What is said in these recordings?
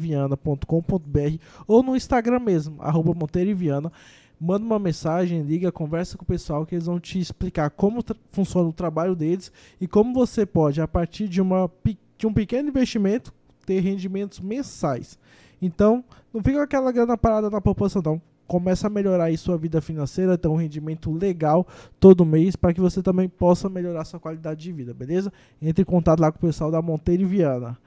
monteiroviana.com.br ou no Instagram mesmo, arroba monteiroviana. Manda uma mensagem, liga, conversa com o pessoal que eles vão te explicar como funciona o trabalho deles e como você pode, a partir de, uma, de um pequeno investimento, ter rendimentos mensais. Então, não fica aquela grana parada na poupança, não começa a melhorar aí sua vida financeira, ter um rendimento legal todo mês para que você também possa melhorar sua qualidade de vida, beleza? Entre em contato lá com o pessoal da Monteiro e Viana.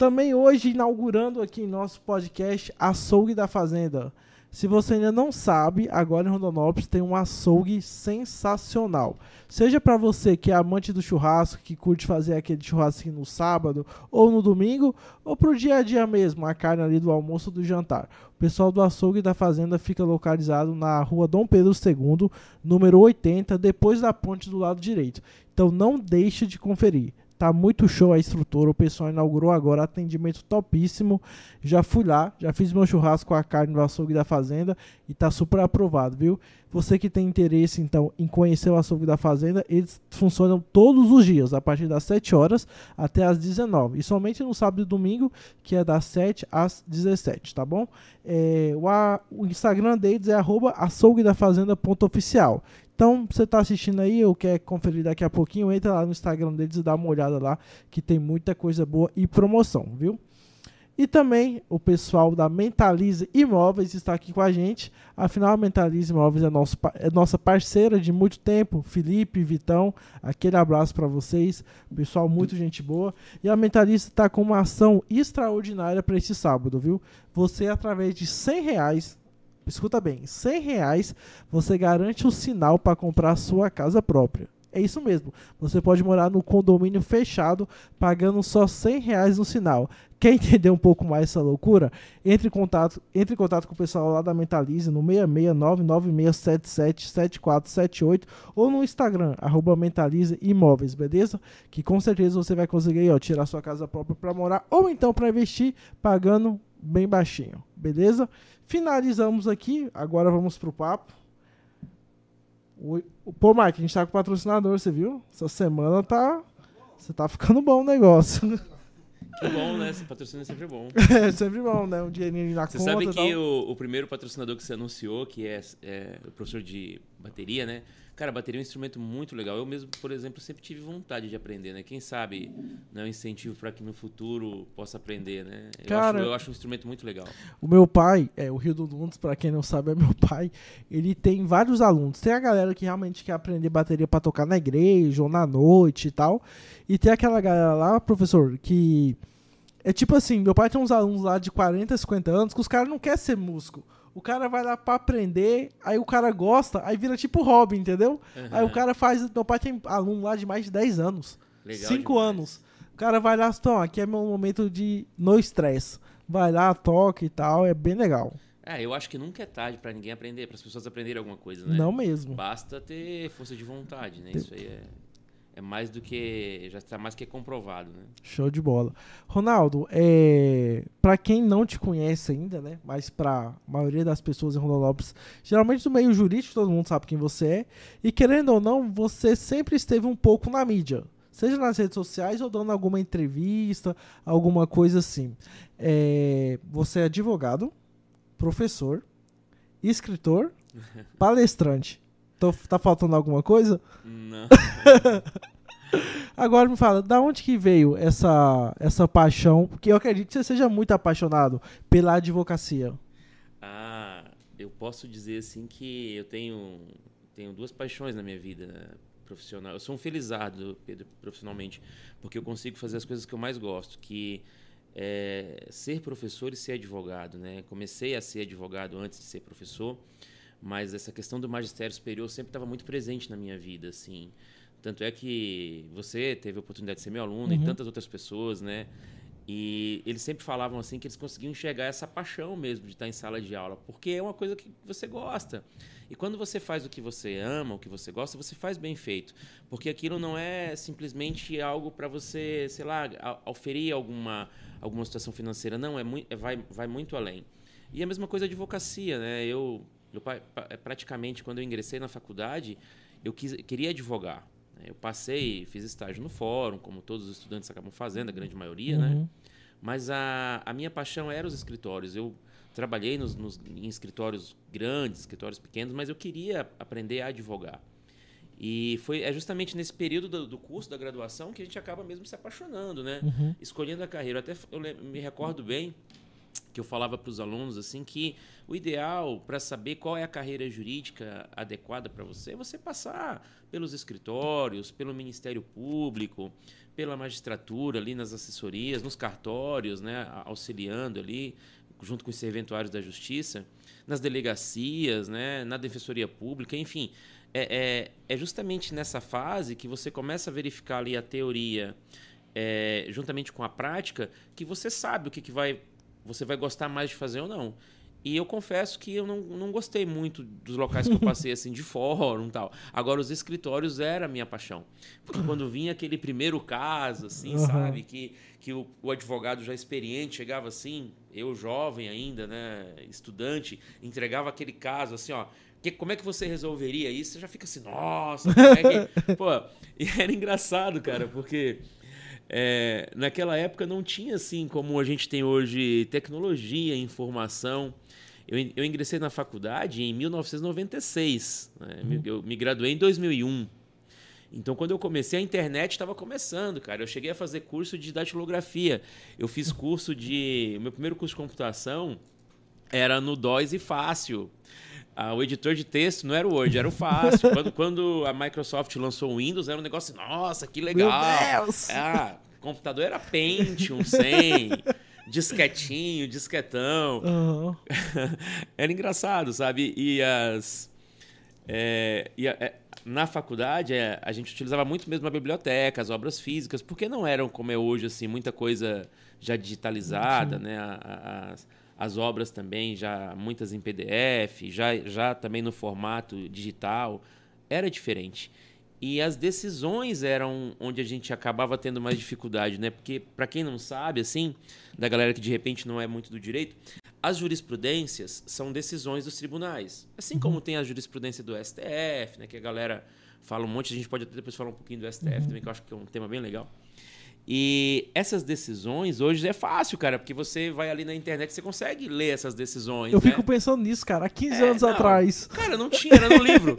Também hoje inaugurando aqui em nosso podcast Açougue da Fazenda. Se você ainda não sabe, agora em Rondonópolis tem um açougue sensacional. Seja para você que é amante do churrasco, que curte fazer aquele churrasco no sábado ou no domingo, ou para o dia a dia mesmo, a carne ali do almoço ou do jantar. O pessoal do açougue da fazenda fica localizado na rua Dom Pedro II, número 80, depois da ponte do lado direito. Então não deixe de conferir. Tá muito show a estrutura. O pessoal inaugurou agora atendimento topíssimo. Já fui lá, já fiz meu churrasco com a carne do açougue da fazenda e tá super aprovado, viu? Você que tem interesse então em conhecer o açougue da fazenda, eles funcionam todos os dias, a partir das 7 horas até as 19. E somente no sábado e domingo, que é das 7 às 17, tá bom? É, o, a, o Instagram deles é açouguedafazenda.oficial. Então, você está assistindo aí ou quer conferir daqui a pouquinho, entra lá no Instagram deles e dá uma olhada lá, que tem muita coisa boa e promoção, viu? E também o pessoal da Mentalize Imóveis está aqui com a gente. Afinal, a Mentalize Imóveis é, nosso, é nossa parceira de muito tempo. Felipe, Vitão, aquele abraço para vocês. Pessoal, muito gente boa. E a Mentalize está com uma ação extraordinária para esse sábado, viu? Você, através de 100 reais, escuta bem, 100 reais você garante o sinal para comprar a sua casa própria. É isso mesmo. Você pode morar no condomínio fechado pagando só 100 reais no sinal. Quer entender um pouco mais essa loucura? Entre em contato, entre em contato com o pessoal lá da Mentalize no 66996777478 ou no Instagram, arroba Mentalize Imóveis, beleza? Que com certeza você vai conseguir ó, tirar sua casa própria para morar ou então para investir pagando bem baixinho, beleza? Finalizamos aqui, agora vamos pro papo. O, pô, Mike, a gente tá com patrocinador, você viu? Essa semana tá. Você tá ficando bom o negócio. Que bom, né? Esse patrocínio é sempre bom. é sempre bom, né? Um dinheirinho na você conta. Você sabe que o, o, primeiro patrocinador que você anunciou, que é, é o professor de bateria, né? Cara, bateria é um instrumento muito legal. Eu mesmo, por exemplo, sempre tive vontade de aprender, né? Quem sabe né, um incentivo para que no futuro possa aprender, né? Eu, Cara, acho, eu acho um instrumento muito legal. O meu pai, é, o Rio do Nunes, para quem não sabe, é meu pai. Ele tem vários alunos. Tem a galera que realmente quer aprender bateria para tocar na igreja ou na noite e tal. E tem aquela galera lá, professor, que é tipo assim, meu pai tem uns alunos lá de 40, 50 anos que os caras não querem ser músico. O cara vai lá pra aprender, aí o cara gosta, aí vira tipo hobby, entendeu? Uhum. Aí o cara faz. Meu pai tem aluno lá de mais de 10 anos. 5 anos. O cara vai lá, então, aqui é meu momento de no estresse. Vai lá, toca e tal, é bem legal. É, eu acho que nunca é tarde para ninguém aprender, para as pessoas aprenderem alguma coisa, né? Não mesmo. Basta ter força de vontade, né? Isso aí é é mais do que já está mais que comprovado, né? Show de bola. Ronaldo, é, para quem não te conhece ainda, né, mas para a maioria das pessoas em Rondonópolis, geralmente no meio jurídico todo mundo sabe quem você é, e querendo ou não, você sempre esteve um pouco na mídia, seja nas redes sociais ou dando alguma entrevista, alguma coisa assim. É, você é advogado, professor, escritor, palestrante. Tô, tá faltando alguma coisa? Não. Agora me fala, da onde que veio essa, essa paixão? Porque eu acredito que você seja muito apaixonado pela advocacia. Ah, eu posso dizer assim que eu tenho, tenho duas paixões na minha vida profissional. Eu sou um felizardo, Pedro, profissionalmente, porque eu consigo fazer as coisas que eu mais gosto, que é ser professor e ser advogado. Né? Comecei a ser advogado antes de ser professor, mas essa questão do magistério superior sempre estava muito presente na minha vida, assim. Tanto é que você teve a oportunidade de ser meu aluno uhum. e tantas outras pessoas, né? E eles sempre falavam assim que eles conseguiam enxergar essa paixão mesmo de estar em sala de aula, porque é uma coisa que você gosta. E quando você faz o que você ama, o que você gosta, você faz bem feito, porque aquilo não é simplesmente algo para você, sei lá, oferir alguma alguma situação financeira, não, é, muito, é vai vai muito além. E a mesma coisa a advocacia, né? Eu eu, é, praticamente, quando eu ingressei na faculdade, eu quis, queria advogar. Eu passei, fiz estágio no fórum, como todos os estudantes acabam fazendo, a grande maioria, né? uhum. né? Mas a, a minha paixão era os escritórios. Eu trabalhei nos, nos, em escritórios grandes, escritórios pequenos, mas eu queria aprender a advogar. E foi é justamente nesse período do, do, curso da graduação que a gente acaba mesmo se apaixonando, né? Uhum. Escolhendo a carreira. Até eu me recordo bem que eu falava para os alunos assim que o ideal para saber qual é a carreira jurídica adequada para você é você passar pelos escritórios, pelo Ministério Público, pela magistratura ali nas assessorias, nos cartórios, né, auxiliando ali junto com os serventuários da Justiça, nas delegacias, né, na Defensoria Pública, enfim, é, é, é, justamente nessa fase que você começa a verificar ali a teoria é, juntamente com a prática que você sabe o que, que vai você vai gostar mais de fazer ou não. E eu confesso que eu não, não gostei muito dos locais que eu passei, assim, de fórum e tal. Agora, os escritórios era a minha paixão. Porque quando vinha aquele primeiro caso, assim, uhum. sabe? Que, que o, o, advogado já experiente chegava assim, eu jovem ainda, né? Estudante, entregava aquele caso, assim, ó que, como é que você resolveria isso? Você já fica assim, nossa, como é que... Pô, e era engraçado, cara, porque é, naquela época não tinha assim como a gente tem hoje tecnologia, informação. Eu, eu ingressei na faculdade em 1996, né? uhum. eu me graduei em 2001. Então, quando eu comecei, a internet estava começando, cara. Eu cheguei a fazer curso de datilografia. Eu fiz curso de. O meu primeiro curso de computação era no DOS e Fácil ah, o editor de texto não era o Word, era o fácil. quando, quando a Microsoft lançou o Windows, era um negócio, nossa, que legal. Meu Deus! Ah, computador era Pentium 100, disquetinho, disquetão. Uhum. era engraçado, sabe? E as... É, e a, é, na faculdade, é, a gente utilizava muito mesmo a biblioteca, as obras físicas, porque não eram como é hoje, assim, muita coisa já digitalizada, né? As, as obras também já muitas em PDF, já, já também no formato digital, era diferente. E as decisões eram onde a gente acabava tendo mais dificuldade, né? Porque para quem não sabe, assim, da galera que de repente não é muito do direito, as jurisprudências são decisões dos tribunais. Assim como uhum. tem a jurisprudência do STF, né, que a galera fala um monte, a gente pode até depois falar um pouquinho do STF uhum. também, que eu acho que é um tema bem legal. E essas decisões hoje é fácil, cara, porque você vai ali na internet e você consegue ler essas decisões. Eu né? fico pensando nisso, cara, há 15 é, anos não, atrás. Cara, não tinha, era no livro.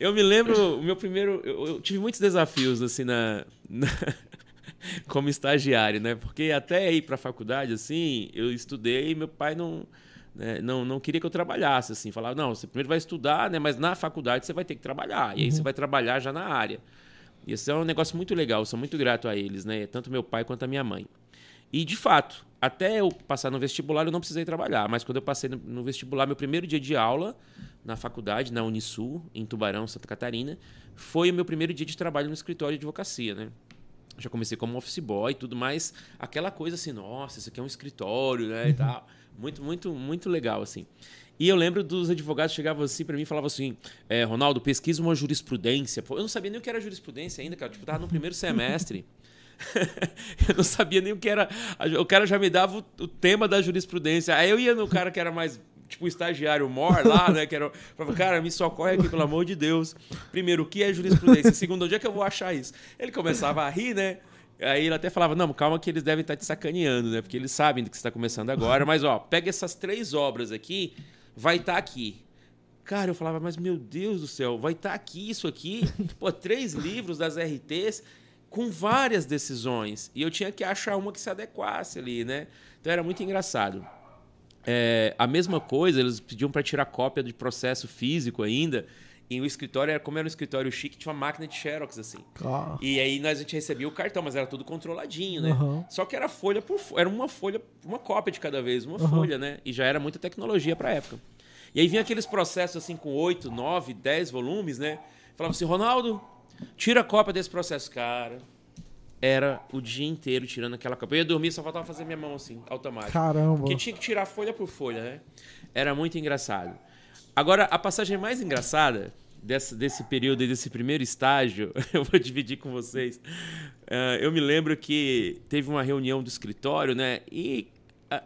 Eu me lembro, o meu primeiro. Eu, eu tive muitos desafios, assim, na, na como estagiário, né? Porque até ir para a faculdade, assim, eu estudei e meu pai não. Né, não, não queria que eu trabalhasse assim, falava, não, você primeiro vai estudar, né, mas na faculdade você vai ter que trabalhar, e aí uhum. você vai trabalhar já na área. E isso é um negócio muito legal, eu sou muito grato a eles, né? Tanto meu pai quanto a minha mãe. E, de fato, até eu passar no vestibular, eu não precisei trabalhar. Mas quando eu passei no vestibular, meu primeiro dia de aula na faculdade, na Unisul, em Tubarão, Santa Catarina, foi o meu primeiro dia de trabalho no escritório de advocacia, né? Já comecei como office boy e tudo mais. Aquela coisa assim, nossa, isso aqui é um escritório, né? E uhum. tal. Muito, muito, muito legal, assim. E eu lembro dos advogados chegavam assim para mim e falavam assim: é, Ronaldo, pesquisa uma jurisprudência. Pô, eu não sabia nem o que era jurisprudência ainda, cara. Tipo, tava no primeiro semestre. eu não sabia nem o que era. O cara já me dava o, o, tema da jurisprudência. Aí eu ia no cara que era mais. Tipo, o estagiário mor lá, né? Que era. Falava, cara, me socorre aqui, pelo amor de Deus. Primeiro, o que é jurisprudência? Segundo, onde é que eu vou achar isso? Ele começava a rir, né? Aí ele até falava, não, calma que eles devem estar te sacaneando, né? Porque eles sabem do que você está começando agora. Mas, ó, pega essas três obras aqui vai estar tá aqui. Cara, eu falava, mas meu Deus do céu, vai estar tá aqui isso aqui? Pô, três livros das RTs com várias decisões. E eu tinha que achar uma que se adequasse ali, né? Então era muito engraçado. É, a mesma coisa, eles pediam para tirar cópia de processo físico ainda. E o escritório, era, como era um escritório chique, tinha uma máquina de Xerox, assim. Ah. E aí nós, a gente recebia o cartão, mas era tudo controladinho, né? Uhum. Só que era folha por Era uma folha, uma cópia de cada vez, uma uhum. folha, né? E já era muita tecnologia pra época. E aí vinha aqueles processos assim com 8, 9, 10 volumes, né? Falava assim, Ronaldo, tira a cópia desse processo. Cara, era o dia inteiro tirando aquela cópia. Eu ia dormir, só faltava fazer minha mão assim, automático. Caramba. Porque tinha que tirar folha por folha, né? Era muito engraçado. Agora, a passagem mais engraçada desse, desse período e desse primeiro estágio, eu vou dividir com vocês. Uh, eu me lembro que teve uma reunião do escritório, né? E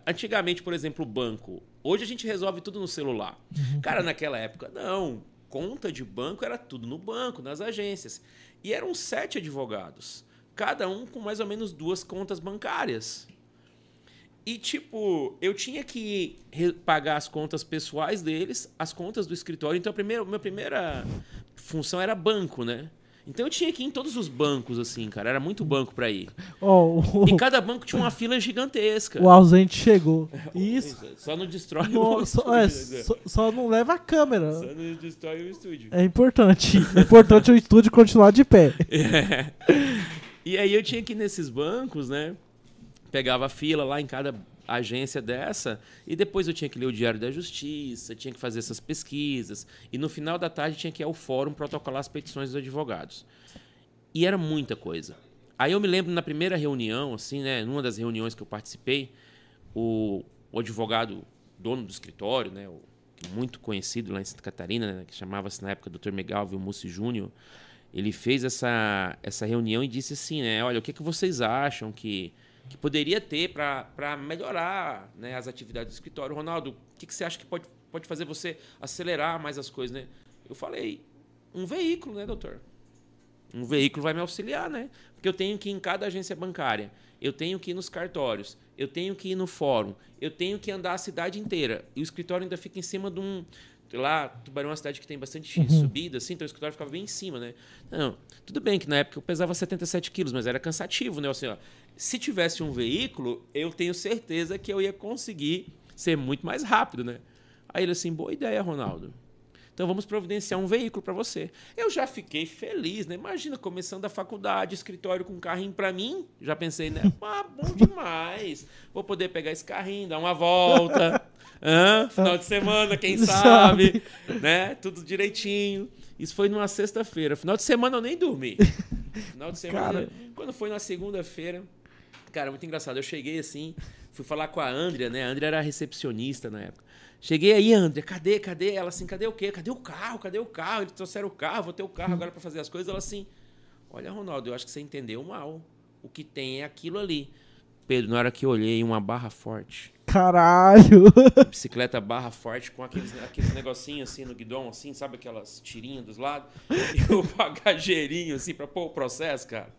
antigamente, por exemplo, o banco. Hoje a gente resolve tudo no celular. Uhum. Cara, naquela época, não. Conta de banco era tudo no banco, nas agências. E eram sete advogados, cada um com mais ou menos duas contas bancárias. E, tipo, eu tinha que pagar as contas pessoais deles, as contas do escritório. Então, a primeira, minha primeira função era banco, né? Então eu tinha que ir em todos os bancos, assim, cara. Era muito banco pra ir. Oh, E cada banco tinha uma fila gigantesca. O ausente chegou. Isso. Só não destrói No, o só, estúdio, é, né? só, só não leva a câmera. Só não destrói o estúdio. É importante. É importante o estúdio continuar de pé. É. E aí eu tinha que ir nesses bancos, né? Pegava a fila lá em cada agência dessa e depois eu tinha que ler o Diário da Justiça, tinha que fazer essas pesquisas e no final da tarde tinha que ir ao fórum protocolar as petições dos advogados. E era muita coisa. Aí eu me lembro na primeira reunião, assim, né, numa das reuniões que eu participei, o, o advogado dono do escritório, né, o, muito conhecido lá em Santa Catarina, né, que chamava-se na época Dr. Megalvio Mussi Júnior, ele fez essa, essa reunião e disse assim, né, olha, o que, que vocês acham que, que poderia ter para melhorar né, as atividades do escritório? Ronaldo, o que, que você acha que pode, pode fazer você acelerar mais as coisas, né? Eu falei, um veículo, né, doutor? Um veículo vai me auxiliar, né? Porque eu tenho que ir em cada agência bancária, eu tenho que ir nos cartórios, eu tenho que ir no fórum, eu tenho que andar a cidade inteira. E o escritório ainda fica em cima de um. Lá, Tubarão é uma cidade que tem bastante subida, assim, então o escritório ficava bem em cima, né? Não, tudo bem que na época eu pesava 77 quilos, mas era cansativo, né? Assim, ó, se tivesse um veículo, eu tenho certeza que eu ia conseguir ser muito mais rápido, né? Aí ele assim, boa ideia, Ronaldo. Então vamos providenciar um veículo para você. Eu já fiquei feliz, né? Imagina começando a faculdade, escritório com um carrinho para mim. Já pensei, né? Ah, bom demais. Vou poder pegar esse carrinho, dar uma volta. Hã? Final de semana, quem sabe, né? Tudo direitinho. Isso foi numa sexta-feira. Final de semana eu nem dormi. Final de semana. Cara. Quando foi na segunda-feira, cara, muito engraçado. Eu cheguei assim, fui falar com a Andrea, né? A Andrea era recepcionista na época. Cheguei aí, André, cadê, cadê? Ela assim, cadê o quê? Cadê o carro? Cadê o carro? Eles trouxeram o carro, vou ter o carro agora para fazer as coisas. Ela assim, olha, Ronaldo, eu acho que você entendeu mal. O que tem é aquilo ali. Pedro, na hora que eu olhei, uma barra forte. Caralho. Bicicleta barra forte com aqueles, aqueles negocinhos assim no guidão, assim, sabe aquelas tirinhas dos lados? E o bagageirinho assim pra pôr o processo, cara.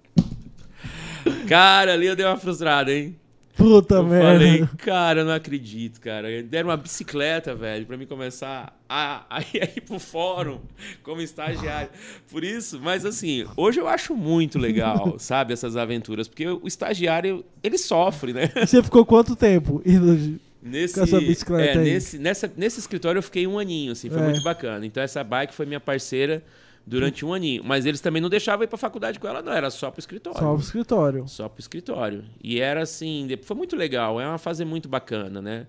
Cara, ali eu dei uma frustrada, hein? Puta eu merda. falei, cara, eu não acredito, cara. Deram uma bicicleta, velho, pra mim começar a, a, ir- pro fórum como estagiário. Por isso, mas assim, hoje eu acho muito legal, sabe, essas aventuras. Porque o estagiário, ele sofre, né? Você ficou quanto tempo indo Nesse, Com essa bicicleta é, aí. Nesse, nessa, nesse escritório eu fiquei um aninho, assim, foi É. muito bacana. Então essa bike foi minha parceira durante um aninho. Mas eles também não deixavam ir pra faculdade com ela, não. Era só pro escritório. só pro escritório? Só pro escritório. E era assim, foi muito legal. É uma fase muito bacana, né?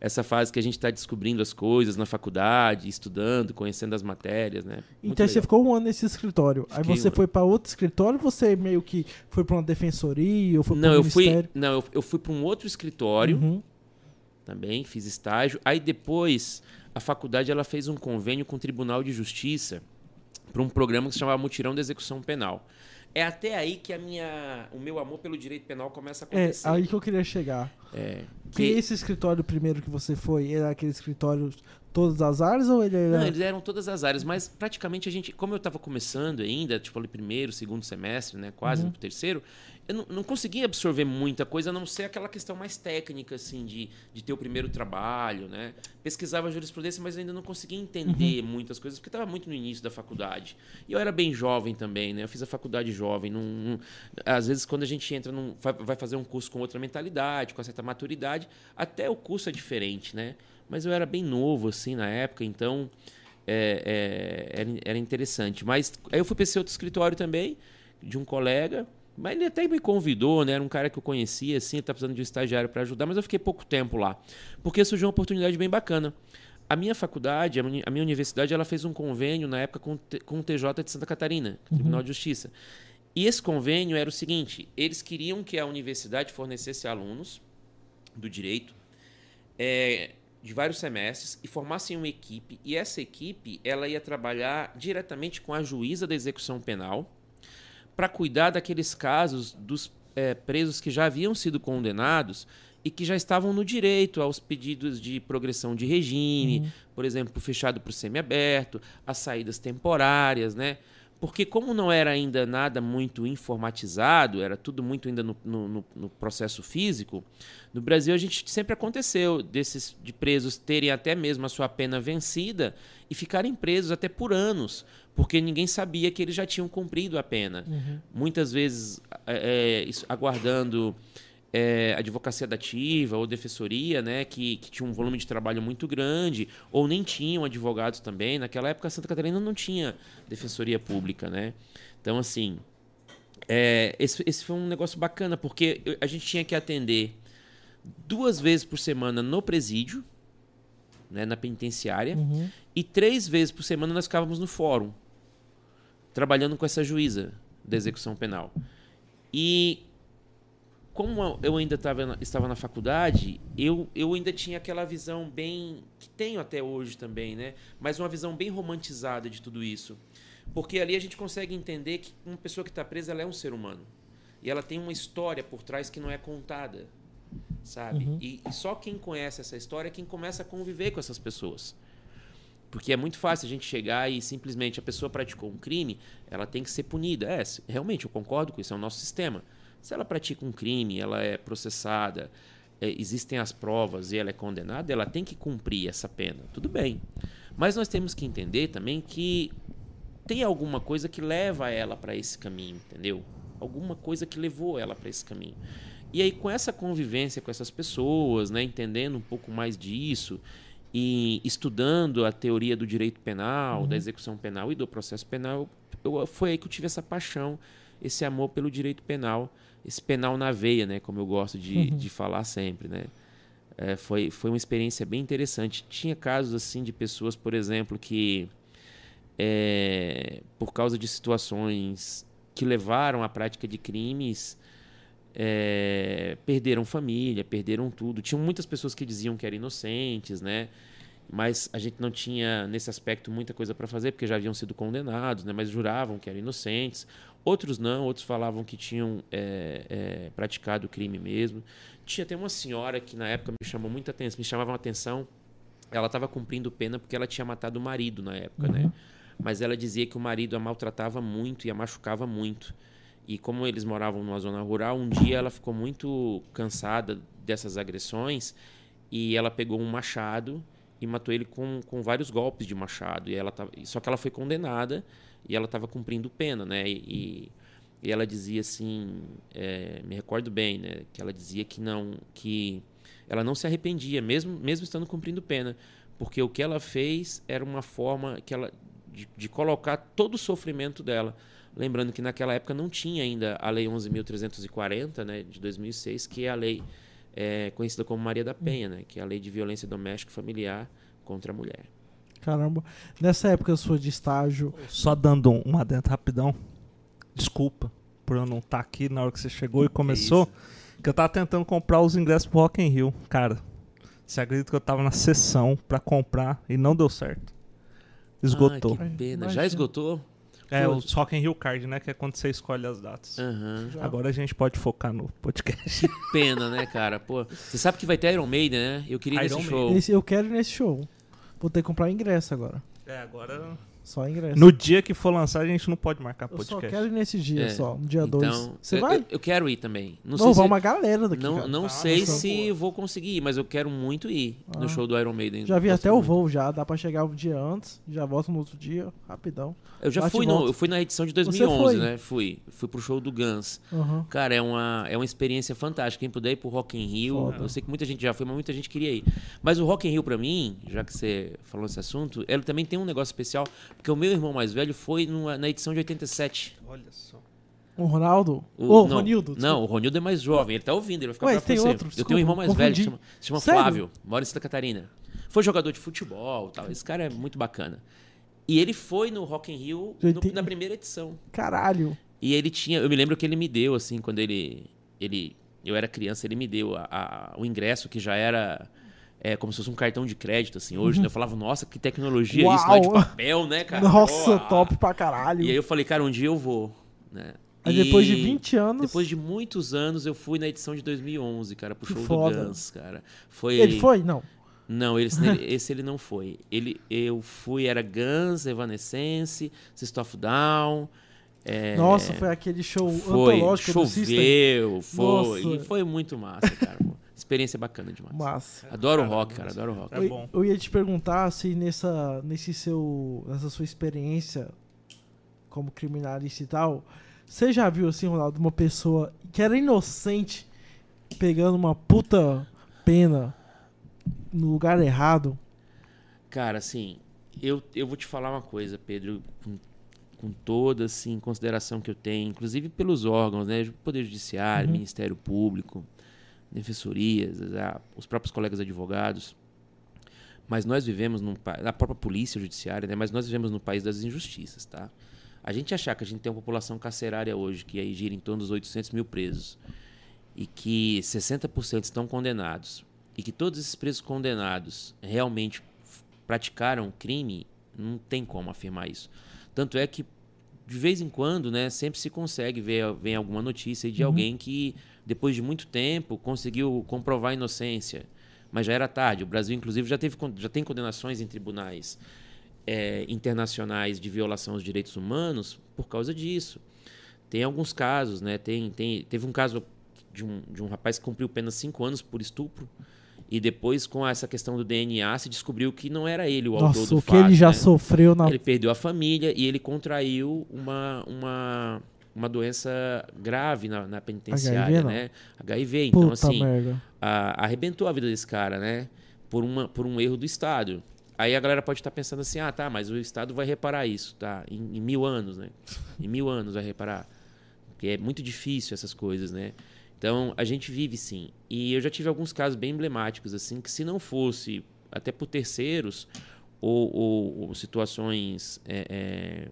Essa fase que a gente está descobrindo as coisas na faculdade, estudando, conhecendo as matérias, né? Muito Então você legal. ficou um ano nesse escritório. Aí Fiquei você um foi pra outro escritório, você meio que foi pra uma defensoria ou foi Não, pra um eu fui, ministério? não, eu, eu fui para um outro escritório Uhum. também, fiz estágio. Aí depois a faculdade ela fez um convênio com o Tribunal de Justiça para um programa que se chamava Mutirão de Execução Penal. É até aí que a minha, o meu amor pelo direito penal começa a É, acontecer. aí que eu queria chegar. É, que- esse escritório primeiro que você foi, era aquele escritório todas as áreas ou ele era... Não, eles eram todas as áreas, mas praticamente a gente, como eu estava começando ainda, tipo ali primeiro, segundo semestre, né, quase Uhum. no terceiro, eu não, não conseguia absorver muita coisa, a não ser aquela questão mais técnica, assim, de, de ter o primeiro trabalho, né? Pesquisava jurisprudência, mas ainda não conseguia entender Uhum. muitas coisas, porque estava muito no início da faculdade. E eu era bem jovem também, né? Eu fiz a faculdade jovem. Não, não- às vezes, quando a gente entra, num, vai, vai fazer um curso com outra mentalidade, com certa maturidade, até o curso é diferente, né? Mas eu era bem novo, assim, na época, então é, é, era, era interessante. Mas aí eu fui para esse outro escritório também, de um colega, mas ele até me convidou, né? Era um cara que eu conhecia, assim, tá precisando de um estagiário para ajudar, mas eu fiquei pouco tempo lá, porque surgiu uma oportunidade bem bacana. A minha faculdade, a minha, universidade, ela fez um convênio na época com, o T- com o TJ de Santa Catarina, Tribunal de Justiça. E esse convênio era o seguinte: eles queriam que a universidade fornecesse alunos do direito é, de vários semestres e formassem uma equipe e essa equipe ela ia trabalhar diretamente com a juíza da execução penal para cuidar daqueles casos dos é, presos que já haviam sido condenados e que já estavam no direito aos pedidos de progressão de regime, por exemplo, fechado para o semiaberto, as saídas temporárias, né? Porque como não era ainda nada muito informatizado, era tudo muito ainda no, no, no, processo físico, no Brasil a gente sempre aconteceu desses de presos terem até mesmo a sua pena vencida e ficarem presos até por anos, porque ninguém sabia que eles já tinham cumprido a pena. Uhum. Muitas vezes é, aguardando é, advocacia dativa ou defensoria, né, que, que tinha um volume de trabalho muito grande, ou nem tinham advogados também. Naquela época, Santa Catarina não tinha defensoria pública, né? Então, assim, é, esse, esse foi um negócio bacana, porque a gente tinha que atender duas vezes por semana no presídio, né, na penitenciária, uhum. e três vezes por semana nós ficávamos no fórum, trabalhando com essa juíza da execução penal. E como eu ainda tava, estava na faculdade, eu, eu ainda tinha aquela visão bem. que tenho até hoje também, né? Mas uma visão bem romantizada de tudo isso. Porque ali a gente consegue entender que uma pessoa que está presa ela é um ser humano. E ela tem uma história por trás que não é contada. Sabe? Uhum. E, e só quem conhece essa história é quem começa a conviver com essas pessoas. Porque é muito fácil a gente chegar e simplesmente a pessoa praticou um crime, ela tem que ser punida. É, realmente, eu concordo com isso, é o nosso sistema. Se ela pratica um crime, ela é processada, é, existem as provas e ela é condenada, ela tem que cumprir essa pena. Tudo bem. Mas nós temos que entender também que tem alguma coisa que leva ela para esse caminho, entendeu? Alguma coisa que levou ela para esse caminho. E aí, com essa convivência com essas pessoas, né, entendendo um pouco mais disso e estudando a teoria do direito penal, uhum. da execução penal e do processo penal, eu, foi aí que eu tive essa paixão, esse amor pelo direito penal esse penal na veia, né? Como eu gosto de, uhum. de falar sempre, né? É, foi, foi uma experiência bem interessante. Tinha casos assim de pessoas, por exemplo, que é, por causa de situações que levaram à prática de crimes, é, perderam família, perderam tudo. Tinham muitas pessoas que diziam que eram inocentes, né? Mas a gente não tinha, nesse aspecto, muita coisa para fazer, porque já haviam sido condenados, né? mas juravam que eram inocentes. Outros não, outros falavam que tinham é, é, praticado crime mesmo. Tinha até uma senhora que na época me chamou muita atenção, me chamava a atenção. Ela estava cumprindo pena porque ela tinha matado o marido na época, né? uhum. né? Mas ela dizia que o marido a maltratava muito e a machucava muito. E como eles moravam numa zona rural, um dia ela ficou muito cansada dessas agressões e ela pegou um machado e matou ele com, com vários golpes de machado. E ela tava, só que ela foi condenada e ela estava cumprindo pena, né? E, e ela dizia assim, é, me recordo bem, né? Que ela dizia que não, que ela não se arrependia, mesmo mesmo estando cumprindo pena, porque o que ela fez era uma forma que ela de, de colocar todo o sofrimento dela. Lembrando que naquela época não tinha ainda a Lei 11.340, né, de 2006, que é a lei é, conhecida como Maria da Penha, né, que é a lei de violência doméstica e familiar contra a mulher. Caramba. Nessa época sua de estágio. Só dando um adentro rapidão. Desculpa por eu não estar tá aqui na hora que você chegou e começou. Que, que eu tava tentando comprar os ingressos pro Rock in Rio. Cara, você acredita que eu tava na sessão para comprar e não deu certo? Esgotou. Ah, que pena. Já esgotou? É, o Rock in Rio Card, né? Que é quando você escolhe as datas. Uhum. Agora a gente pode focar no podcast. Que pena, né, cara? Pô, você sabe que vai ter Iron Maiden, né? Eu queria Iron nesse show. Esse, eu quero ir nesse show. Vou ter que comprar ingresso agora. É, agora. Só ingresso. No dia que for lançar, a gente não pode marcar podcast. Eu só quero ir nesse dia, é. só. No dia 2. Então, Você vai? Eu, eu, quero ir também. Não, não sei vai se... uma galera daqui. Não, não ah, sei se vou conseguir, mas eu quero muito ir ah. no show do Iron Maiden. Já vi até o voo já. Dá pra chegar um dia antes, já volto no outro dia, rapidão. Eu já fui, no, eu fui na edição de 2011, né? Fui. Fui pro show do Guns. Uhum. Cara, é uma, é uma experiência fantástica. Quem puder ir pro Rock in Rio, Foda. eu sei que muita gente já foi, mas muita gente queria ir. Mas o Rock in Rio pra mim, já que você falou esse assunto, ele também tem um negócio especial, porque o meu irmão mais velho foi numa, na edição de 87. Olha só. O Ronaldo? O, oh, não, Ronildo? Desculpa. Não, o Ronildo é mais jovem, ele tá ouvindo, ele vai ficar Ué, tem outro, Eu tenho um irmão mais confundi. velho, se chama, se chama Flávio, mora em Santa Catarina. Foi jogador de futebol tal. Esse cara é muito bacana. E ele foi no Rock in Rio no, na primeira edição. Caralho. E ele tinha. Eu me lembro que ele me deu, assim, quando ele. ele eu era criança, ele me deu a, a, o ingresso que já era. É, como se fosse um cartão de crédito, assim, hoje, uhum. né? Eu falava, nossa, que tecnologia Uau. isso, não é de papel, né, cara? Nossa, top pra caralho. E aí eu falei, cara, um dia eu vou, né? Aí e depois de 20 anos... Depois de muitos anos, eu fui na edição de 2011, cara, pro que show foda. do Guns, cara. Foi... Ele foi? Não. Não, ele, esse ele não foi. Ele, eu fui, era Guns, Evanescence, System of Down. É, Nossa, foi aquele show foi, antológico choveu, do System. foi. Nossa. E foi muito massa, cara. Experiência bacana demais. Massa. Adoro Caramba, rock, cara, adoro rock. É eu, bom. eu ia te perguntar se nessa, nesse seu, nessa sua experiência como criminalista e tal, você já viu assim, Ronaldo, uma pessoa que era inocente pegando uma puta pena no lugar errado? Cara, assim, eu, eu vou te falar uma coisa, Pedro, com, com toda assim, consideração que eu tenho, inclusive pelos órgãos, né? Poder Judiciário, Uhum. Ministério Público, defensorias, a- os próprios colegas advogados. Mas nós vivemos num pa- na própria polícia judiciária, né? Mas nós vivemos no país das injustiças, tá? A gente achar que a gente tem uma população carcerária hoje que aí gira em torno dos 800 mil presos e que 60% estão condenados e que todos esses presos condenados realmente praticaram crime, não tem como afirmar isso. Tanto é que de vez em quando, né, sempre se consegue ver vem alguma notícia de Uhum. alguém que depois de muito tempo conseguiu comprovar a inocência, mas já era tarde. O Brasil inclusive já teve já tem condenações em tribunais eh, internacionais de violação aos direitos humanos por causa disso. Tem alguns casos, né? Tem, tem, teve um caso de um, de um rapaz que cumpriu pena cinco anos por estupro. E depois, com essa questão do DNA, se descobriu que não era ele o autor Nossa, do o que fato. ele já né? sofreu na. Ele perdeu a família e ele contraiu uma, uma, uma doença grave na, na penitenciária, HIV, né? HIV. Então, Puta assim, merda. a- arrebentou a vida desse cara, né? Por, uma, por um erro do Estado. Aí a galera pode estar pensando assim, ah, tá, mas o Estado vai reparar isso, tá? Em, em mil anos, né? Em mil anos vai reparar. Porque é muito difícil essas coisas, né? Então, a gente vive sim. E eu já tive alguns casos bem emblemáticos, assim, que se não fosse até por terceiros ou, ou- ou situações é, é,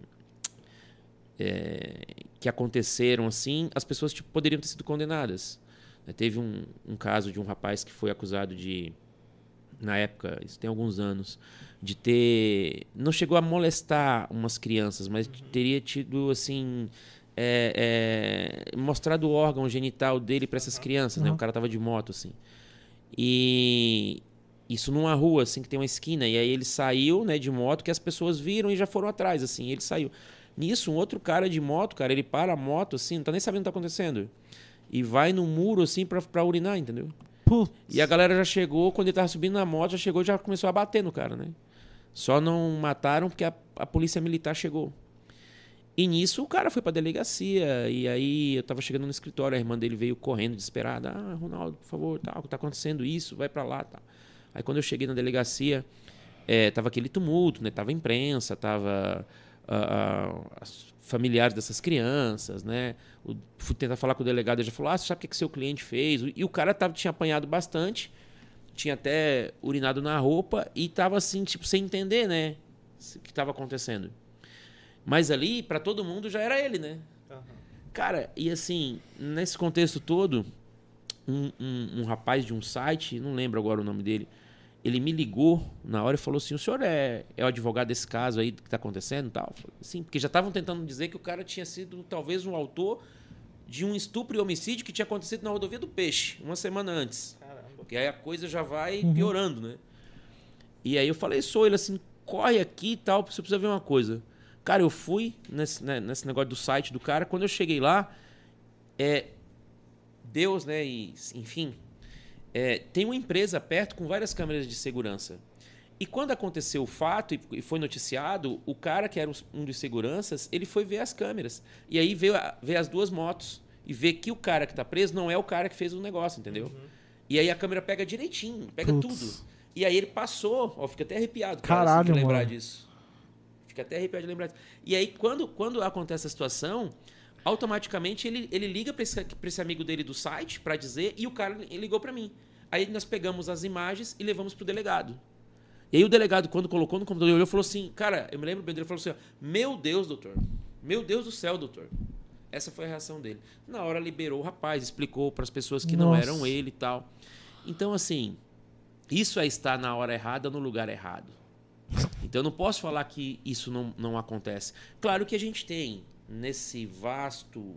é, que aconteceram assim, as pessoas tipo, poderiam ter sido condenadas. Né, Teve um, um caso de um rapaz que foi acusado de, na época, isso tem alguns anos, de ter. Não chegou a molestar umas crianças, mas teria tido, assim. é, é, mostrado o órgão genital dele para essas crianças, né? Uhum. O cara tava de moto, assim. E isso numa rua, assim, que tem uma esquina. E aí ele saiu, né, de moto, que as pessoas viram e já foram atrás, assim. Ele saiu. Nisso, um outro cara de moto, cara, ele para a moto, assim, não tá nem sabendo o que tá acontecendo. E vai no muro, assim, pra, pra urinar, entendeu? Putz. E a galera já chegou, quando ele tava subindo na moto, já chegou e já começou a bater no cara, né? Só não mataram porque a, a polícia militar chegou. E nisso o cara foi pra delegacia. E aí eu tava chegando no escritório, a irmã dele veio correndo, desesperada. Ah, Ronaldo, por favor, tal, tá acontecendo isso, vai pra lá, tal. Aí quando eu cheguei na delegacia, é, tava aquele tumulto, né? Tava imprensa, tava as familiares dessas crianças, né? O, fui tentar falar com o delegado, ele já falou: Ah, você sabe o que, que seu cliente fez? E o cara tava, tinha apanhado bastante, tinha até urinado na roupa e tava assim, tipo, sem entender, né? O que tava acontecendo. Mas ali, para todo mundo, já era ele, né? Cara, e assim, nesse contexto todo, um, um- um rapaz de um site, não lembro agora o nome dele, ele me ligou na hora e falou assim: o senhor é, é o advogado desse caso aí que está acontecendo e tal? Sim, porque já estavam tentando dizer que o cara tinha sido talvez um autor de um estupro e homicídio que tinha acontecido na rodovia do Peixe, uma semana antes. Caramba. Porque aí a coisa já vai Uhum. piorando, né? E aí eu falei, sou ele assim, corre aqui e tal, você precisa ver uma coisa. Cara, eu fui nesse, né, nesse negócio do site do cara, quando eu cheguei lá, é, Deus, né, e, enfim, é, tem uma empresa perto com várias câmeras de segurança. E quando aconteceu o fato e- foi noticiado, o cara que era um dos seguranças, ele foi ver as câmeras. E aí veio a- ver as duas motos e ver que o cara que tá preso não é o cara que fez o negócio, entendeu? E aí a câmera pega direitinho, pega Putz. tudo. E aí ele passou, ó, fica até arrepiado, cara, Caralho, assim, de lembrar mano. disso. Fica até arrepiado de lembrar disso. E aí quando, quando acontece a situação, automaticamente ele, ele liga pra esse, pra esse amigo dele do site pra dizer e o cara ligou pra mim. Aí nós pegamos as imagens e levamos pro delegado. E aí o delegado, quando colocou no computador, ele olhou e falou assim, cara, eu me lembro bem dele, ele falou assim, ó, meu Deus, doutor, meu Deus do céu, doutor. Essa foi a reação dele. Na hora liberou o rapaz, explicou para as pessoas que não Nossa. eram ele e tal. Então, assim, isso é estar na hora errada no lugar errado. Então, eu não posso falar que isso não, não acontece. Claro que a gente tem, nesse vasto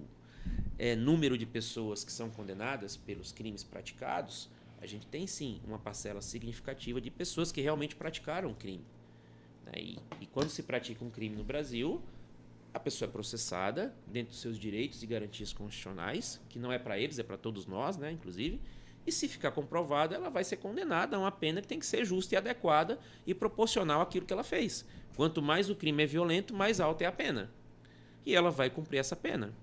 eh, número de pessoas que são condenadas pelos crimes praticados, A gente tem sim uma parcela significativa de pessoas que realmente praticaram um crime. Né? E, e quando se pratica um crime no Brasil, a pessoa é processada dentro dos seus direitos e garantias constitucionais, que não é para eles, é para todos nós, né, inclusive. E se ficar comprovada, ela vai ser condenada a uma pena que tem que ser justa e adequada e proporcional àquilo que ela fez. Quanto mais o crime é violento, mais alta é a pena. E ela vai cumprir essa pena.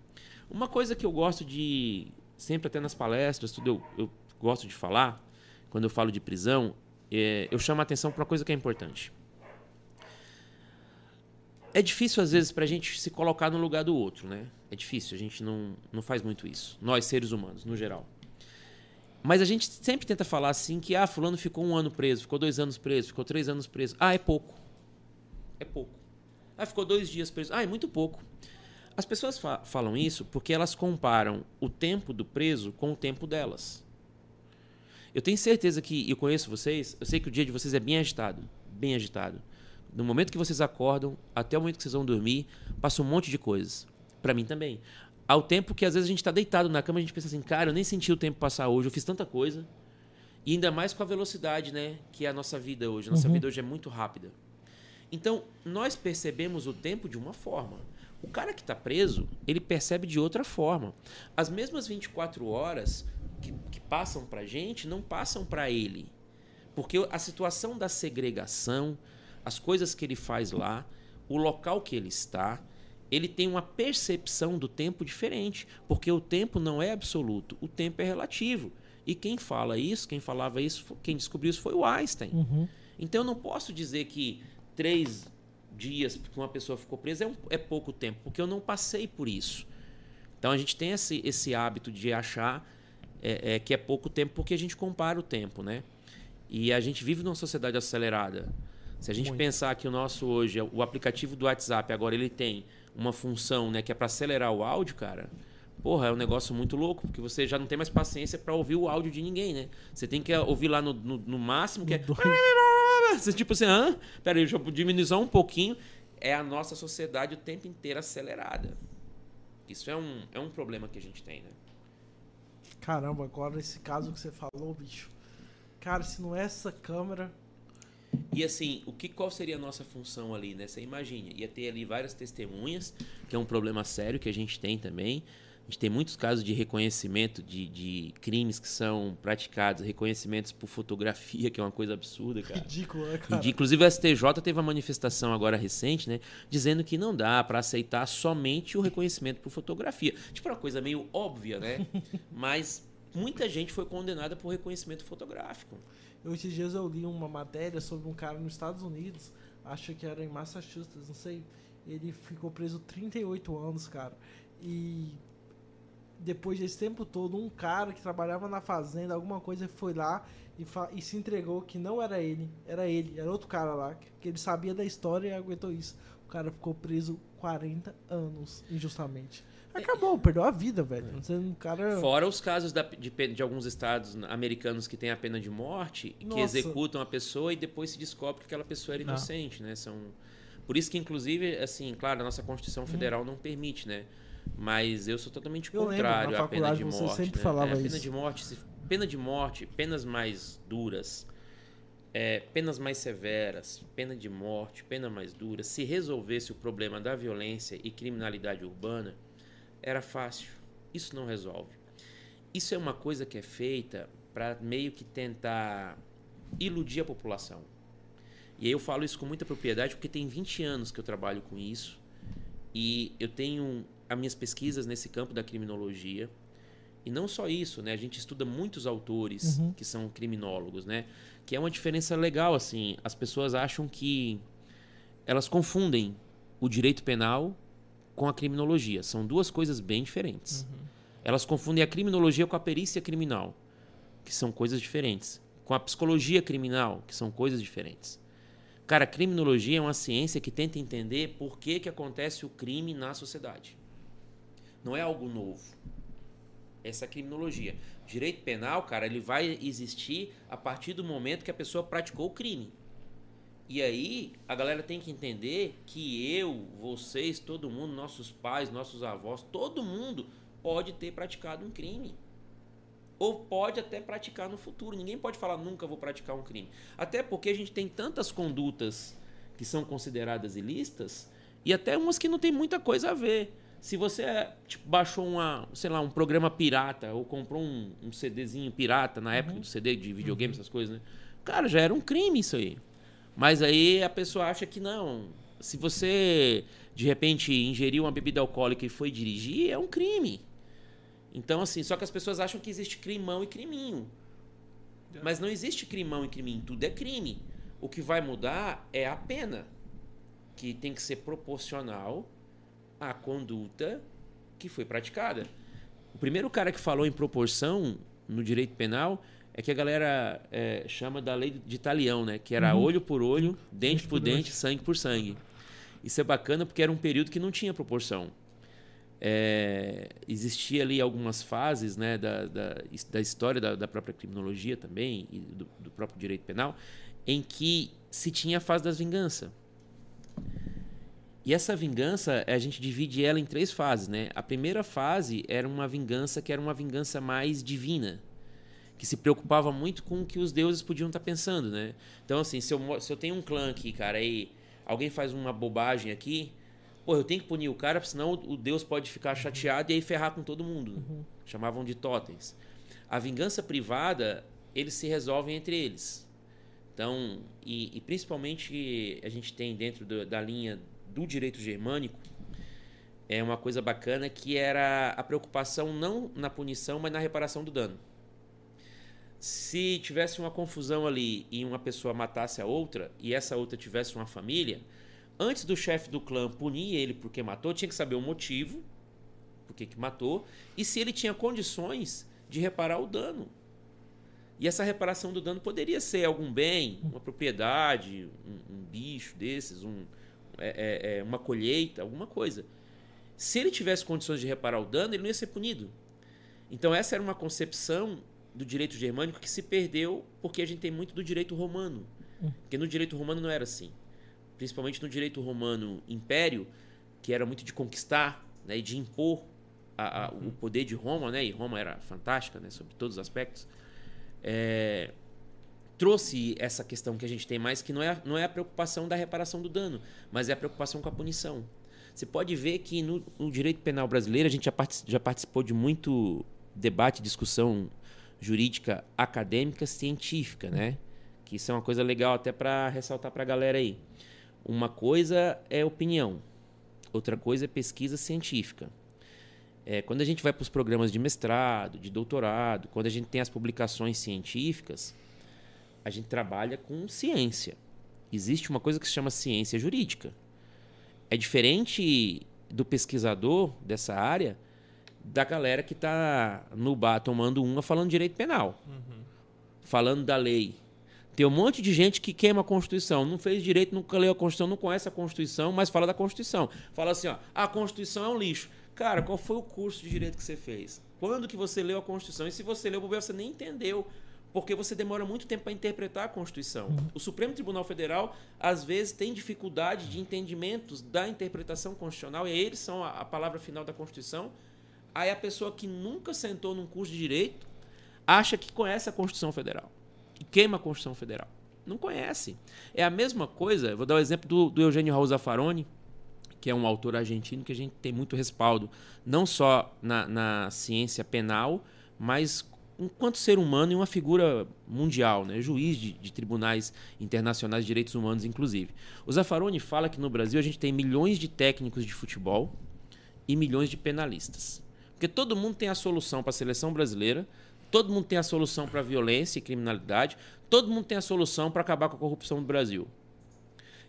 Uma coisa que eu gosto de, sempre até nas palestras, tudo eu, eu gosto de falar, quando eu falo de prisão, é, eu chamo a atenção para uma coisa que é importante. É difícil, às vezes, para a gente se colocar no lugar do outro, né? É difícil, a gente não, não faz muito isso. Nós, seres humanos, no geral. Mas a gente sempre tenta falar assim que, ah, fulano ficou um ano preso, ficou dois anos preso, ficou três anos preso. Ah, é pouco. É pouco. Ah, ficou dois dias preso. Ah, é muito pouco. As pessoas fa falam isso porque elas comparam o tempo do preso com o tempo delas. Eu tenho certeza que, eu conheço vocês, eu sei que o dia de vocês é bem agitado. Bem agitado. Do momento que vocês acordam até o momento que vocês vão dormir, passa um monte de coisas. Para mim também. Ao tempo que às vezes a gente está deitado na cama, a gente pensa assim, cara, eu nem senti o tempo passar hoje, eu fiz tanta coisa. E ainda mais com a velocidade, né? Que é a nossa vida hoje. A nossa uhum. vida hoje é muito rápida. Então, nós percebemos o tempo de uma forma. O cara que está preso, ele percebe de outra forma. As mesmas 24 horas que, que passam para gente não passam para ele. Porque a situação da segregação, as coisas que ele faz lá, o local que ele está, ele tem uma percepção do tempo diferente, porque o tempo não é absoluto, o tempo é relativo. E quem fala isso, quem falava isso, quem descobriu isso foi o Einstein. Uhum. Então eu não posso dizer que três dias que uma pessoa ficou presa é, um, é, pouco tempo, porque eu não passei por isso. Então a gente tem esse, esse hábito de achar é, é, que é pouco tempo porque a gente compara o tempo, né? E a gente vive numa sociedade acelerada. Se a gente Muito. pensar que o nosso hoje, o aplicativo do WhatsApp, agora ele tem uma função, né, que é para acelerar o áudio, cara. Porra, é um negócio muito louco, porque você já não tem mais paciência para ouvir o áudio de ninguém, né? Você tem que ouvir lá no, no, no máximo, que é. Você, tipo assim, ah, peraí, deixa eu diminuir um pouquinho. É a nossa sociedade o tempo inteiro acelerada. Isso é um, é um problema que a gente tem, né? Caramba, agora esse caso que você falou, bicho. Cara, se não é essa câmera, e assim, o que, qual seria a nossa função ali, né? Você imagine, ia ter ali várias testemunhas, que é um problema sério que a gente tem também. A gente tem muitos casos de reconhecimento de, de crimes que são praticados, reconhecimentos por fotografia, que é uma coisa absurda, cara. Ridículo, né, cara? Inclusive o STJ teve uma manifestação agora recente, né? Dizendo que não dá para aceitar somente o reconhecimento por fotografia. Tipo, uma coisa meio óbvia, né? Mas muita gente foi condenada por reconhecimento fotográfico. Eu, esses dias eu li uma matéria sobre um cara nos Estados Unidos, acho que era em Massachusetts, não sei. Ele ficou preso 38 anos, cara. E depois desse tempo todo, um cara que trabalhava na fazenda, alguma coisa, foi lá e, e, se entregou que não era ele, era ele, era outro cara lá, que, que ele sabia da história e aguentou isso. O cara ficou preso 40 anos, injustamente. Acabou, perdeu a vida, velho. Você, um cara... Fora os casos da, de, de, alguns estados americanos que têm a pena de morte, Nossa. que executam a pessoa e depois se descobre que aquela pessoa era inocente, ah. né? São... Por isso que, inclusive, assim, claro, a nossa Constituição hum. Federal hum. não permite, né? Mas eu sou totalmente eu contrário lembro, à pena de morte. Você sempre né? falava é, isso. Pena de morte, pena de morte, penas mais duras, é, penas mais severas, pena de morte, pena mais dura, se resolvesse o problema da violência e criminalidade urbana, era fácil. Isso não resolve. Isso é uma coisa que é feita para meio que tentar iludir a população. E aí eu falo isso com muita propriedade porque tem 20 anos que eu trabalho com isso e eu tenho as minhas pesquisas nesse campo da criminologia. E não só isso, né? A gente estuda muitos autores uhum. que são criminólogos, né? Que é uma diferença legal, assim. As pessoas acham que elas confundem o direito penal com a criminologia. São duas coisas bem diferentes. Uhum. Elas confundem a criminologia com a perícia criminal, que são coisas diferentes. Com a psicologia criminal, que são coisas diferentes. Cara, a criminologia é uma ciência que tenta entender por que, que acontece o crime na sociedade. Não é algo novo. Essa é a criminologia. Direito penal, cara, ele vai existir a partir do momento que a pessoa praticou o crime. E aí, a galera tem que entender que eu, vocês, todo mundo, nossos pais, nossos avós, todo mundo pode ter praticado um crime. ou pode até praticar no futuro. Ninguém pode falar nunca vou praticar um crime. Até porque a gente tem tantas condutas que são consideradas ilícitas e até umas que não tem muita coisa a ver. Se você tipo, baixou uma, sei lá, um programa pirata ou comprou um, um CDzinho pirata na época uhum. do CD de videogame, uhum. essas coisas, né? Cara, já era um crime isso aí. Mas aí a pessoa acha que não. Se você de repente ingeriu uma bebida alcoólica e foi dirigir, é um crime. Então, assim, só que as pessoas acham que existe crimão e criminho. É. Mas não existe crimão e criminho, tudo é crime. O que vai mudar é a pena, que tem que ser proporcional à conduta que foi praticada. O primeiro cara que falou em proporção no direito penal é que a galera é, chama da lei de Italião, né? Que era uhum. olho por olho, dente por dente, sangue por sangue. Isso é bacana porque era um período que não tinha proporção é, existia ali algumas fases né, da, da, da história da, da, própria criminologia também e do, do, próprio direito penal em que se tinha a fase das vinganças. E essa vingança, a gente divide ela em três fases. Né? A primeira fase era uma vingança que era uma vingança mais divina, que se preocupava muito com o que os deuses podiam estar pensando. Né? Então, assim, se eu, se eu tenho um clã aqui, cara, aí alguém faz uma bobagem aqui, pô, eu tenho que punir o cara, senão o Deus pode ficar chateado e aí ferrar com todo mundo. Uhum. Chamavam de totens. A vingança privada, eles se resolvem entre eles. Então, e, e principalmente a gente tem dentro do, da linha do direito germânico, é uma coisa bacana que era a preocupação não na punição, mas na reparação do dano. Se tivesse uma confusão ali e uma pessoa matasse a outra e essa outra tivesse uma família, antes do chefe do clã punir ele porque matou, tinha que saber o motivo, por que matou, e se ele tinha condições de reparar o dano. E essa reparação do dano poderia ser algum bem, uma propriedade, um, um bicho desses, um, é, é, é, uma colheita, alguma coisa. Se ele tivesse condições de reparar o dano, ele não ia ser punido. Então, essa era uma concepção do direito germânico que se perdeu porque a gente tem muito do direito romano. Hum. Porque no direito romano não era assim principalmente no direito romano império, que era muito de conquistar né, e de impor a, a, uhum. o poder de Roma, né, e Roma era fantástica né, sobre todos os aspectos, é, trouxe essa questão que a gente tem mais, que não é, não é a preocupação da reparação do dano, mas é a preocupação com a punição. Você pode ver que no, no direito penal brasileiro, a gente já, participou, já participou de muito debate, discussão jurídica acadêmica, científica, né? Que isso é uma coisa legal até para ressaltar para a galera aí. Uma coisa é opinião, outra coisa é pesquisa científica. É, quando a gente vai para os programas de mestrado, de doutorado, quando a gente tem as publicações científicas, a gente trabalha com ciência. Existe uma coisa que se chama ciência jurídica. É diferente do pesquisador dessa área da galera que está no bar tomando uma falando direito penal, uhum. falando da lei, tem um monte de gente que queima a Constituição. Não fez direito, nunca leu a Constituição, não conhece a Constituição, mas fala da Constituição. Fala assim, ó, a Constituição é um lixo. Cara, qual foi o curso de direito que você fez? Quando que você leu a Constituição? E se você leu, você nem entendeu, porque você demora muito tempo para interpretar a Constituição. Uhum. O Supremo Tribunal Federal, às vezes, tem dificuldade de entendimentos da interpretação constitucional, e eles são a, a palavra final da Constituição. Aí a pessoa que nunca sentou num curso de direito acha que conhece a Constituição Federal e queima a Constituição Federal. Não conhece. É a mesma coisa, vou dar o um exemplo do, do Eugênio Raul Zaffaroni, que é um autor argentino que a gente tem muito respaldo, não só na, na ciência penal, mas enquanto ser humano e uma figura mundial, né? juiz de, de, tribunais internacionais de direitos humanos, inclusive. O Zaffaroni fala que no Brasil a gente tem milhões de técnicos de futebol e milhões de penalistas. Porque todo mundo tem a solução para a seleção brasileira, Todo mundo tem a solução para violência e criminalidade. Todo mundo tem a solução para acabar com a corrupção no Brasil.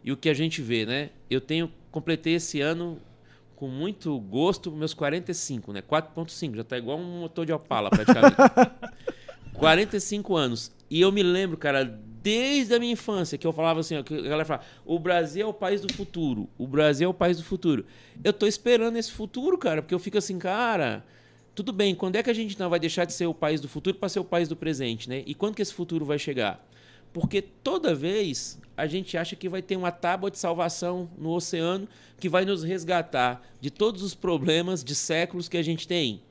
E o que a gente vê, né? Eu tenho completei esse ano com muito gosto meus 45, né? 4.5, já tá igual um motor de Opala praticamente. 45 anos. E eu me lembro, cara, desde a minha infância que eu falava assim, ó, que a galera fala, o Brasil é o país do futuro. O Brasil é o país do futuro. Eu tô esperando esse futuro, cara, porque eu fico assim, cara, tudo bem, quando é que a gente não vai deixar de ser o país do futuro para ser o país do presente, né? E quando que esse futuro vai chegar? Porque toda vez a gente acha que vai ter uma tábua de salvação no oceano que vai nos resgatar de todos os problemas de séculos que a gente tem.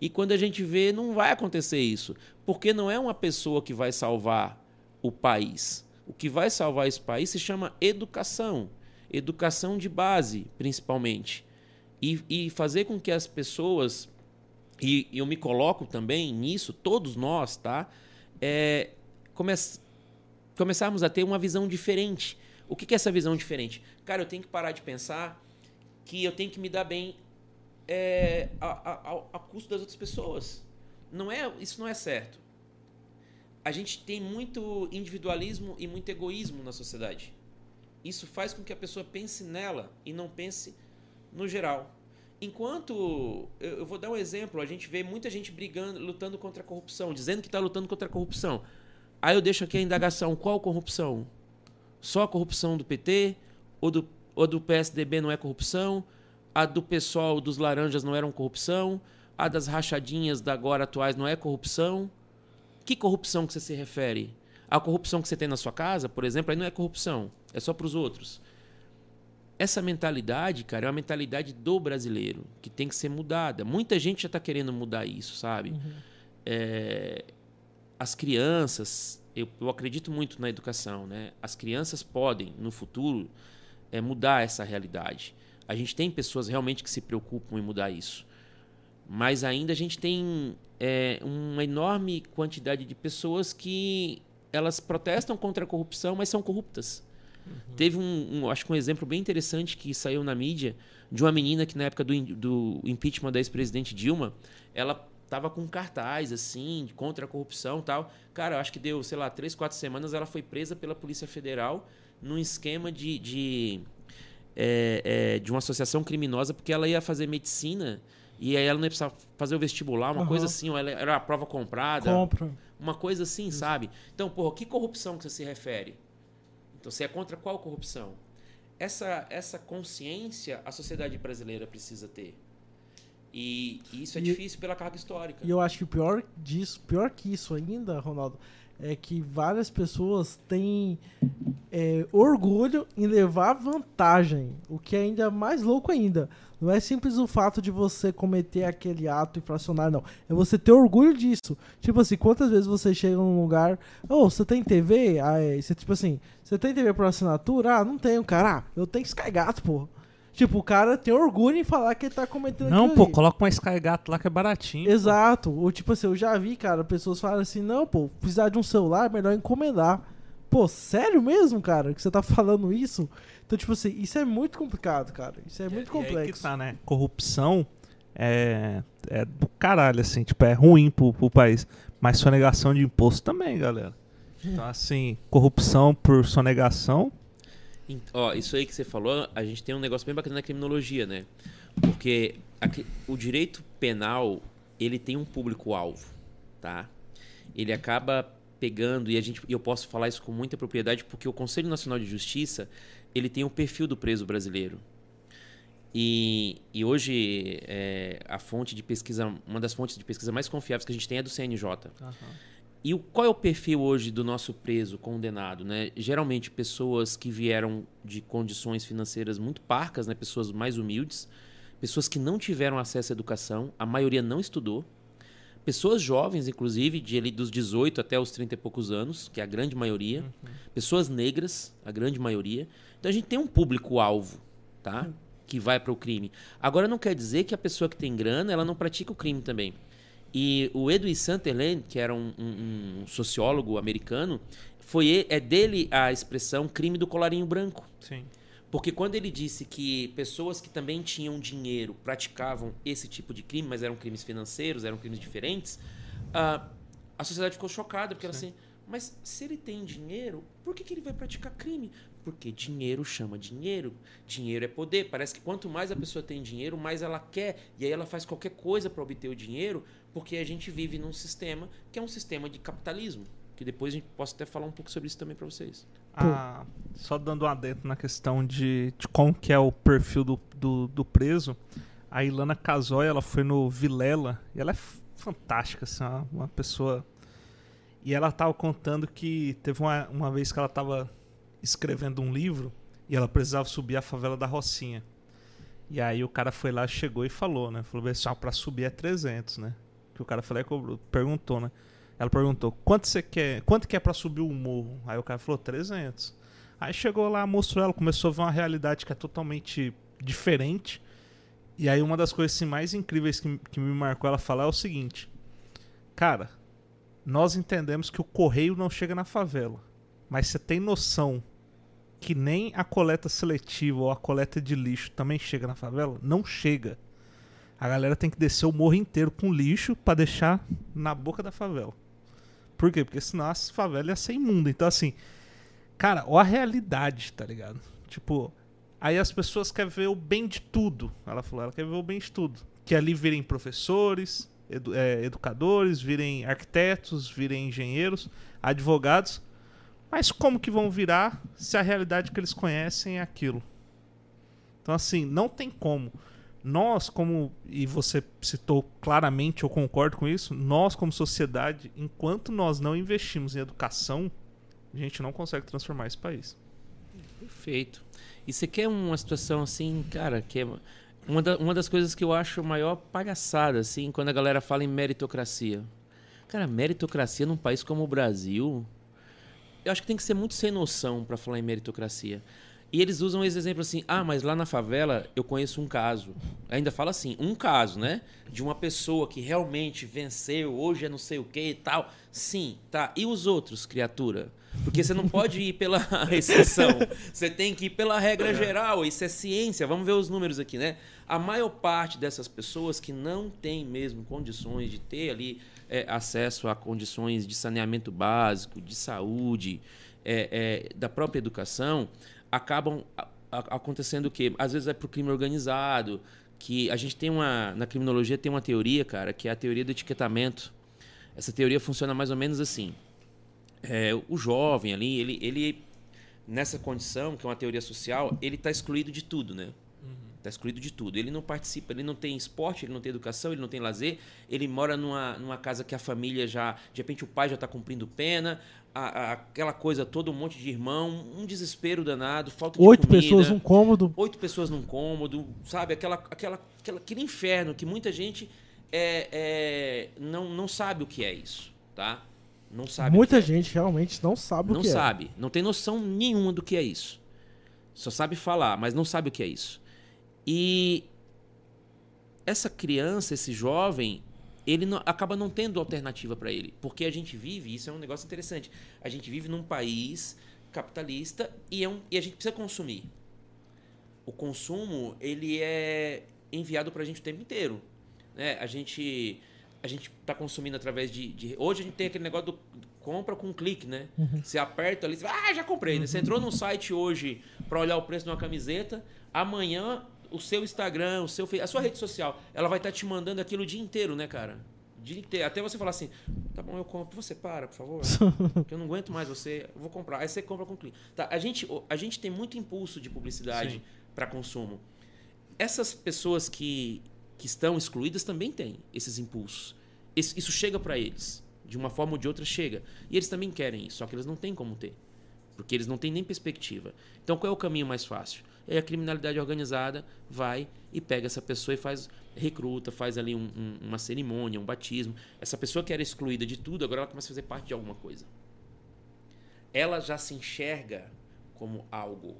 E quando a gente vê, não vai acontecer isso. Porque não é uma pessoa que vai salvar o país. O que vai salvar esse país se chama educação. Educação de base, principalmente. E, e fazer com que as pessoas, e eu me coloco também nisso, todos nós, tá? É, come, começarmos a ter uma visão diferente. O que, que é essa visão diferente? Cara, eu tenho que parar de pensar que eu tenho que me dar bem é, a, a, a, custo das outras pessoas. Não é, isso não é certo. A gente tem muito individualismo e muito egoísmo na sociedade. Isso faz com que a pessoa pense nela e não pense no geral. Enquanto eu, vou dar um exemplo, a gente vê muita gente brigando, lutando contra a corrupção, dizendo que está lutando contra a corrupção. Aí eu deixo aqui a indagação: qual corrupção? Só a corrupção do PT ou do, ou do PSDB não é corrupção? a do pessoal dos laranjas não era corrupção, a das rachadinhas da agora atuais não é corrupção. Que corrupção que você se refere? A corrupção que você tem na sua casa, por exemplo, aí não é corrupção, é só para os outros. Essa mentalidade, cara, é uma mentalidade do brasileiro que tem que ser mudada. Muita gente já está querendo mudar isso, sabe? Uhum. É, as crianças, eu, eu, acredito muito na educação, né? As crianças podem, no futuro, é, mudar essa realidade. A gente tem pessoas realmente que se preocupam em mudar isso. Mas ainda a gente tem é, uma enorme quantidade de pessoas que elas protestam contra a corrupção, mas são corruptas. Uhum. Teve um, um, acho que um exemplo bem interessante que saiu na mídia de uma menina que na época do, do impeachment da ex-presidente Dilma, ela tava com cartaz assim contra a corrupção tal. Cara, acho que deu, sei lá, três, quatro semanas ela foi presa pela Polícia Federal num esquema de, de é, é, de uma associação criminosa porque ela ia fazer medicina e aí ela não ia precisar fazer o vestibular, uma uhum. coisa assim, ou ela era a prova comprada. Compra. Uma coisa assim, Isso. sabe? Então, porra, que corrupção que você se refere? Então, você é contra qual corrupção? Essa, essa consciência a sociedade brasileira precisa ter. E, e isso é e, difícil pela carga histórica. E eu acho que o pior disso, pior que isso ainda, Ronaldo, é que várias pessoas têm é, orgulho em levar vantagem, o que é ainda mais louco ainda. Não é simples o fato de você cometer aquele ato infracionário, não. É você ter orgulho disso. Tipo assim, quantas vezes você chega num lugar, oh, você tem TV? Aí, você, tipo assim, você tem TV por assinatura? Ah, não tenho, cara. Ah, eu tenho Sky Gato, porra. Tipo, o cara tem orgulho em falar que ele tá cometendo Não, pô, ali. coloca uma Sky Gato lá que é baratinho. Exato. Ou tipo assim, eu já vi, cara, pessoas falam assim, não, pô, precisar de um celular, é melhor encomendar. Pô, sério mesmo, cara, que você tá falando isso? Então, tipo assim, isso é muito complicado, cara. Isso é muito complexo. E aí que tá, né? Corrupção é, é do caralho, assim, tipo, é ruim pro, pro país. Mas sonegação de imposto também, galera. Então, assim, corrupção por sonegação Ó, isso aí que você falou, a gente tem um negócio bem bacana na criminologia, né? Porque o direito penal, ele tem um público-alvo, tá? Ele acaba pegando, e a gente, eu posso falar isso com muita propriedade, porque o Conselho Nacional de Justiça, ele tem o perfil do preso brasileiro. E, e hoje, é, a fonte de pesquisa, uma das fontes de pesquisa mais confiáveis que a gente tem é do CNJ. Uhum. E o, qual é o perfil hoje do nosso preso condenado? Né? Geralmente pessoas que vieram de condições financeiras muito parcas, né? pessoas mais humildes, pessoas que não tiveram acesso à educação, a maioria não estudou, pessoas jovens, inclusive, de ali, dos 18 até os 30 e poucos anos, que é a grande maioria, uhum. pessoas negras, a grande maioria. Então a gente tem um público-alvo, tá? Uhum. Que vai para o crime. Agora não quer dizer que a pessoa que tem grana, ela não pratica o crime também. E o Edwin Sunderland, que era um, um, um, sociólogo americano, foi é dele a expressão crime do colarinho branco. Sim. Porque quando ele disse que pessoas que também tinham dinheiro praticavam esse tipo de crime, mas eram crimes financeiros, eram crimes diferentes, a, a sociedade ficou chocada, porque Sim. era assim, mas se ele tem dinheiro, por que, que ele vai praticar crime? Porque dinheiro chama dinheiro. Dinheiro é poder. Parece que quanto mais a pessoa tem dinheiro, mais ela quer. E aí ela faz qualquer coisa para obter o dinheiro, porque a gente vive num sistema que é um sistema de capitalismo. Que depois a gente possa até falar um pouco sobre isso também para vocês. Ah, só dando um adentro na questão de, de como que é o perfil do, do, do preso. A Ilana Casoy, ela foi no Vilela e ela é fantástica, assim, uma pessoa e ela estava contando que teve uma, uma vez que ela estava escrevendo um livro e ela precisava subir a favela da Rocinha. E aí o cara foi lá, chegou e falou, né? Falou, pessoal, para subir é 300, né? Que o cara falou, é perguntou, né? Ela perguntou, quanto você quer, quanto que é subir o morro? Aí o cara falou, 300. Aí chegou lá, mostrou ela, começou a ver uma realidade que é totalmente diferente. E aí uma das coisas assim, mais incríveis que, que me marcou ela falar é o seguinte. Cara, nós entendemos que o correio não chega na favela. Mas você tem noção que nem a coleta seletiva ou a coleta de lixo também chega na favela? Não chega. A galera tem que descer o morro inteiro com lixo para deixar na boca da favela. Por quê? Porque senão a favela ia ser imunda. Então, assim, cara, ó a realidade, tá ligado? Tipo, aí as pessoas querem ver o bem de tudo. Ela falou, ela quer ver o bem de tudo. Que ali virem professores, edu é, educadores, virem arquitetos, virem engenheiros, advogados. Mas como que vão virar se a realidade que eles conhecem é aquilo? Então, assim, não tem como. Nós, como. E você citou claramente, eu concordo com isso. Nós, como sociedade, enquanto nós não investimos em educação, a gente não consegue transformar esse país. Perfeito. E você quer uma situação assim, cara, que é uma, da, uma das coisas que eu acho maior palhaçada, assim, quando a galera fala em meritocracia. Cara, meritocracia num país como o Brasil, eu acho que tem que ser muito sem noção para falar em meritocracia. E eles usam esse exemplo assim: ah, mas lá na favela eu conheço um caso. Ainda fala assim: um caso, né? De uma pessoa que realmente venceu, hoje é não sei o que e tal. Sim, tá. E os outros, criatura? Porque você não pode ir pela exceção. Você tem que ir pela regra geral. Isso é ciência. Vamos ver os números aqui, né? A maior parte dessas pessoas que não tem mesmo condições de ter ali é, acesso a condições de saneamento básico, de saúde, é, é, da própria educação acabam acontecendo o quê? Às vezes é pro crime organizado, que a gente tem uma na criminologia tem uma teoria, cara, que é a teoria do etiquetamento. Essa teoria funciona mais ou menos assim. É, o jovem ali, ele, ele nessa condição, que é uma teoria social, ele está excluído de tudo, né? Está excluído de tudo. Ele não participa, ele não tem esporte, ele não tem educação, ele não tem lazer. Ele mora numa, numa casa que a família já. De repente o pai já está cumprindo pena, a, a, aquela coisa toda, um monte de irmão, um desespero danado, falta de Oito comida, pessoas num cômodo. Oito pessoas num cômodo, sabe? Aquela, aquela, aquela, aquele inferno que muita gente é, é, não, não sabe o que é isso, tá? Não sabe. Muita é. gente realmente não sabe não o que sabe, é. não tem noção nenhuma do que é isso. Só sabe falar, mas não sabe o que é isso. E essa criança, esse jovem, ele não, acaba não tendo alternativa para ele. Porque a gente vive, isso é um negócio interessante, a gente vive num país capitalista e, é um, e a gente precisa consumir. O consumo, ele é enviado para a gente o tempo inteiro. Né? A gente a gente está consumindo através de, de, Hoje a gente tem aquele negócio do compra com um clique, né? Uhum. Você aperta ali, você vai, ah, já comprei. Né? Você entrou num site hoje para olhar o preço de uma camiseta, amanhã o seu Instagram, o seu a sua rede social, ela vai estar tá te mandando aquilo o dia inteiro, né, cara? O dia inteiro. Até você falar assim, tá bom, eu compro. Você para, por favor. Porque eu não aguento mais você, eu vou comprar. Aí você compra com clique. Tá, a gente, a gente tem muito impulso de publicidade para consumo. Essas pessoas que, que estão excluídas também têm esses impulsos. Isso, isso chega para eles. De uma forma ou de outra chega. E eles também querem isso, só que eles não têm como ter. Porque eles não têm nem perspectiva. Então qual é o caminho mais fácil? E a criminalidade organizada vai e pega essa pessoa e faz recruta, faz ali um, um, uma cerimônia, um batismo. Essa pessoa que era excluída de tudo, agora ela começa a fazer parte de alguma coisa. Ela já se enxerga como algo.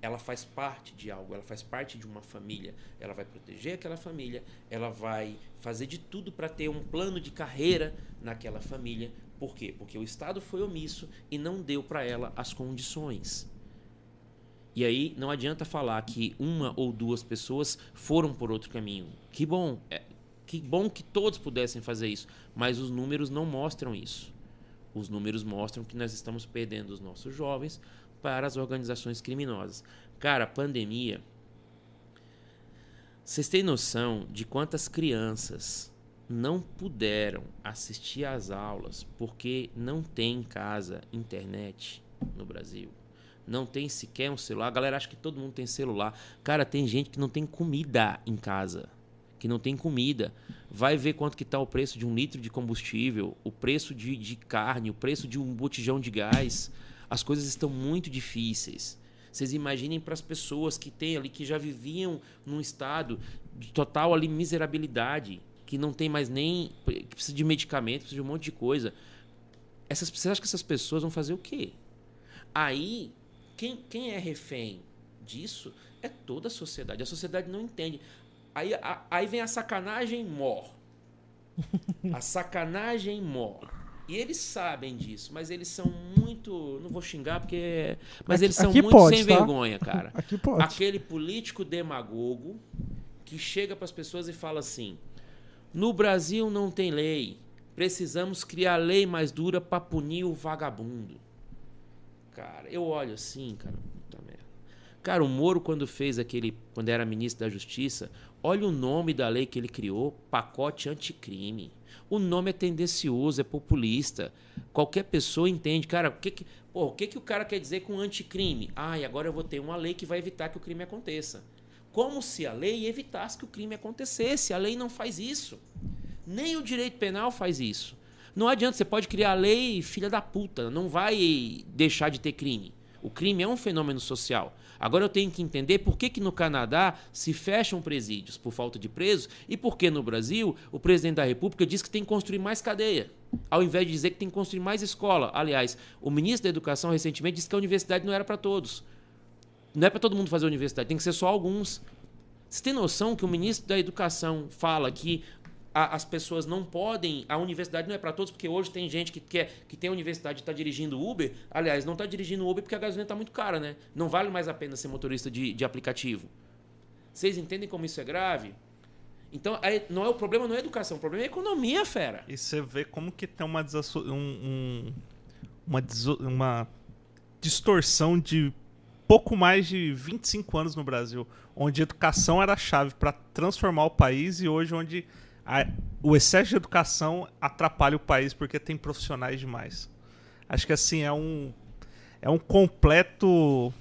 Ela faz parte de algo, ela faz parte de uma família. Ela vai proteger aquela família, ela vai fazer de tudo para ter um plano de carreira naquela família. Por quê? Porque o Estado foi omisso e não deu para ela as condições. E aí não adianta falar que uma ou duas pessoas foram por outro caminho. Que bom, é, que bom que todos pudessem fazer isso, mas os números não mostram isso. Os números mostram que nós estamos perdendo os nossos jovens para as organizações criminosas. Cara, pandemia. Vocês têm noção de quantas crianças não puderam assistir às aulas porque não tem em casa internet no Brasil? não tem sequer um celular. A galera acha que todo mundo tem celular. Cara, tem gente que não tem comida em casa. Que não tem comida. Vai ver quanto que está o preço de um litro de combustível, o preço de, de carne, o preço de um botijão de gás. As coisas estão muito difíceis. Vocês imaginem para as pessoas que têm ali, que já viviam num estado de total ali miserabilidade. que não tem mais nem. que precisa de medicamento, precisa de um monte de coisa. Essas, você acha que essas pessoas vão fazer o quê? Aí, quem, quem é refém disso é toda a sociedade. A sociedade não entende. Aí, a, aí vem a sacanagem mor. A sacanagem mor. E eles sabem disso, mas eles são muito. Não vou xingar porque. Mas Aqui- eles são muito pode, sem tá? vergonha, cara. Aqui pode. Aquele político demagogo que chega para as pessoas e fala assim: no Brasil não tem lei. Precisamos criar lei mais dura para punir o vagabundo. Cara, eu olho assim, cara, puta merda. Cara, o Moro, quando fez aquele. Quando era ministro da Justiça, olha o nome da lei que ele criou: pacote anticrime. O nome é tendencioso, é populista. Qualquer pessoa entende. Cara, o que que, pô, o, que, que o cara quer dizer com anticrime? Ah, e agora eu vou ter uma lei que vai evitar que o crime aconteça. Como se a lei evitasse que o crime acontecesse. A lei não faz isso. Nem o direito penal faz isso. Não adianta, você pode criar a lei filha da puta, não vai deixar de ter crime. O crime é um fenômeno social. Agora eu tenho que entender por que, que no Canadá se fecham presídios por falta de presos e por que no Brasil o presidente da República diz que tem que construir mais cadeia, ao invés de dizer que tem que construir mais escola. Aliás, o ministro da Educação recentemente disse que a universidade não era para todos. Não é para todo mundo fazer universidade, tem que ser só alguns. Você tem noção que o ministro da Educação fala que a- as pessoas não podem. A universidade não é para todos, porque hoje tem gente que quer que tem a universidade e está dirigindo Uber. Aliás, não está dirigindo Uber porque a gasolina está muito cara, né? Não vale mais a pena ser motorista de, de aplicativo. Vocês entendem como isso é grave? Então, aí, não é o problema não é educação, o problema é economia, fera. E você vê como que tem uma, desasso- um- um- uma, uma distorção de pouco mais de 25 anos no Brasil, onde educação era a chave para transformar o país e hoje onde a- o excesso de educação atrapalha o país porque tem profissionais demais. Acho que assim é um é um completo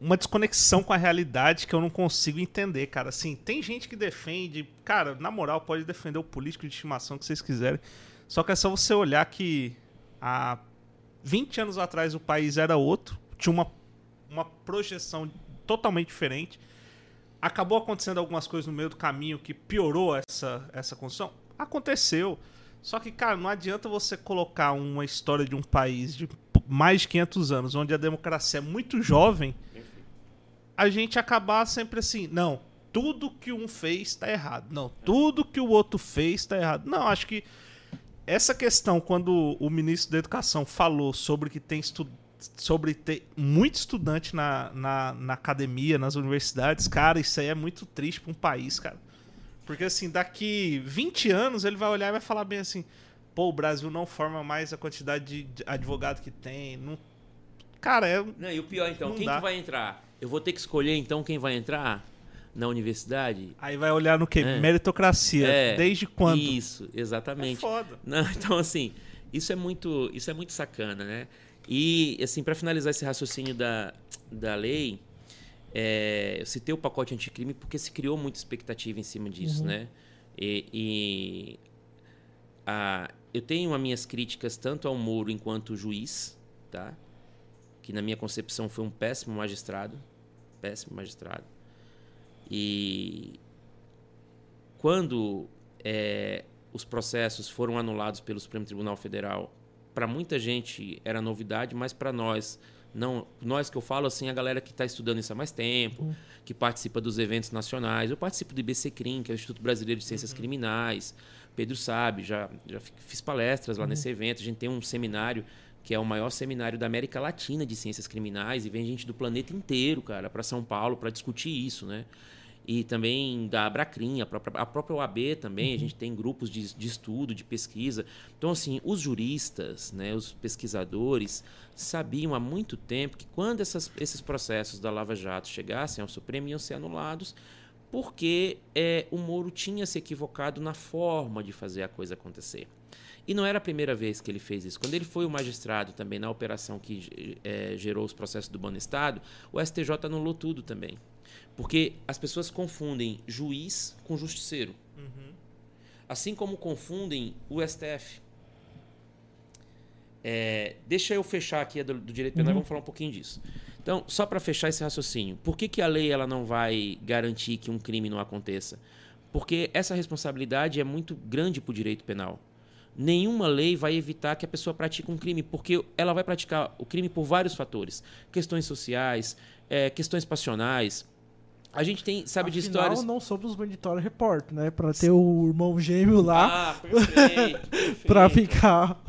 uma desconexão com a realidade que eu não consigo entender, cara. Assim, tem gente que defende, cara, na moral, pode defender o político de estimação que vocês quiserem. Só que é só você olhar que há 20 anos atrás o país era outro, tinha uma, uma projeção totalmente diferente. Acabou acontecendo algumas coisas no meio do caminho que piorou essa, essa construção? Aconteceu. Só que, cara, não adianta você colocar uma história de um país de mais de 500 anos, onde a democracia é muito jovem, a gente acabar sempre assim, não, tudo que um fez está errado. Não, tudo que o outro fez está errado. Não, acho que essa questão, quando o ministro da Educação falou sobre que tem estu sobre ter muito estudante na, na, na academia, nas universidades, cara, isso aí é muito triste para um país, cara. Porque assim, daqui 20 anos ele vai olhar e vai falar bem assim: pô, o Brasil não forma mais a quantidade de advogado que tem. Não... Cara, é. Não, e o pior então, quem que vai entrar? Eu vou ter que escolher então quem vai entrar na universidade? Aí vai olhar no quê? É. Meritocracia. É, Desde quando? Isso, É exatamente. foda. Não, então assim, isso é muito, isso é muito sacana, né? E assim, para finalizar esse raciocínio da, da lei, é, eu citei o pacote anticrime porque se criou muita expectativa em cima disso, né? E, e a, eu tenho as minhas críticas tanto ao Moro enquanto juiz, tá? Que na minha concepção foi um péssimo magistrado, péssimo magistrado. E quando é, os processos foram anulados pelo Supremo Tribunal Federal, para muita gente era novidade, mas para nós, não, nós que eu falo assim, a galera que está estudando isso há mais tempo, que participa dos eventos nacionais, eu participo do IBCCRIM, que é o Instituto Brasileiro de Ciências Criminais, Pedro sabe, já, já fi- fiz palestras lá nesse evento, a gente tem um seminário que é o maior seminário da América Latina de ciências criminais e vem gente do planeta inteiro, cara, para São Paulo para discutir isso, né? E também da Abracrim, a própria, a própria OAB também, a gente tem grupos de, de estudo, de pesquisa. Então, assim, os juristas, né, os pesquisadores, sabiam há muito tempo que quando essas, esses processos da Lava Jato chegassem ao Supremo, iam ser anulados, porque é, o Moro tinha se equivocado na forma de fazer a coisa acontecer. E não era a primeira vez que ele fez isso. Quando ele foi o magistrado também na operação que eh, gerou os processos do Banestado, o STJ anulou tudo também. Porque as pessoas confundem juiz com justiceiro. Assim como confundem o STF. É, deixa eu fechar aqui a do, do direito penal, vamos falar um pouquinho disso. Então, só para fechar esse raciocínio, por que, que a lei ela não vai garantir que um crime não aconteça? Porque essa responsabilidade é muito grande para o direito penal. Nenhuma lei vai evitar que a pessoa pratique um crime, porque ela vai praticar o crime por vários fatores: questões sociais, é, questões passionais, a gente tem, sabe, Afinal, de histórias. não somos Mandatory Report, né? Pra ter o irmão gêmeo lá. Ah, perfeito, perfeito. pra ficar.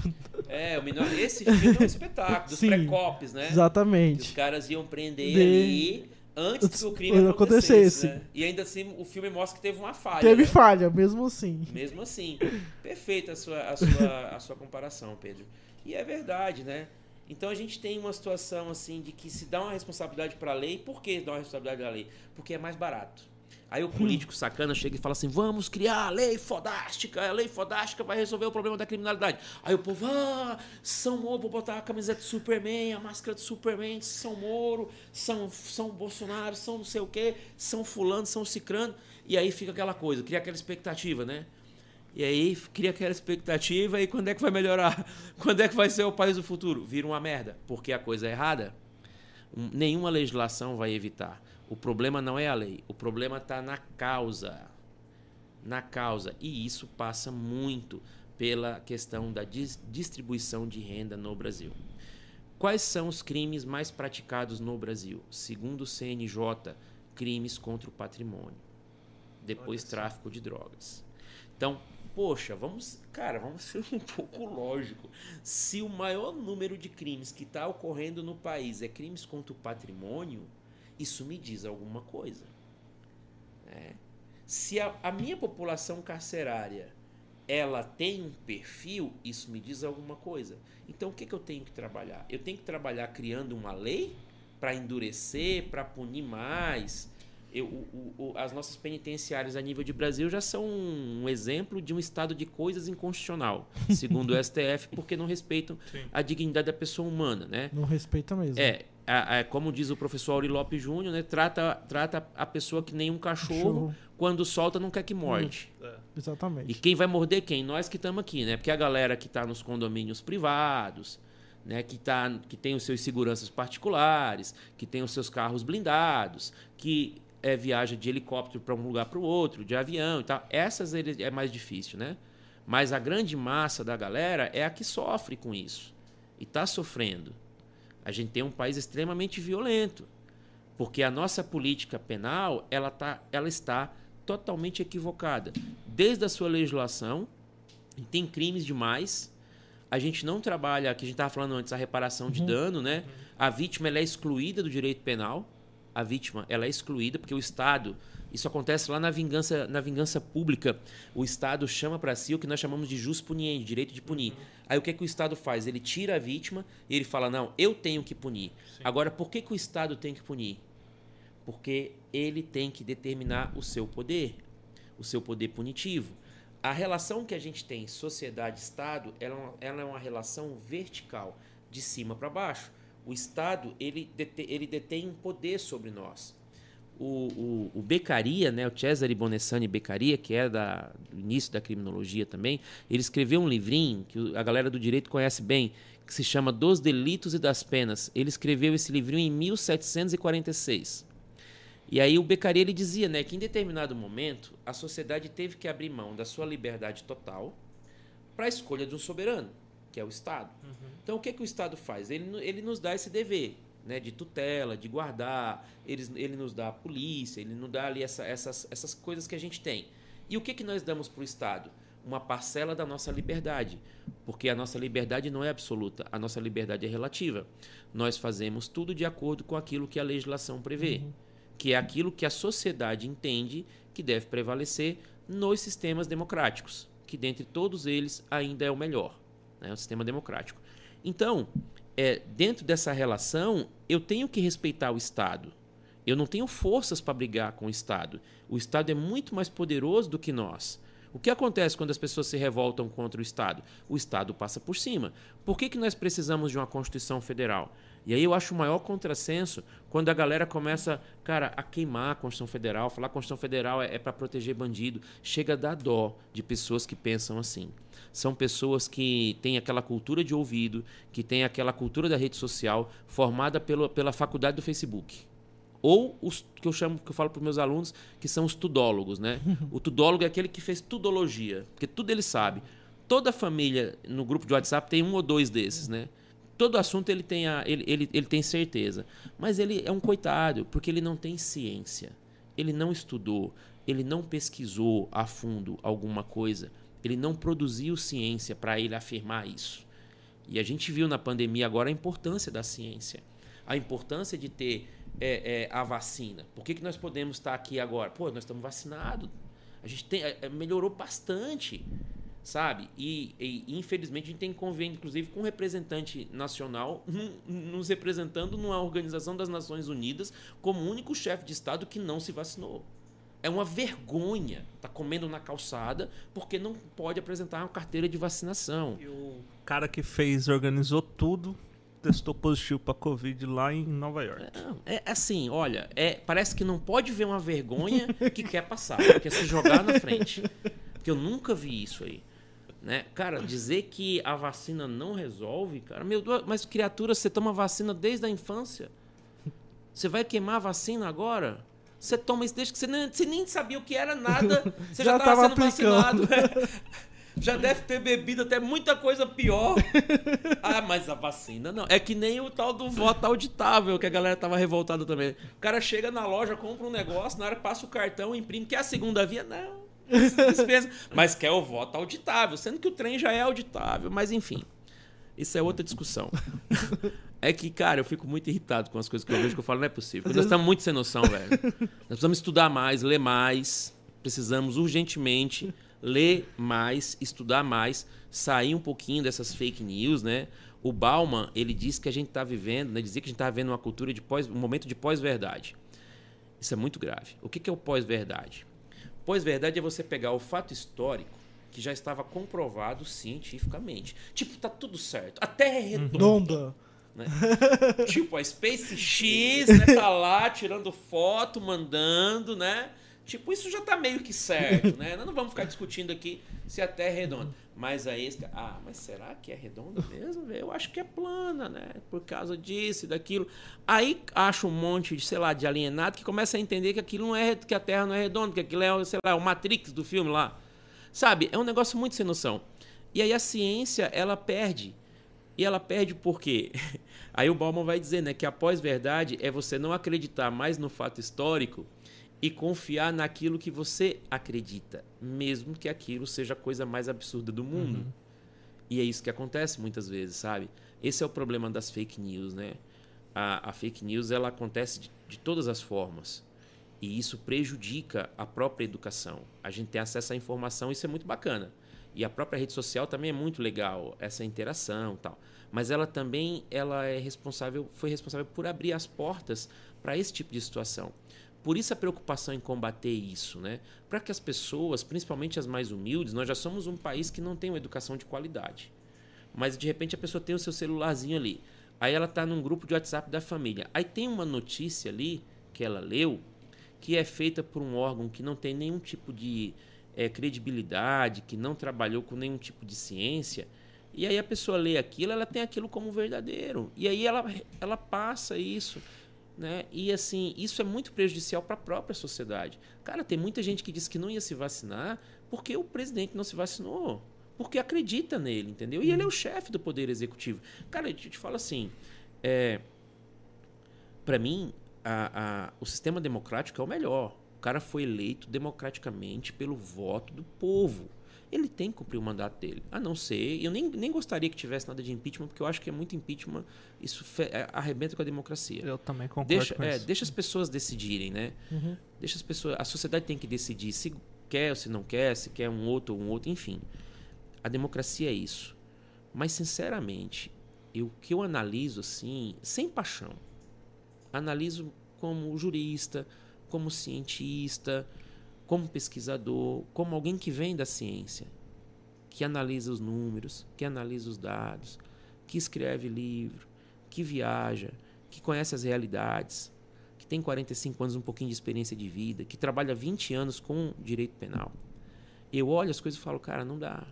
É, o menor, esse filme é um espetáculo, dos Sim, pré-cops, né? Que os exatamente. caras iam prender De- ali antes que o crime acontecesse. acontecesse. né? E ainda assim, o filme mostra que teve uma falha. Teve né? falha, mesmo assim. Mesmo assim. Perfeita a sua, a, sua, a sua comparação, Pedro. E é verdade, né? Então a gente tem uma situação assim de que se dá uma responsabilidade para a lei, por que dá uma responsabilidade da lei? Porque é mais barato. Aí o político sacana chega e fala assim: vamos criar a lei fodástica, a lei fodástica vai resolver o problema da criminalidade. Aí o povo, ah, São Moro, vou botar a camiseta de Superman, a máscara de Superman, São Moro, São, São Bolsonaro, São não sei o quê, São Fulano, São Cicrano. E aí fica aquela coisa, cria aquela expectativa, né? E aí cria aquela expectativa e quando é que vai melhorar? Quando é que vai ser o país do futuro? Vira uma merda, porque a coisa é errada. Um- Nenhuma legislação vai evitar. O problema não é a lei, o problema está na causa. Na causa. E isso passa muito pela questão da dis- distribuição de renda no Brasil. Quais são os crimes mais praticados no Brasil? Segundo o CNJ, crimes contra o patrimônio. Depois, tráfico de drogas. Então, poxa, vamos, cara, vamos ser um pouco lógico. Se o maior número de crimes que está ocorrendo no país é crimes contra o patrimônio, isso me diz alguma coisa. né? Se a, a minha população carcerária ela tem um perfil, isso me diz alguma coisa. Então, o que, que eu tenho que trabalhar? Eu tenho que trabalhar criando uma lei para endurecer, para punir mais. Eu, o- o- as nossas penitenciárias a nível de Brasil já são um exemplo de um estado de coisas inconstitucional, segundo o STF, porque não respeitam Sim. a dignidade da pessoa humana, né? Não respeita mesmo. É, a- a- como diz o professor Auri Lopes Júnior, né? Trata, trata a pessoa que nem um cachorro, Cachorro. quando solta não quer que morde. E Exatamente. quem vai morder quem? Nós que estamos aqui, né? Porque a galera que está nos condomínios privados, né? Que, tá, que tem os seus seguranças particulares, que tem os seus carros blindados, que é, viaja de helicóptero para um lugar para o outro, de avião e tal. Essas ele- é mais difícil, né? Mas a grande massa da galera é a que sofre com isso e está sofrendo. A gente tem um país extremamente violento, porque a nossa política penal ela, tá, ela está totalmente equivocada. Desde a sua legislação, tem crimes demais. A gente não trabalha, que a gente estava falando antes, a reparação de dano, né? A vítima é excluída do direito penal. A vítima ela é excluída porque o Estado, isso acontece lá na vingança, na vingança pública. O Estado chama para si o que nós chamamos de jus puniendi, direito de punir. Aí o que, que o Estado faz? Ele tira a vítima e ele fala: não, eu tenho que punir. Agora, por que, que o Estado tem que punir? porque ele tem que determinar o seu poder, o seu poder punitivo. A relação que a gente tem sociedade-estado, ela, é ela é uma relação vertical, de cima para baixo. O Estado ele, ele detém poder sobre nós. O, o, o Beccaria, né, o Cesare Bonessani Beccaria, que é da, do início da criminologia também, ele escreveu um livrinho que a galera do direito conhece bem, que se chama Dos Delitos e das Penas. Ele escreveu esse livrinho em 1746. E aí o Beccaria ele dizia, né, que em determinado momento a sociedade teve que abrir mão da sua liberdade total para a escolha de um soberano, que é o Estado. Então o que que o Estado faz? Ele, ele nos dá esse dever, né, de tutela, de guardar, eles, ele nos dá a polícia, ele nos dá ali essa- essas, essas coisas que a gente tem. E o que que nós damos para o Estado? Uma parcela da nossa liberdade, porque a nossa liberdade não é absoluta, a nossa liberdade é relativa. Nós fazemos tudo de acordo com aquilo que a legislação prevê que é aquilo que a sociedade entende que deve prevalecer nos sistemas democráticos, que dentre todos eles ainda é o melhor, né, o sistema democrático. Então, é, dentro dessa relação, eu tenho que respeitar o Estado. Eu não tenho forças para brigar com o Estado. O Estado é muito mais poderoso do que nós. O que acontece quando as pessoas se revoltam contra o Estado? O Estado passa por cima. Por que, que nós precisamos de uma Constituição Federal? E aí eu acho o maior contrassenso quando a galera começa, cara, a queimar a Constituição Federal, falar que a Constituição Federal é, para proteger bandido. Chega a dar dó de pessoas que pensam assim. São pessoas que têm aquela cultura de ouvido, que têm aquela cultura da rede social formada pelo, pela faculdade do Facebook Ou os que eu chamo, que eu falo para os meus alunos, que são os tudólogos, né? o tudólogo é aquele que fez tudologia, porque tudo ele sabe. Toda família no grupo de WhatsApp tem um ou dois desses, né? Todo assunto ele tem, a, ele, ele, ele tem certeza. Mas ele é um coitado, porque ele não tem ciência. Ele não estudou, ele não pesquisou a fundo alguma coisa, ele não produziu ciência para ele afirmar isso. E a gente viu na pandemia agora a importância da ciência, a importância de ter é, é, a vacina. Por que, que nós podemos estar aqui agora? Pô, nós estamos vacinados. A gente tem, é, melhorou bastante, sabe? E, e, infelizmente a gente tem convênio, inclusive, com um representante nacional nos representando numa organização das Nações Unidas como único chefe de Estado que não se vacinou. É uma vergonha estar tá comendo na calçada porque não pode apresentar uma carteira de vacinação. E o cara que fez, organizou tudo, testou positivo para Covid lá em Nova York. É, é assim, olha, é, parece que não pode ver uma vergonha que quer passar, quer se jogar na frente. Porque eu nunca vi isso aí. Né? Cara, dizer que a vacina não resolve, cara, meu Deus, mas criatura, você toma vacina desde a infância. Você vai queimar a vacina agora? Você toma isso desde que você nem, você nem sabia o que era nada, você já estava sendo aplicando. vacinado. já deve ter bebido até muita coisa pior. ah, mas a vacina não. É que nem o tal do voto auditável, que a galera tava revoltada também. O cara chega na loja, compra um negócio, na hora passa o cartão, imprime, quer a segunda via? Não. Dispensa. mas quer o voto auditável, sendo que o trem já é auditável, mas enfim. Isso é outra discussão. É que, cara, eu fico muito irritado com as coisas que eu vejo que eu falo, não é possível. Porque nós estamos muito sem noção, velho. Nós precisamos estudar mais, ler mais. Precisamos urgentemente ler mais, estudar mais, sair um pouquinho dessas fake news, né? O Bauman, ele disse que a gente está vivendo, né? dizia que a gente está vivendo uma cultura de pós, um momento de pós-verdade. Isso é muito grave. O que, que é o pós-verdade? Pós-verdade é você pegar o fato histórico que já estava comprovado cientificamente. Tipo, tá tudo certo. A Terra é redonda. Né? tipo, a Space X né, tá lá tirando foto, mandando, né? Tipo, isso já tá meio que certo, né? Nós não vamos ficar discutindo aqui se a Terra é redonda. Mas aí, ah, mas será que é redonda mesmo? Eu acho que é plana, né? Por causa disso e daquilo. Aí acha um monte de, sei lá, de alienado que começa a entender que aquilo não é, que a Terra não é redonda, que aquilo é, sei lá, o Matrix do filme lá. Sabe? É um negócio muito sem noção. E aí a ciência, ela perde. E ela perde por quê? Aí o Bauman vai dizer, né, que a pós-verdade é você não acreditar mais no fato histórico e confiar naquilo que você acredita, mesmo que aquilo seja a coisa mais absurda do mundo. Uhum. E é isso que acontece muitas vezes, sabe? Esse é o problema das fake news, né? A, a fake news ela acontece de, de todas as formas. E isso prejudica a própria educação. A gente tem acesso à informação, isso é muito bacana. E a própria rede social também é muito legal, essa interação tal. Mas ela também ela é responsável, foi responsável por abrir as portas para esse tipo de situação. Por isso a preocupação em combater isso, né? Para que as pessoas, principalmente as mais humildes, nós já somos um país que não tem uma educação de qualidade. Mas de repente a pessoa tem o seu celularzinho ali. Aí ela está num grupo de WhatsApp da família. Aí tem uma notícia ali que ela leu que é feita por um órgão que não tem nenhum tipo de é, credibilidade, que não trabalhou com nenhum tipo de ciência. E aí a pessoa lê aquilo, ela tem aquilo como verdadeiro. E aí ela, ela passa isso. Né? E assim, isso é muito prejudicial para a própria sociedade. Cara, tem muita gente que diz que não ia se vacinar porque o presidente não se vacinou. Porque acredita nele, entendeu? E ele é o chefe do poder executivo. Cara, eu te falo assim, é, para mim, a, a, o sistema democrático é o melhor. O cara foi eleito democraticamente pelo voto do povo ele tem que cumprir o mandato dele. A não ser, eu nem, nem gostaria que tivesse nada de impeachment, porque eu acho que é muito impeachment, isso fe, é, arrebenta com a democracia. Eu também concordo deixa, com é, isso. Deixa as pessoas decidirem, né? Uhum. Deixa as pessoas, a sociedade tem que decidir se quer ou se não quer, se quer um outro ou um outro, enfim. A democracia é isso. Mas sinceramente, o que eu analiso assim, sem paixão, analiso como jurista, como cientista, como pesquisador, como alguém que vem da ciência, que analisa os números, que analisa os dados, que escreve livro, que viaja, que conhece as realidades, que tem 45 anos, um pouquinho de experiência de vida, que trabalha 20 anos com direito penal. Eu olho as coisas e falo, cara, não dá.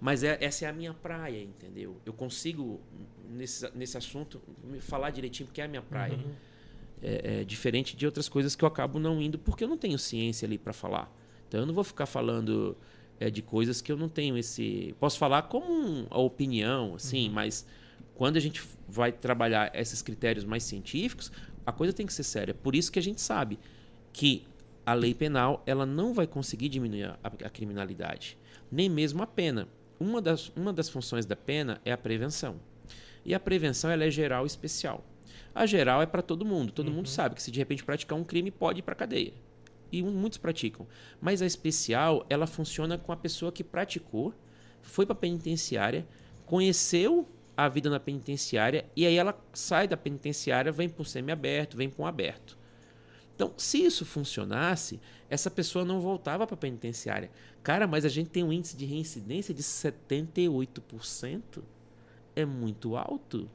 Mas é, essa é a minha praia, entendeu? Eu consigo, nesse, nesse assunto, falar direitinho, porque é a minha praia. Uhum. É, é, diferente de outras coisas que eu acabo não indo porque eu não tenho ciência ali para falar. Então eu não vou ficar falando é, de coisas que eu não tenho esse. Posso falar como a opinião, assim, uhum. mas quando a gente vai trabalhar esses critérios mais científicos, a coisa tem que ser séria. Por isso que a gente sabe que a lei penal ela não vai conseguir diminuir a, a criminalidade, nem mesmo a pena. Uma das, uma das funções da pena é a prevenção. E a prevenção ela é geral e especial. A geral é para todo mundo. Todo uhum. mundo sabe que se de repente praticar um crime pode ir para cadeia. E muitos praticam. Mas a especial, ela funciona com a pessoa que praticou, foi para penitenciária, conheceu a vida na penitenciária e aí ela sai da penitenciária, vem para um semiaberto, vem para um aberto. Então, se isso funcionasse, essa pessoa não voltava para a penitenciária. Cara, mas a gente tem um índice de reincidência de 78%. É muito alto.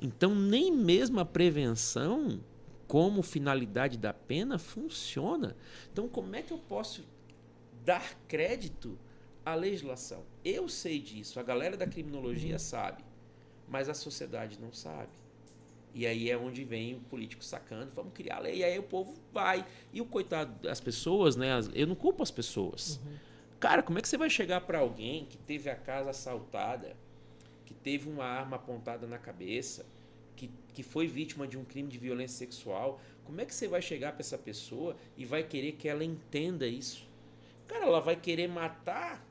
Então, nem mesmo a prevenção, como finalidade da pena, funciona. Então, como é que eu posso dar crédito à legislação? Eu sei disso, a galera da criminologia uhum. sabe, mas a sociedade não sabe. E aí é onde vem o político sacando, vamos criar lei, e aí o povo vai. E o coitado das pessoas, né? Eu não culpo as pessoas. Uhum. Cara, como é que você vai chegar para alguém que teve a casa assaltada, teve uma arma apontada na cabeça, que, que foi vítima de um crime de violência sexual? Como é que você vai chegar para essa pessoa e vai querer que ela entenda isso? Cara, ela vai querer matar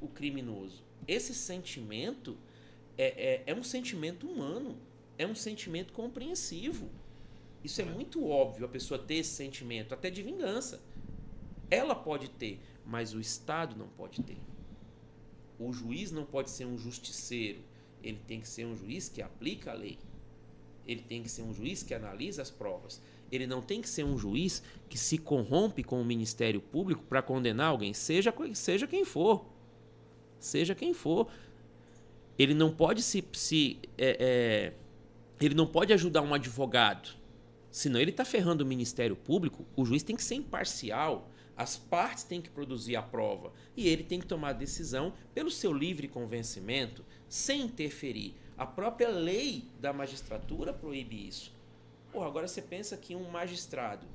o criminoso. Esse sentimento é, é, é um sentimento humano é um sentimento compreensivo. Isso é muito óbvio a pessoa ter esse sentimento, até de vingança. Ela pode ter, mas o Estado não pode ter. O juiz não pode ser um justiceiro. Ele tem que ser um juiz que aplica a lei. Ele tem que ser um juiz que analisa as provas. Ele não tem que ser um juiz que se corrompe com o Ministério Público para condenar alguém, seja, seja quem for. Seja quem for. Ele não pode se, se é, é, ele não pode ajudar um advogado, senão ele está ferrando o Ministério Público. O juiz tem que ser imparcial, as partes têm que produzir a prova e ele tem que tomar a decisão pelo seu livre convencimento, sem interferir. A própria lei da magistratura proíbe isso. Porra, agora você pensa que um magistrado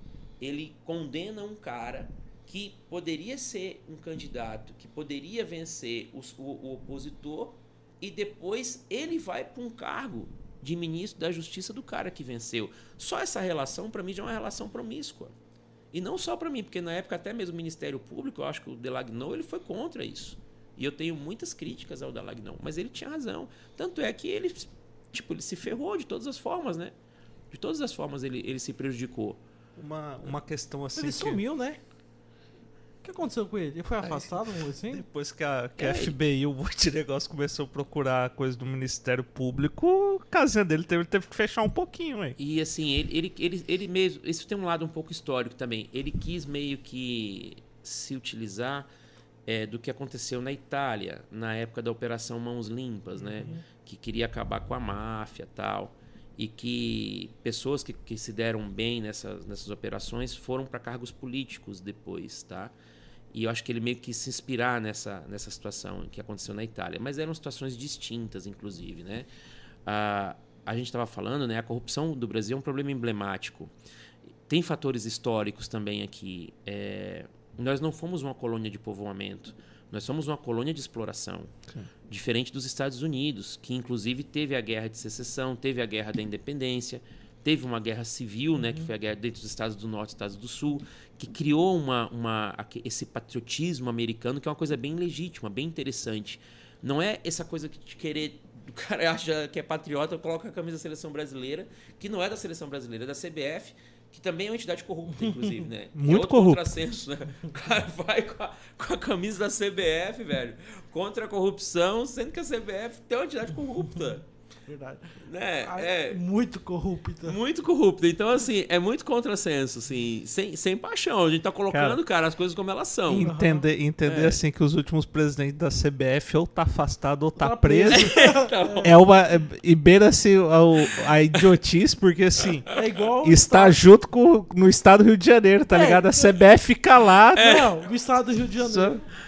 ele condena um cara que poderia ser um candidato, que poderia vencer o, o, o opositor, e depois ele vai para um cargo de ministro da justiça do cara que venceu. Só essa relação, para mim, já é uma relação promíscua. E não só para mim, porque na época até mesmo o Ministério Público, eu acho que o Delagnon, ele foi contra isso. E eu tenho muitas críticas ao Delagnon, mas ele tinha razão. Tanto é que ele, tipo, ele se ferrou de todas as formas, né? De todas as formas ele, ele se prejudicou. Uma, uma questão assim. Ele que... sumiu, né? O que aconteceu com ele? Ele foi afastado, Aí, assim? Depois que a, que é, a FBI, o Negócio, começou a procurar coisa do Ministério Público, a casinha dele teve, teve que fechar um pouquinho, hein? E assim, ele, ele, ele, ele mesmo. Isso tem um lado um pouco histórico também. Ele quis meio que se utilizar é, do que aconteceu na Itália, na época da Operação Mãos Limpas, né? Uhum. Que queria acabar com a máfia tal. E que pessoas que, que se deram bem nessas, nessas operações foram para cargos políticos depois, tá? E eu acho que ele meio que se inspirar nessa, nessa situação que aconteceu na Itália. Mas eram situações distintas, inclusive, né? Ah, a gente estava falando, né? A corrupção do Brasil é um problema emblemático. Tem fatores históricos também aqui. É, nós não fomos uma colônia de povoamento. Nós somos uma colônia de exploração. Sim. Diferente dos Estados Unidos, que inclusive teve a guerra de secessão, teve a guerra da independência, teve uma guerra civil, uhum. né, que uhum. foi a guerra dentro dos Estados do Norte e Estados do Sul, que criou uma, uma, esse patriotismo americano, que é uma coisa bem legítima, bem interessante. Não é essa coisa de querer. O cara acha que é patriota, coloca a camisa da seleção brasileira, que não é da seleção brasileira, é da CBF, que também é uma entidade corrupta, inclusive, né? Muito é corrupta. Contrassenso, né? O cara vai com a, com a, camisa da CBF, velho, contra a corrupção, sendo que a CBF tem uma entidade corrupta. Verdade. Né? É, muito corrupta. Muito corrupta. Então, assim, é muito contrassenso, assim, sem, sem paixão. A gente tá colocando, cara, cara as coisas como elas são. Entender, entender é. assim, que os últimos presidentes da CBF ou tá afastado ou tá, tá preso. Tá é uma. É, e beira-se a, a idiotice, porque assim. É igual. Está tá... junto com, no estado do Rio de Janeiro, tá é, ligado? A CBF fica lá. Não, o estado do Rio de Janeiro. Só...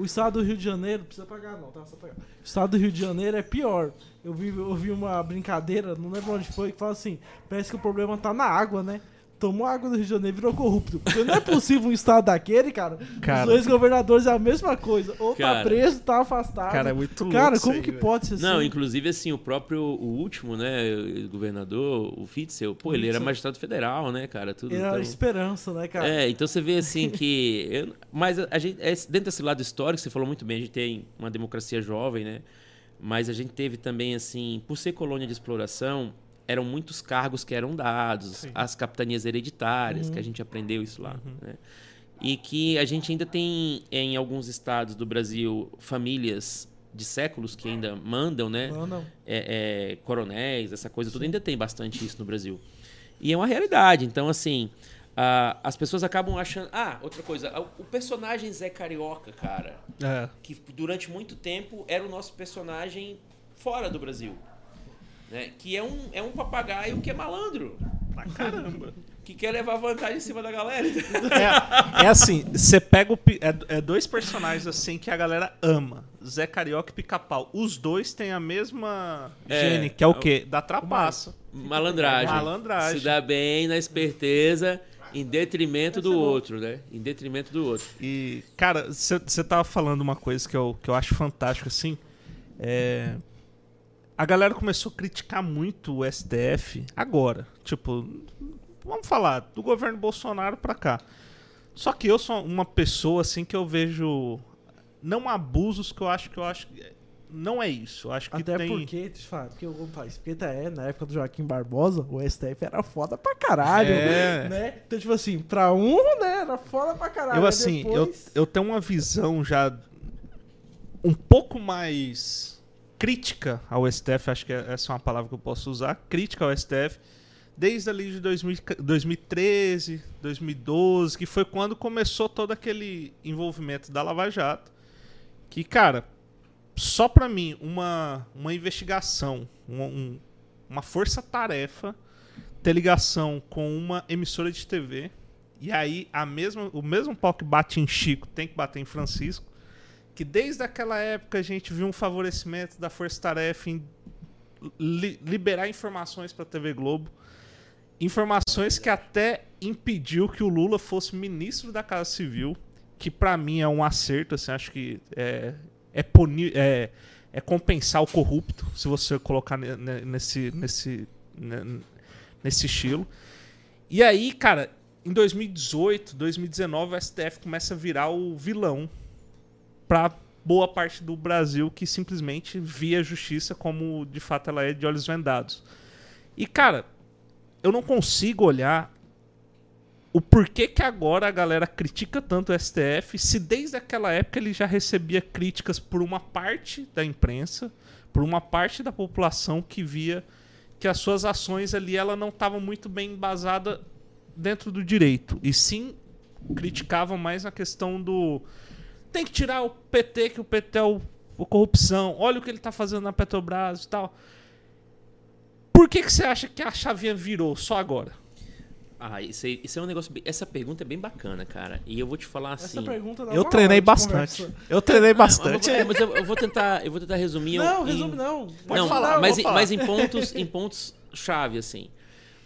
O estado do Rio de Janeiro, precisa pagar não, tá? Só pagar. O estado do Rio de Janeiro é pior. Eu vi, eu vi uma brincadeira, não lembro onde foi, que fala assim: parece que o problema tá na água, né? Tomou água do Rio de Janeiro e virou corrupto. Porque não é possível um estado daquele, cara. Cara. Os dois governadores é a mesma coisa. Ou tá Cara. preso, tá afastado. Cara, é muito louco. Cara, como aí, que velho. pode ser Não, assim? inclusive assim, o próprio, o último, né, o governador, o Fitzel, pô, ele era magistrado federal, né, cara, tudo. Era então- esperança, né, cara? É, então você vê assim que. eu- mas a, a gente, é, dentro desse lado histórico, você falou muito bem, a gente tem uma democracia jovem, né? Mas a gente teve também, assim, por ser colônia de exploração, eram muitos cargos que eram dados, Sim. as capitanias hereditárias, que a gente aprendeu isso lá. Né? E que a gente ainda tem, em alguns estados do Brasil, famílias de séculos que ainda mandam, né? Não. é, é, coronéis, essa coisa tudo, ainda tem bastante isso no Brasil. E é uma realidade. Então, assim, ah, as pessoas acabam achando. Ah, outra coisa, o personagem Zé Carioca, cara, É. que durante muito tempo era o nosso personagem fora do Brasil. Né? Que é um, é um papagaio que é malandro. Pra caramba. Que quer levar vantagem em cima da galera. É, é assim, você pega o. É, é dois personagens assim que a galera ama. Zé Carioca e Pica-Pau. Os dois têm a mesma É, gene, que é o é o- quê? Da trapaça. Malandragem. Malandragem. Se dá bem na esperteza em detrimento do outro, né? Em detrimento do outro. E, cara, você tava falando uma coisa que eu, que eu acho fantástico, assim. É, a galera começou a criticar muito o STF agora. Tipo, vamos falar, do governo Bolsonaro pra cá. Só que eu sou uma pessoa, assim, que eu vejo. Não abusos que eu acho que eu acho. que- Não é isso. Eu acho que Até tem. porque, deixa eu falar, porque eu vou falar isso, porque até na época do Joaquim Barbosa, o STF era foda pra caralho, É. né? Então, tipo assim, pra um, né, era foda pra caralho. Eu assim, eu, depois- eu tenho uma visão já um pouco mais crítica ao STF, acho que essa é uma palavra que eu posso usar, crítica ao STF, desde ali de 2000 2013, 2012, que foi quando começou todo aquele envolvimento da Lava Jato, que, cara, só pra mim, uma, uma investigação, um- um- uma força-tarefa ter ligação com uma emissora de TV e aí a mesma, o mesmo pau que bate em Chico tem que bater em Francisco. Que desde aquela época a gente viu um favorecimento da Força Tarefa em li- liberar informações para a TV Globo. Informações que até impediu que o Lula fosse ministro da Casa Civil, que para mim é um acerto, assim, acho que é, é, é, é compensar o corrupto, se você colocar ne- ne- nesse, nesse, ne- nesse estilo. E aí, cara, em 2018, 2019, o STF começa a virar o vilão para boa parte do Brasil que simplesmente via a justiça como de fato ela é de olhos vendados. E cara, eu não consigo olhar o porquê que agora a galera critica tanto o STF, se desde aquela época ele já recebia críticas por uma parte da imprensa, por uma parte da população que via que as suas ações ali ela não estavam muito bem embasada dentro do direito e sim criticavam mais na questão do tem que tirar o PT que o PT é o, o corrupção olha o que ele está fazendo na Petrobras e tal por que que você acha que a chavinha virou só agora Ah, isso, aí- isso é um negócio. bem- Essa pergunta é bem bacana, cara. E eu vou te falar assim. Essa pergunta dá eu uma treinei bastante conversa. eu treinei bastante mas eu, eu vou tentar, eu vou tentar resumir. Não, em- resume não. Pode não, falar, mas, em- falar. mas em pontos, em pontos chave assim.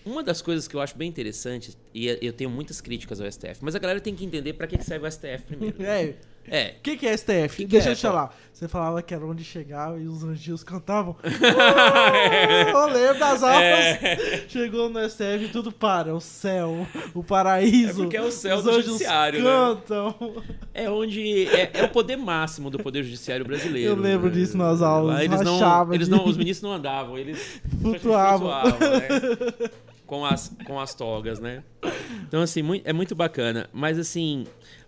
Uma das coisas que eu acho bem interessante e eu tenho muitas críticas ao STF, mas a galera tem que entender pra que que serve o STF primeiro. É, É, o que, que é STF? Que que Deixa é, eu te falar. Você falava que era onde chegava e os anjinhos cantavam. Oh, eu lembro das aulas. É. Chegou no STF e tudo para. O céu, o paraíso. É porque é o céu os do judiciário, né? cantam. é onde é, é o poder máximo do poder judiciário brasileiro. Eu lembro né? disso nas aulas, Lá eles não, eles não, os ministros não andavam, eles Flutuavam. né? com as com as togas, né? Então assim, é muito bacana, mas assim,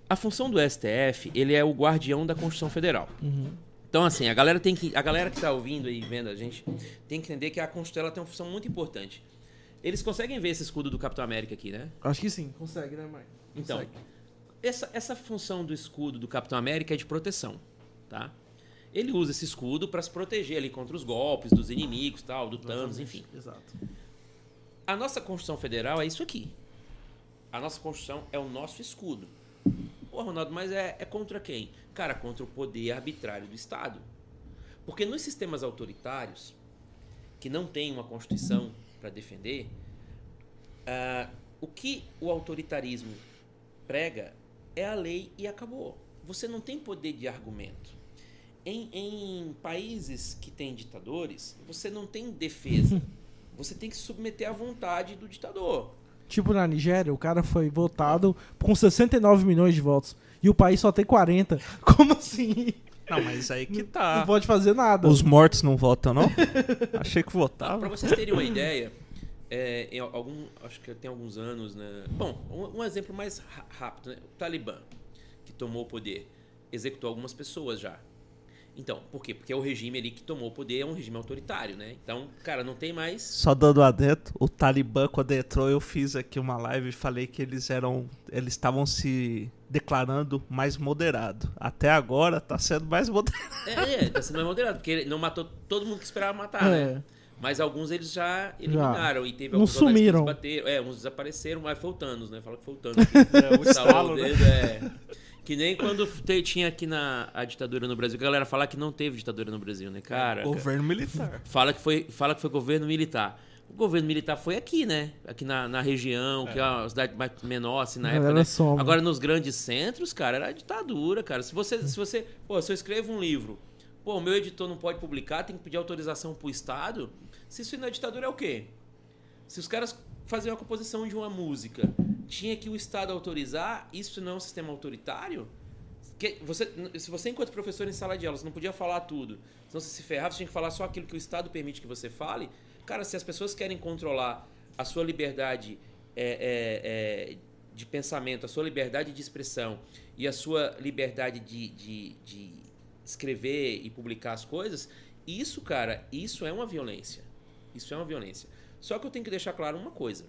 a função do STF, ele é o guardião da Constituição Federal. Então, assim, a galera tem que. A galera que tá ouvindo e vendo a gente tem que entender que a Constituição tem uma função muito importante. Eles conseguem ver esse escudo do Capitão América aqui, né? Acho que sim, consegue, né, mãe? Então, Consegue. essa, essa função do escudo do Capitão América é de proteção, tá? Ele usa esse escudo para se proteger ali contra os golpes dos inimigos, tal, do Thanos, enfim. Exato. A nossa Constituição Federal é isso aqui. A nossa Constituição é o nosso escudo. Pô, Ronaldo, mas é, é contra quem? Cara, contra o poder arbitrário do Estado. Porque nos sistemas autoritários, que não tem uma Constituição para defender, uh, o que o autoritarismo prega é a lei e acabou. Você não tem poder de argumento. Em, em países que têm ditadores, você não tem defesa. Você tem que se submeter à vontade do ditador. Tipo na Nigéria, o cara foi votado com 69 milhões de votos. E o país só tem 40. Como assim? Não, mas aí que tá. Não pode fazer nada. Os mortos não votam, não? Achei que votavam. Para vocês terem uma ideia, é, em algum, acho que tem alguns anos, né? Bom, um, um exemplo mais rápido, né? O Talibã, que tomou o poder, executou algumas pessoas já. Então, por quê? Porque é o regime ali que tomou o poder, é um regime autoritário, né? Então, cara, não tem mais. Só dando adentro, o Talibã, quando entrou, eu fiz aqui uma live e falei que eles eram. Eles estavam se declarando mais moderado. Até agora tá sendo mais moderado. É, é, tá sendo mais moderado, porque ele não matou todo mundo que esperava matar, é. né? Mas alguns eles já eliminaram já. e teve alguns sumiram. que bateram. É, uns desapareceram, mas foi o Thanos, né? Fala que foi o Thanos. é, o estalo, né? é. Que nem quando te, tinha aqui na a ditadura no Brasil, que a galera fala que não teve ditadura no Brasil, né, cara? Governo militar. Fala que foi, fala que foi governo militar. O governo militar foi aqui, né? Aqui na, na região, é. que é uma cidade mais menor, assim, na época. Né? Agora, nos grandes centros, cara, era ditadura, cara. Se você, se você. Pô, se eu escrevo um livro, pô, o meu editor não pode publicar, tem que pedir autorização pro Estado. Se isso não é ditadura, é o quê? Se os caras fazer uma composição de uma música, tinha que o Estado autorizar, isso não é um sistema autoritário? Que você, se você, enquanto professor em sala de aula, não podia falar tudo, senão você se ferrava, você tinha que falar só aquilo que o Estado permite que você fale. Cara, se as pessoas querem controlar a sua liberdade é, é, é, de pensamento, a sua liberdade de expressão e a sua liberdade de, de, de escrever e publicar as coisas, isso, cara, isso é uma violência. Isso é uma violência. Só que eu tenho que deixar claro uma coisa.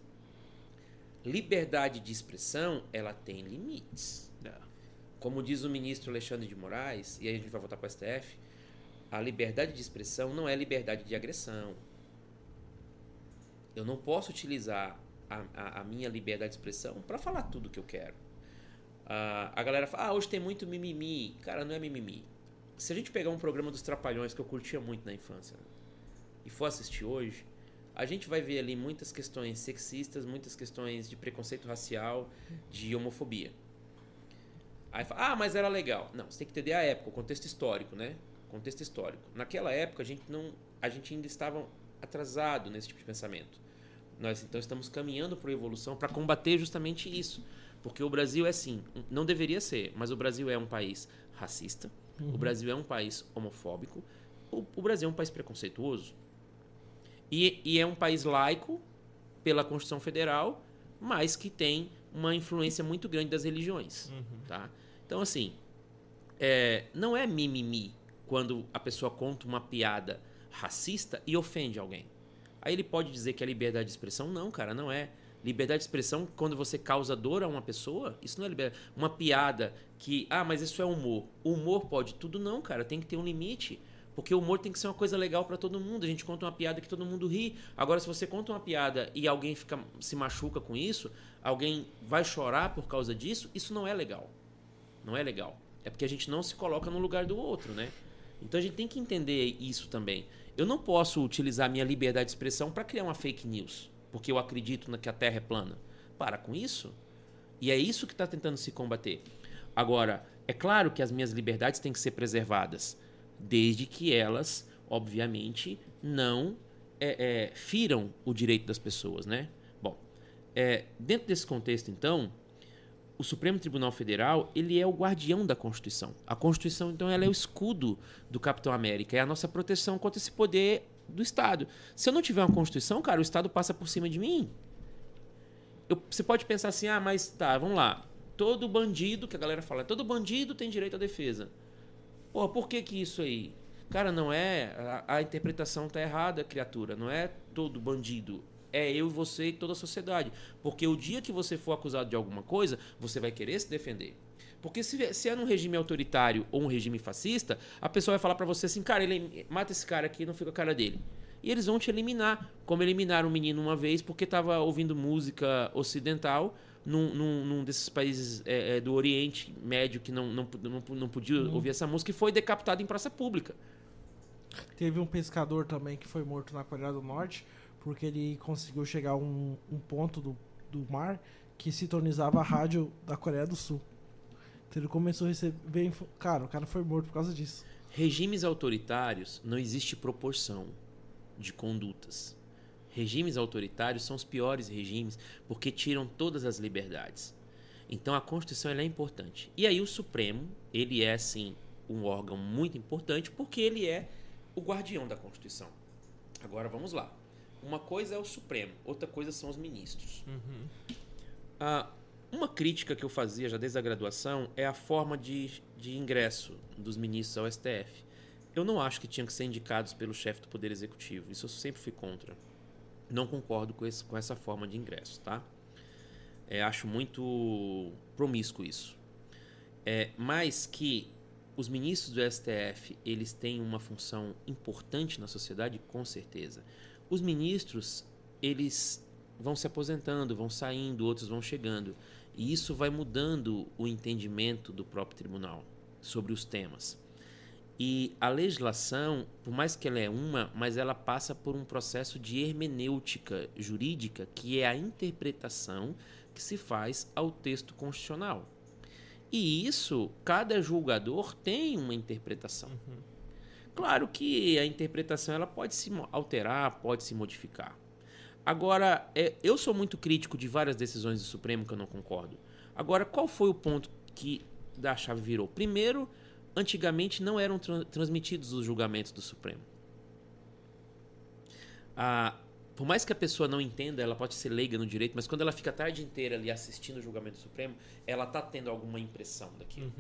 Liberdade de expressão, ela tem limites. É. Como diz o ministro Alexandre de Moraes, e aí a gente vai voltar para o STF, a liberdade de expressão não é liberdade de agressão. Eu não posso utilizar a, a, a minha liberdade de expressão para falar tudo que eu quero. Uh, a galera fala, ah, hoje tem muito mimimi. Cara, não é mimimi. Se a gente pegar um programa dos Trapalhões que eu curtia muito na infância e for assistir hoje, a gente vai ver ali muitas questões sexistas, muitas questões de preconceito racial, de homofobia. Aí fala, ah, mas era legal. Não, você tem que entender a época, o contexto histórico, né? Contexto histórico. Naquela época a gente não, a gente ainda estava atrasado nesse tipo de pensamento. Nós então estamos caminhando para a evolução para combater justamente isso, porque o Brasil é sim, não deveria ser, mas o Brasil é um país racista, uhum. o Brasil é um país homofóbico, o, o Brasil é um país preconceituoso. E, e é um país laico pela Constituição Federal, mas que tem uma influência muito grande das religiões. Uhum. Tá? Então, assim, é, não é mimimi quando a pessoa conta uma piada racista e ofende alguém. Aí ele pode dizer que é liberdade de expressão? Não, cara, não é. Liberdade de expressão, quando você causa dor a uma pessoa, isso não é liberdade. Uma piada que, ah, mas isso é humor. O humor pode tudo, não, cara, tem que ter um limite. Porque o humor tem que ser uma coisa legal para todo mundo. A gente conta uma piada que todo mundo ri. Agora, se você conta uma piada e alguém fica se machuca com isso, alguém vai chorar por causa disso, isso não é legal. Não é legal. É porque a gente não se coloca no lugar do outro, né? Então a gente tem que entender isso também. Eu não posso utilizar minha liberdade de expressão para criar uma fake news, porque eu acredito que a Terra é plana. Para com isso. E é isso que está tentando se combater. Agora, é claro que as minhas liberdades têm que ser preservadas desde que elas, obviamente, não é, é, firam o direito das pessoas, né? Bom, é, dentro desse contexto, então, o Supremo Tribunal Federal ele é o guardião da Constituição. A Constituição, então, ela é o escudo do Capitão América, é a nossa proteção contra esse poder do Estado. Se eu não tiver uma Constituição, cara, o Estado passa por cima de mim. Eu, você pode pensar assim, ah, mas tá, vamos lá. Todo bandido, que a galera fala, todo bandido tem direito à defesa. Pô, por que que isso aí? Cara, não é. A, a interpretação tá errada, criatura. Não é todo bandido. É eu e você e toda a sociedade. Porque o dia que você for acusado de alguma coisa, você vai querer se defender. Porque se, se é num regime autoritário ou um regime fascista, a pessoa vai falar para você assim, cara, ele mata esse cara aqui não fica a cara dele. E eles vão te eliminar, como eliminaram um menino uma vez porque estava ouvindo música ocidental num, num, num desses países é, é, do Oriente Médio que não, não, não, não podia ouvir essa música e foi decapitado em praça pública. Teve um pescador também que foi morto na Coreia do Norte porque ele conseguiu chegar a um, um ponto do, do mar que sintonizava a rádio da Coreia do Sul. Então ele começou a receber. Cara, o cara foi morto por causa disso. Regimes autoritários não existe proporção de condutas. Regimes autoritários são os piores regimes porque tiram todas as liberdades. Então a Constituição ela é importante. E aí o Supremo, ele é sim um órgão muito importante porque ele é o guardião da Constituição. Agora vamos lá. Uma coisa é o Supremo, outra coisa são os ministros. Ah, uma crítica que eu fazia já desde a graduação é a forma de, de ingresso dos ministros ao STF. Eu não acho que tinham que ser indicados pelo chefe do Poder Executivo. Isso eu sempre fui contra. Não concordo com, esse, com essa forma de ingresso, tá? É, acho muito promíscuo isso. É, mas que os ministros do STF eles têm uma função importante na sociedade, com certeza. Os ministros eles vão se aposentando, vão saindo, outros vão chegando. E isso vai mudando o entendimento do próprio tribunal sobre os temas. E a legislação, por mais que ela é uma, mas ela passa por um processo de hermenêutica jurídica, que é a interpretação que se faz ao texto constitucional. E isso, cada julgador tem uma interpretação. Claro que a interpretação ela pode se alterar, pode se modificar. Agora, é, eu sou muito crítico de várias decisões do Supremo que eu não concordo. Agora, qual foi o ponto que da chave virou? Primeiro, antigamente não eram tran- transmitidos os julgamentos do Supremo. Ah, por mais que a pessoa não entenda, ela pode ser leiga no direito, mas quando ela fica a tarde inteira ali assistindo o julgamento do Supremo, ela tá tendo alguma impressão daquilo.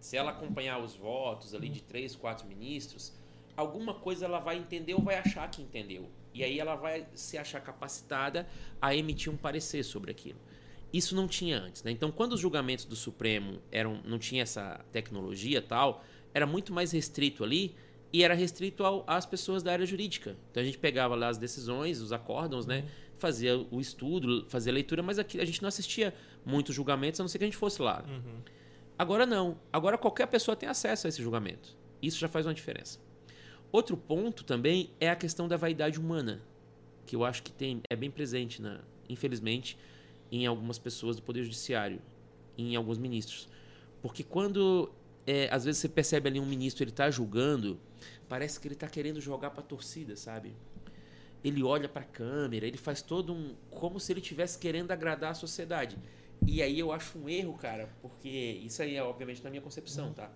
Se ela acompanhar os votos ali de três, quatro ministros, alguma coisa ela vai entender ou vai achar que entendeu. E aí ela vai se achar capacitada a emitir um parecer sobre aquilo. Isso não tinha antes, né? Então, quando os julgamentos do Supremo eram, não tinha essa tecnologia tal, era muito mais restrito ali e era restrito ao- às pessoas da área jurídica. Então a gente pegava lá as decisões, os acórdãos, né? Fazia o estudo, fazia a leitura, mas aqui a gente não assistia muitos julgamentos, a não ser que a gente fosse lá. Agora não. Agora qualquer pessoa tem acesso a esse julgamento. Isso já faz uma diferença. Outro ponto também é a questão da vaidade humana, que eu acho que tem é bem presente, na, infelizmente, em algumas pessoas do Poder Judiciário, em alguns ministros. Porque quando, é, às vezes, você percebe ali um ministro, ele está julgando, parece que ele está querendo jogar para a torcida, sabe? Ele olha para a câmera, ele faz todo um... como se ele estivesse querendo agradar a sociedade. E aí eu acho um erro, cara, porque isso aí é, obviamente, na minha concepção, tá?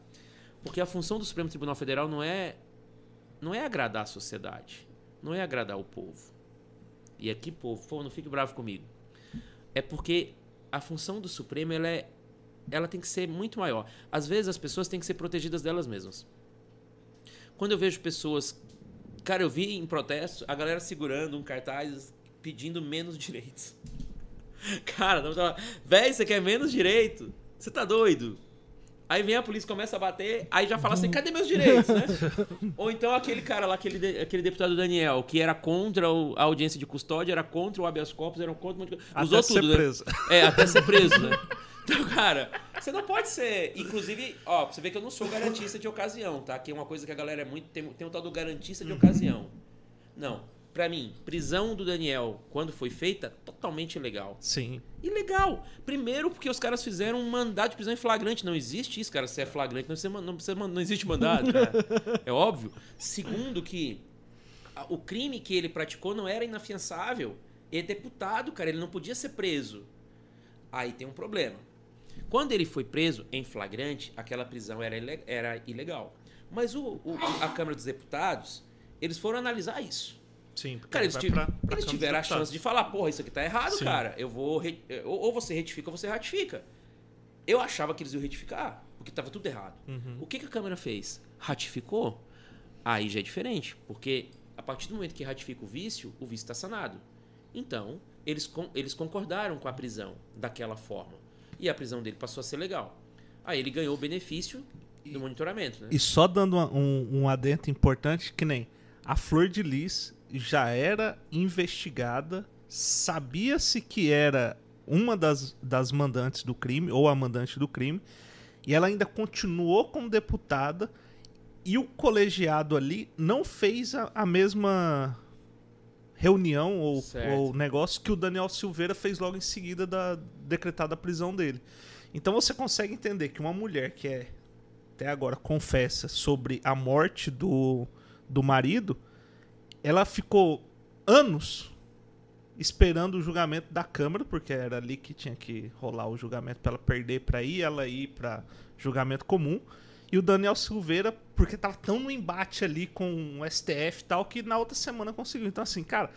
Porque a função do Supremo Tribunal Federal não é não é agradar a sociedade, não é agradar o povo. E aqui, povo, pô, não fique bravo comigo. É porque a função do Supremo ela é ela tem que ser muito maior. Às vezes as pessoas têm que ser protegidas delas mesmas. Quando eu vejo pessoas, cara, eu vi em protesto a galera segurando um cartaz pedindo menos direitos. Cara, véi, você quer menos direito? Você tá doido? Aí vem a polícia, começa a bater, aí já fala assim, cadê meus direitos, né? Ou então aquele cara lá, aquele, de- aquele deputado Daniel, que era contra o- a audiência de custódia, era contra o habeas corpus, era contra um monte de coisa. Até Usou ser tudo, né? preso. É, até ser preso, né? Então, cara, você não pode ser. Inclusive, ó, você ver que eu não sou garantista de ocasião, tá? Que é uma coisa que a galera é muito. Tem, tem um tal do garantista de ocasião. Não. Pra mim, prisão do Daniel, quando foi feita, totalmente ilegal. Sim. Ilegal. Primeiro, porque os caras fizeram um mandado de prisão em flagrante. Não existe isso, cara. Se é flagrante, não, precisa, não, precisa não existe mandado, cara. É óbvio. Segundo, que o crime que ele praticou não era inafiançável. Ele é deputado, cara. Ele não podia ser preso. Aí tem um problema. Quando ele foi preso em flagrante, aquela prisão era, era ilegal. Mas o- o- a Câmara dos Deputados, eles foram analisar isso. Sim. porque Cara, eles, pra- pra eles tiveram a chance de falar, porra, isso aqui tá errado, Sim. cara. Eu vou. re- Ou, ou você retifica ou você ratifica. Eu achava que eles iam retificar, porque tava tudo errado. Uhum. O que, que a Câmara fez? Ratificou? Aí já é diferente, porque a partir do momento que ratifica o vício, o vício está sanado. Então, eles, con- eles concordaram com a prisão daquela forma. E a prisão dele passou a ser legal. Aí ele ganhou o benefício do monitoramento, né? E só dando uma- um, um adendo importante, que nem a Flor de Lis já era investigada, sabia-se que era uma das, das mandantes do crime, ou a mandante do crime, e ela ainda continuou como deputada, e o colegiado ali não fez a, a mesma reunião ou, ou, negócio que o Daniel Silveira fez logo em seguida da decretada prisão dele. Então você consegue entender que uma mulher que é até agora confessa sobre a morte do, do marido, ela ficou anos esperando o julgamento da Câmara, porque era ali que tinha que rolar o julgamento para ela perder para ir, ela ir para julgamento comum. E o Daniel Silveira, porque tava tão no embate ali com o STF e tal, que na outra semana conseguiu. Então, assim, cara,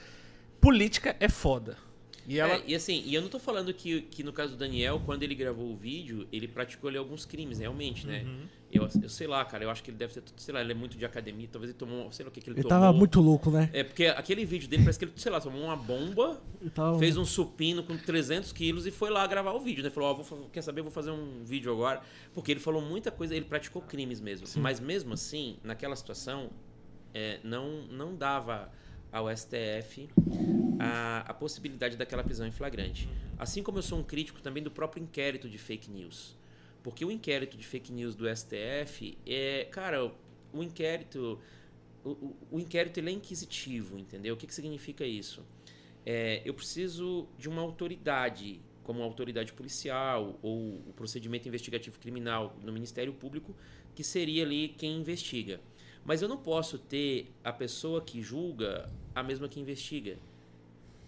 política é foda. E, ela... É, e assim, e eu não tô falando que, que no caso do Daniel, quando ele gravou o vídeo, ele praticou ali alguns crimes, realmente, né? Uhum. Eu, eu sei lá, cara, eu acho que ele deve ter, sei lá, ele é muito de academia, talvez ele tomou, sei lá o que, que ele, ele tomou. Ele tava muito louco, né? É, porque aquele vídeo dele parece que ele, sei lá, tomou uma bomba, tava... fez um supino com 300 quilos e foi lá gravar o vídeo, né? Falou, ó, oh, quer saber, vou fazer um vídeo agora. Porque ele falou muita coisa, ele praticou crimes mesmo. Sim. Mas mesmo assim, naquela situação, é, não, não dava ao STF a, a possibilidade daquela prisão em flagrante. Assim como eu sou um crítico também do próprio inquérito de fake news. Porque o inquérito de fake news do STF é. Cara, o inquérito. O, o, o inquérito ele é inquisitivo, entendeu? O que, que significa isso? É, eu preciso de uma autoridade, como a autoridade policial ou o procedimento investigativo criminal no Ministério Público, que seria ali quem investiga. Mas eu não posso ter a pessoa que julga a mesma que investiga.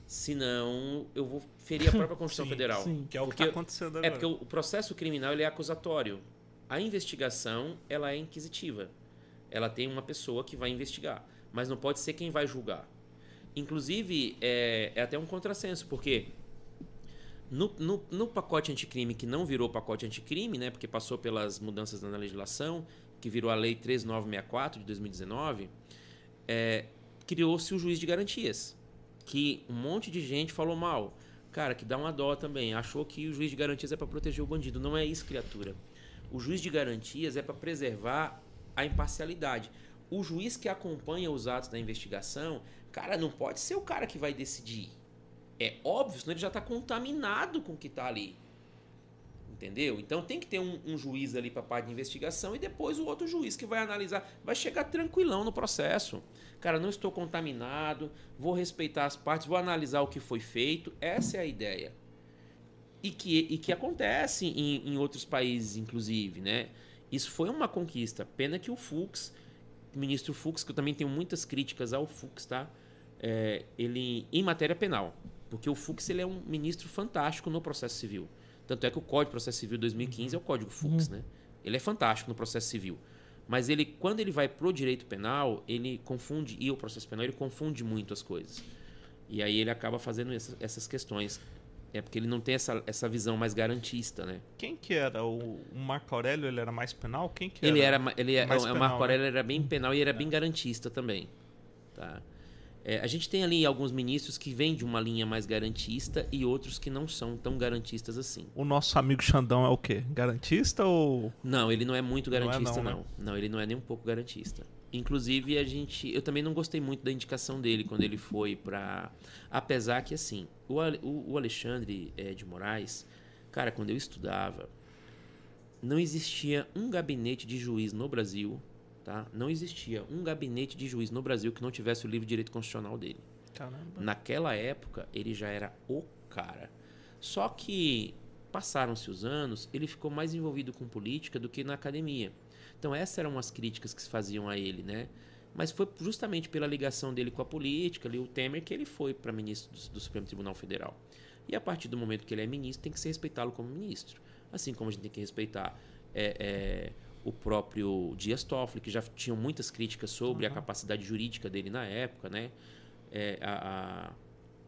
Senão eu vou ferir a própria Constituição sim, Federal. Sim, que é o que está acontecendo agora. É porque o processo criminal ele é acusatório. A investigação ela é inquisitiva. Ela tem uma pessoa que vai investigar, mas não pode ser quem vai julgar. Inclusive, é, é até um contrassenso, porque no, no, no, pacote anticrime, que não virou pacote anticrime, né, porque passou pelas mudanças na legislação, que virou a Lei 3964 de 2019, é, criou-se o juiz de garantias, que um monte de gente falou mal. Cara, que dá uma dó também. Achou que o juiz de garantias é para proteger o bandido. Não é isso, criatura. O juiz de garantias é para preservar a imparcialidade. O juiz que acompanha os atos da investigação, cara, não pode ser o cara que vai decidir. É óbvio, senão ele já está contaminado com o que está ali. Entendeu? Então tem que ter um, um juiz ali para a parte de investigação e depois o outro juiz que vai analisar. Vai chegar tranquilão no processo. Cara, não estou contaminado, vou respeitar as partes, vou analisar o que foi feito. Essa é a ideia. E que, e que acontece em, em outros países, inclusive, né? Isso foi uma conquista. Pena que o Fux, o ministro Fux, que eu também tenho muitas críticas ao Fux, tá? É, ele em matéria penal, porque o Fux ele é um ministro fantástico no processo civil. Tanto é que o Código de Processo Civil 2015 é o Código Fux, uhum. né? Ele é fantástico no processo civil. Mas ele, quando ele vai pro direito penal, ele confunde, e o processo penal, ele confunde muito as coisas. E aí ele acaba fazendo essas, essas questões. É porque ele não tem essa, essa visão mais garantista, né? Quem que era? O, o Marco Aurélio, ele era mais penal? Quem que ele era? era ele é, mais o, penal, Marco Aurélio né? era bem penal e era é. bem garantista também. Tá? É, a gente tem ali alguns ministros que vêm de uma linha mais garantista e outros que não são tão garantistas assim. O nosso amigo Xandão é o quê? Garantista ou. Não, ele não é muito garantista, não. É não, não. Né? não, ele não é nem um pouco garantista. Inclusive, a gente. Eu também não gostei muito da indicação dele quando ele foi para. Apesar que, assim, o, o Alexandre é, de Moraes, cara, quando eu estudava, não existia um gabinete de juiz no Brasil Tá? Não existia um gabinete de juiz no Brasil que não tivesse o livro de direito constitucional dele. Caramba. Naquela época, ele já era o cara. Só que passaram-se os anos, ele ficou mais envolvido com política do que na academia. Então essas eram as críticas que se faziam a ele, né? Mas foi justamente pela ligação dele com a política, ali, o Temer, que ele foi para ministro do, do, Supremo Tribunal Federal. E a partir do momento que ele é ministro, tem que se respeitá-lo como ministro. Assim como a gente tem que respeitar é, é, o próprio Dias Toffoli, que já tinham muitas críticas sobre uhum. a capacidade jurídica dele na época, né? É, a, a,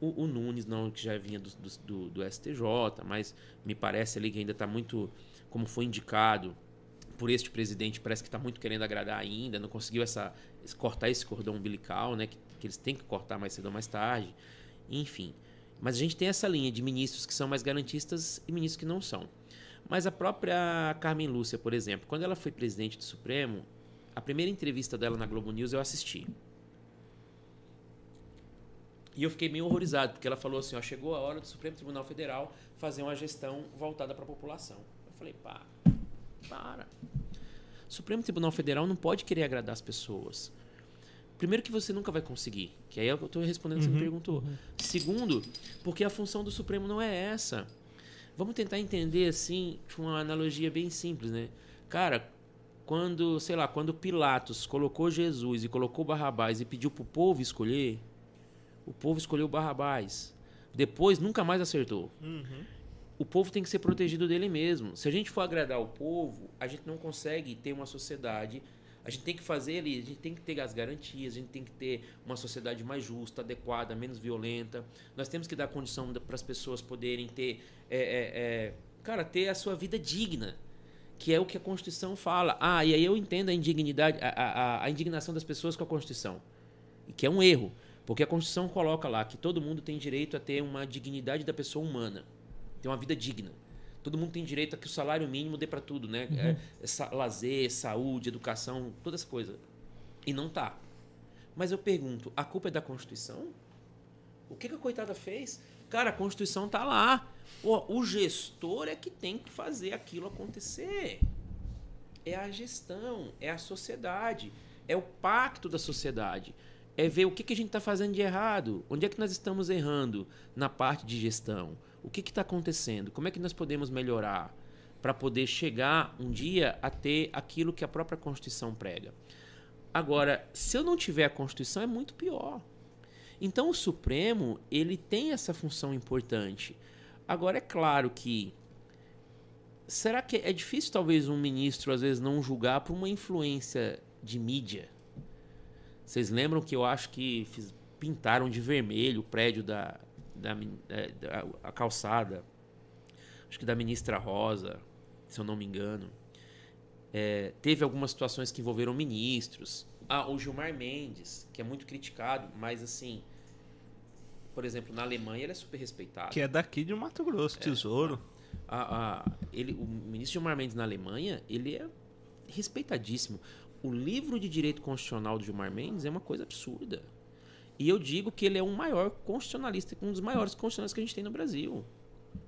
o, o, Nunes, não, que já vinha do, do, do, STJ, mas me parece ali que ainda está muito, como foi indicado por este presidente, parece que está muito querendo agradar ainda, não conseguiu essa, cortar esse cordão umbilical, né? Que, que eles têm que cortar mais cedo ou mais tarde, enfim. Mas a gente tem essa linha de ministros que são mais garantistas e ministros que não são. Mas a própria Carmen Lúcia, por exemplo, quando ela foi presidente do Supremo, a primeira entrevista dela na Globo News eu assisti. E eu fiquei meio horrorizado, porque ela falou assim: ó, chegou a hora do Supremo Tribunal Federal fazer uma gestão voltada para a população. Eu falei: pá, para. O Supremo Tribunal Federal não pode querer agradar as pessoas. Primeiro que você nunca vai conseguir, que aí é o que eu estou respondendo, uhum, você me uhum. perguntou. Uhum. Segundo, porque a função do Supremo não é essa. Vamos tentar entender assim, com uma analogia bem simples, né? Cara, quando, sei lá, quando Pilatos colocou Jesus e colocou Barrabás e pediu pro povo escolher, o povo escolheu Barrabás. Depois nunca mais acertou. Uhum. O povo tem que ser protegido dele mesmo. Se a gente for agradar o povo, a gente não consegue ter uma sociedade. A gente tem que fazer ali, a gente tem que ter as garantias, a gente tem que ter uma sociedade mais justa, adequada, menos violenta. Nós temos que dar condição para as pessoas poderem ter, é, é, é, cara, ter a sua vida digna, que é o que a Constituição fala. Ah, e aí eu entendo a indignidade, a, a, a indignação das pessoas com a Constituição, que é um erro. Porque a Constituição coloca lá que todo mundo tem direito a ter uma dignidade da pessoa humana, ter uma vida digna. Todo mundo tem direito a que o salário mínimo dê para tudo, né? Uhum. É, é, lazer, saúde, educação, toda essa coisa. E não tá. Mas eu pergunto, a culpa é da Constituição? O que, que a coitada fez? Cara, a Constituição tá lá. Pô, o gestor é que tem que fazer aquilo acontecer. É a gestão, é a sociedade, é o pacto da sociedade é ver o que, que a gente está fazendo de errado, onde é que nós estamos errando na parte de gestão, o que está acontecendo, como é que nós podemos melhorar para poder chegar um dia a ter aquilo que a própria Constituição prega. Agora, se eu não tiver a Constituição, é muito pior. Então, o Supremo ele tem essa função importante. Agora, é claro que será que é difícil talvez um ministro às vezes não julgar por uma influência de mídia? Vocês lembram que eu acho que pintaram de vermelho o prédio da, da, é, da, a calçada, acho que da ministra Rosa, se eu não me engano. É, teve algumas situações que envolveram ministros. Ah, o Gilmar Mendes, que é muito criticado, mas assim, por exemplo, na Alemanha ele é super respeitado. Que é daqui de Mato Grosso, é, Tesouro. A, a, ele, o ministro Gilmar Mendes na Alemanha, ele é respeitadíssimo o livro de direito constitucional do Gilmar Mendes é uma coisa absurda. E eu digo que ele é um maior constitucionalista, um dos maiores constitucionalistas que a gente tem no Brasil.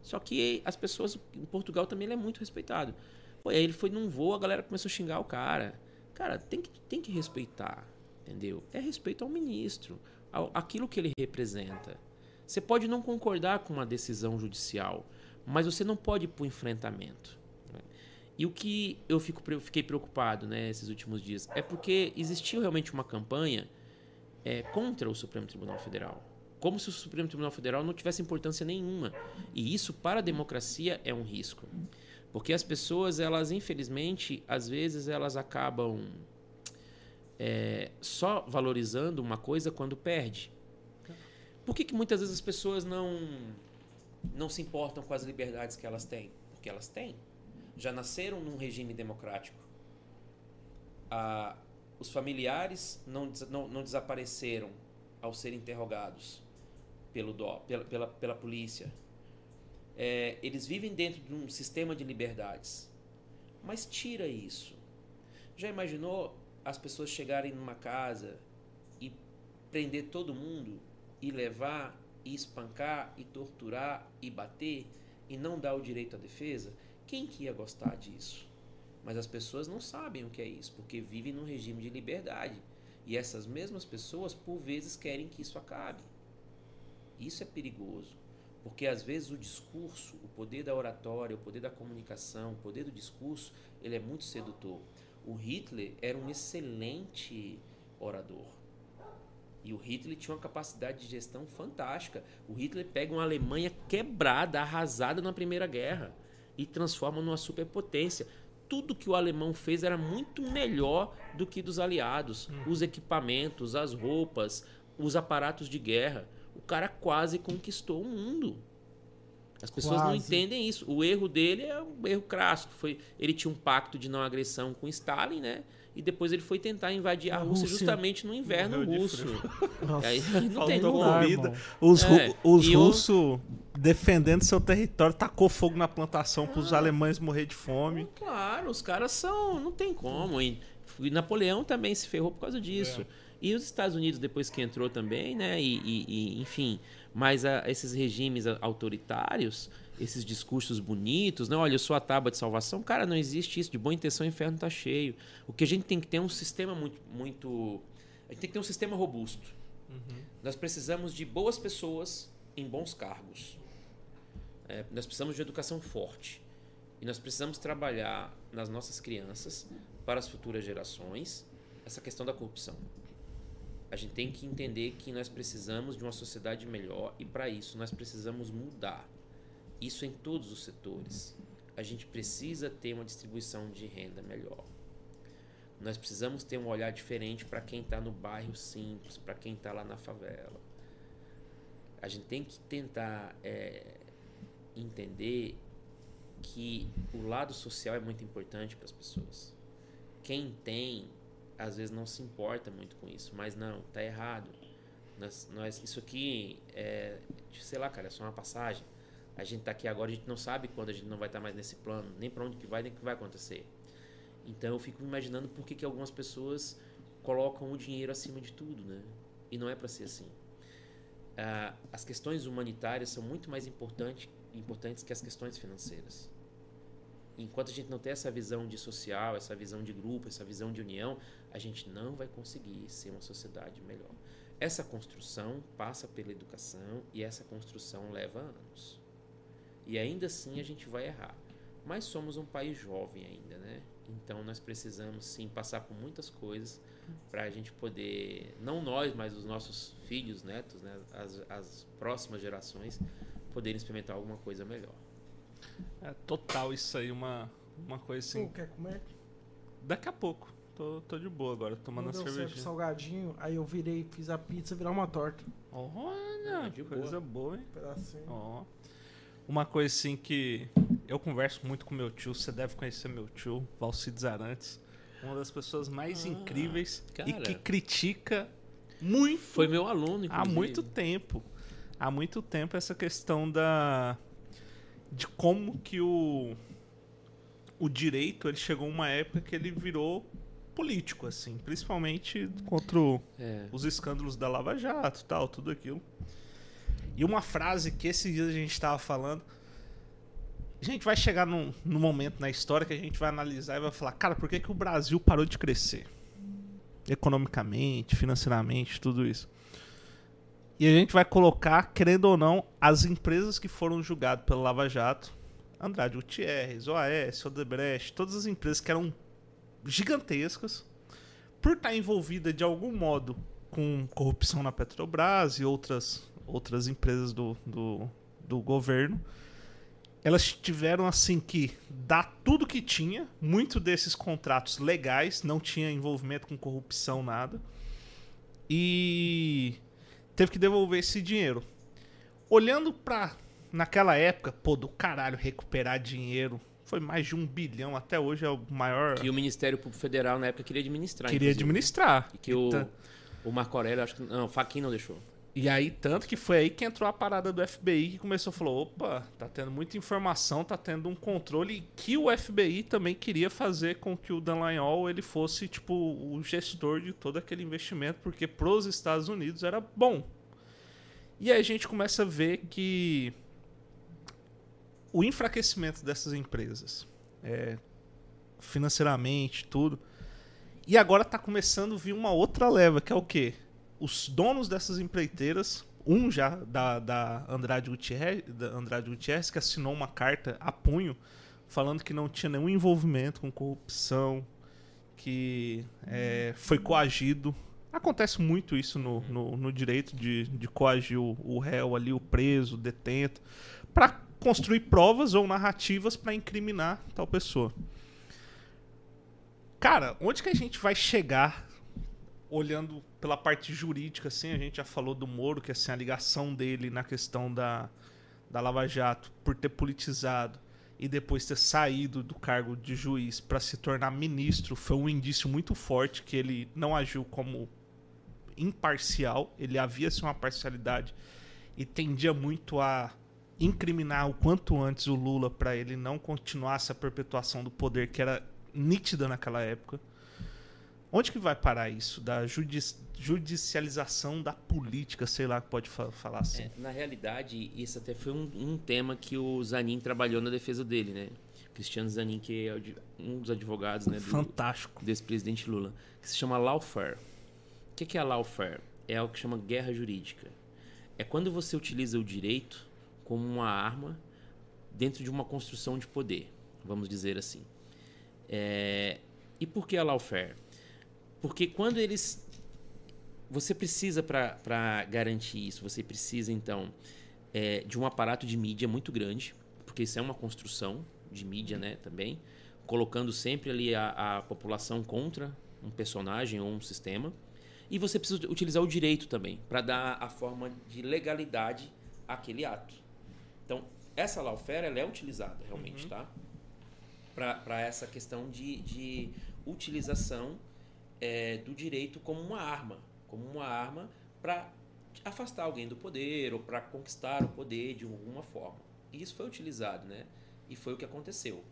Só que as pessoas em Portugal também ele é muito respeitado. Pô, ele foi num voo, a galera começou a xingar o cara. Cara, tem que, tem que respeitar, entendeu? É respeito ao ministro, ao, aquilo que ele representa. Você pode não concordar com uma decisão judicial, mas você não pode ir para o enfrentamento. E o que eu fico, fiquei preocupado né, esses últimos dias é porque existiu realmente uma campanha é, contra o Supremo Tribunal Federal. Como se o Supremo Tribunal Federal não tivesse importância nenhuma. E isso, para a democracia, é um risco. Porque as pessoas, elas, infelizmente, às vezes, elas acabam é, só valorizando uma coisa quando perde. Por que, que muitas vezes as pessoas não, não se importam com as liberdades que elas têm? Porque elas têm já nasceram num regime democrático. Ah, os familiares não, não, não desapareceram ao serem interrogados pelo dó, pela, pela, pela polícia. É, eles vivem dentro de um sistema de liberdades. Mas tira isso. Já imaginou as pessoas chegarem numa casa e prender todo mundo e levar e espancar e torturar e bater e não dar o direito à defesa? Quem que ia gostar disso? Mas as pessoas não sabem o que é isso, porque vivem num regime de liberdade. E essas mesmas pessoas, por vezes, querem que isso acabe. Isso é perigoso, porque às vezes o discurso, o poder da oratória, o poder da comunicação, o poder do discurso, ele é muito sedutor. O Hitler era um excelente orador. E o Hitler tinha uma capacidade de gestão fantástica. O Hitler pega uma Alemanha quebrada, arrasada na Primeira Guerra e transforma numa superpotência. Tudo que o alemão fez era muito melhor do que dos aliados. Hum. Os equipamentos, as roupas, os aparatos de guerra. O cara quase conquistou o mundo. As pessoas quase. não entendem isso. O erro dele é um erro crasso. Foi, ele tinha um pacto de não agressão com Stalin, né? E depois ele foi tentar invadir a, a Rússia, Rússia, justamente no inverno russo. Aí, não tem comida. Os, é, os russos defendendo seu território, tacou fogo na plantação para os ah. alemães morrer de fome. Claro, os caras são. Não tem como. E, Napoleão também se ferrou por causa disso. É. E os Estados Unidos, depois que entrou também, né? E, e, e, enfim. Mas a, esses regimes autoritários, esses discursos bonitos, não, olha, eu sou a tábua de salvação, cara, não existe isso. De boa intenção, o inferno está cheio. O que a gente tem que ter é um sistema muito, muito, a gente tem que ter um sistema robusto. Uhum. Nós precisamos de boas pessoas em bons cargos. É, nós precisamos de educação forte. E nós precisamos trabalhar nas nossas crianças, para as futuras gerações, essa questão da corrupção. A gente tem que entender que nós precisamos de uma sociedade melhor e para isso nós precisamos mudar. Isso em todos os setores. A gente precisa ter uma distribuição de renda melhor. Nós precisamos ter um olhar diferente para quem está no bairro simples, para quem está lá na favela. A gente tem que tentar é, entender que o lado social é muito importante para as pessoas. Quem tem às vezes não se importa muito com isso, mas não, tá errado. Nós, nós, isso aqui é, sei lá, cara, é só uma passagem. A gente tá aqui agora, a gente não sabe quando a gente não vai estar tá mais nesse plano, nem para onde que vai, nem o que vai acontecer. Então eu fico imaginando por que, que algumas pessoas colocam o dinheiro acima de tudo, né? E não é para ser assim. Ah, as questões humanitárias são muito mais importante, importantes que as questões financeiras enquanto a gente não tem essa visão de social, essa visão de grupo, essa visão de união, a gente não vai conseguir ser uma sociedade melhor. Essa construção passa pela educação e essa construção leva anos. E ainda assim a gente vai errar. Mas somos um país jovem ainda, né? Então nós precisamos sim passar por muitas coisas para a gente poder, não nós, mas os nossos filhos, netos, né? as, as próximas gerações, poderem experimentar alguma coisa melhor. É total isso aí, uma, uma coisa assim. Pô, quer comer? Daqui a pouco. Tô, tô de boa agora, tomando a cerveja. salgadinho, aí eu virei, fiz a pizza virar uma torta. Olha, que coisa boa, hein? Um pedacinho. Oh. Uma coisa assim que eu converso muito com meu tio, você deve conhecer meu tio, Valcides Arantes. Uma das pessoas mais ah, incríveis cara. e que critica muito. Foi meu aluno, inclusive. Há muito tempo. Há muito tempo essa questão da de como que o o direito ele chegou uma época que ele virou político assim, principalmente contra o, é. os escândalos da Lava Jato, tal, tudo aquilo. E uma frase que esses dias a gente estava falando, a gente vai chegar num, num momento na história que a gente vai analisar e vai falar, cara, por que, que o Brasil parou de crescer? Economicamente, financeiramente, tudo isso. E a gente vai colocar, querendo ou não, as empresas que foram julgadas pelo Lava Jato, Andrade Gutierrez, OAS, Odebrecht, todas as empresas que eram gigantescas, por estar envolvida de algum modo com corrupção na Petrobras e outras, outras empresas do, do, do governo, elas tiveram assim que dar tudo que tinha, muito desses contratos legais, não tinha envolvimento com corrupção, nada. E teve que devolver esse dinheiro. Olhando para naquela época, pô, do caralho recuperar dinheiro. Foi mais de um bilhão, até hoje é o maior. Que o Ministério Público Federal na época queria administrar. Queria inclusive. administrar. E que então... o, o Marco Aurélio, acho que. Não, o Faquin não deixou. E aí, tanto que foi aí que entrou a parada do FBI que começou a falar: opa, tá tendo muita informação, tá tendo um controle que o FBI também queria fazer com que o Dallagnol ele fosse, tipo, o gestor de todo aquele investimento, porque pros Estados Unidos era bom. E aí a gente começa a ver que o enfraquecimento dessas empresas, é, financeiramente, tudo. E agora tá começando a vir uma outra leva, que é o quê? Os donos dessas empreiteiras, um já da, da Andrade, Gutierrez, da Andrade Gutierrez, que assinou uma carta a punho falando que não tinha nenhum envolvimento com corrupção, que é, foi coagido. Acontece muito isso no, no, no direito de, de coagir o, o réu ali, o preso, o detento, para construir provas ou narrativas para incriminar tal pessoa. Cara, onde que a gente vai chegar olhando pela parte jurídica, assim, a gente já falou do Moro, que assim, a ligação dele na questão da, da Lava Jato por ter politizado e depois ter saído do cargo de juiz para se tornar ministro foi um indício muito forte que ele não agiu como imparcial, ele havia-se uma parcialidade e tendia muito a incriminar o quanto antes o Lula para ele não continuar essa perpetuação do poder que era nítida naquela época. Onde que vai parar isso da judici judicialização da política, sei lá que pode fa falar assim. É, na realidade, isso até foi um, um, tema que o Zanin trabalhou na defesa dele, né? Cristiano Zanin, que é um dos advogados, né? Do, Fantástico. Desse presidente Lula, que se chama lawfare. O que é a lawfare? É o que chama guerra jurídica. É quando você utiliza o direito como uma arma dentro de uma construção de poder, vamos dizer assim. É... E por que a lawfare? Porque quando eles você precisa, para garantir isso, você precisa, então, é, de um aparato de mídia muito grande, porque isso é uma construção de mídia né, também, colocando sempre ali a, a população contra um personagem ou um sistema. E você precisa utilizar o direito também, para dar a forma de legalidade àquele ato. Então, essa lawfare ela é utilizada realmente, uhum. tá? Para essa questão de, de utilização é, do direito como uma arma como uma arma para afastar alguém do poder ou para conquistar o poder de alguma forma. E isso foi utilizado, né? E foi o que aconteceu.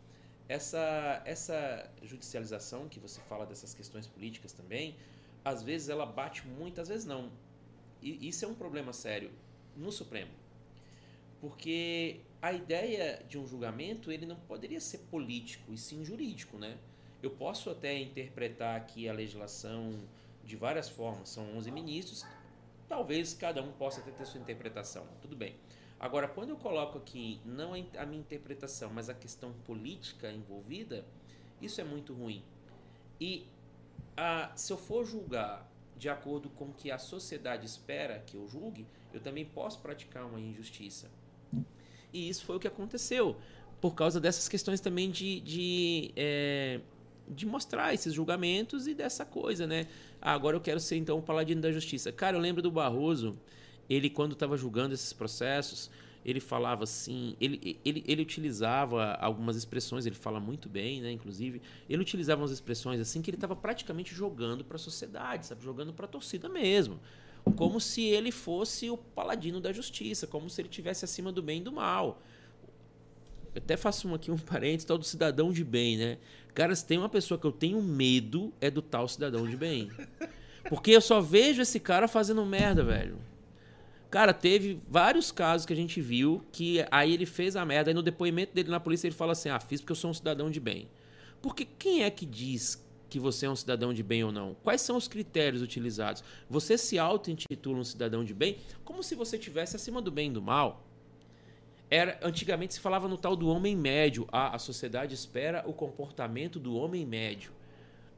Essa, essa judicialização que você fala dessas questões políticas também, às vezes ela bate muito, às vezes não. E isso é um problema sério no Supremo. Porque a ideia de um julgamento, ele não poderia ser político e sim jurídico, né? Eu posso até interpretar aqui a legislação de várias formas. São 11 ministros, talvez cada um possa ter sua interpretação. Tudo bem. Agora, quando eu coloco aqui não a minha interpretação, mas a questão política envolvida, isso é muito ruim. E a, se eu for julgar de acordo com o que a sociedade espera que eu julgue, eu também posso praticar uma injustiça. E isso foi o que aconteceu, por causa dessas questões também de, de é, de mostrar esses julgamentos e dessa coisa, né? Ah, agora eu quero ser então o paladino da justiça. Cara, eu lembro do Barroso, ele quando estava julgando esses processos, ele falava assim, ele, ele, ele utilizava algumas expressões, ele fala muito bem, né, inclusive, ele utilizava umas expressões assim que ele estava praticamente jogando para a sociedade, sabe, jogando para a torcida mesmo, como se ele fosse o paladino da justiça, como se ele tivesse acima do bem e do mal. Até faço aqui um parênteses, tal do cidadão de bem, né? Cara, se tem uma pessoa que eu tenho medo, é do tal cidadão de bem. Porque eu só vejo esse cara fazendo merda, velho. Cara, teve vários casos que a gente viu que aí ele fez a merda, aí no depoimento dele na polícia ele fala assim: ah, fiz porque eu sou um cidadão de bem. Porque quem é que diz que você é um cidadão de bem ou não? Quais são os critérios utilizados? Você se auto-intitula um cidadão de bem como se você tivesse acima do bem e do mal. Era, antigamente se falava no tal do homem médio. Ah, a sociedade espera o comportamento do homem médio.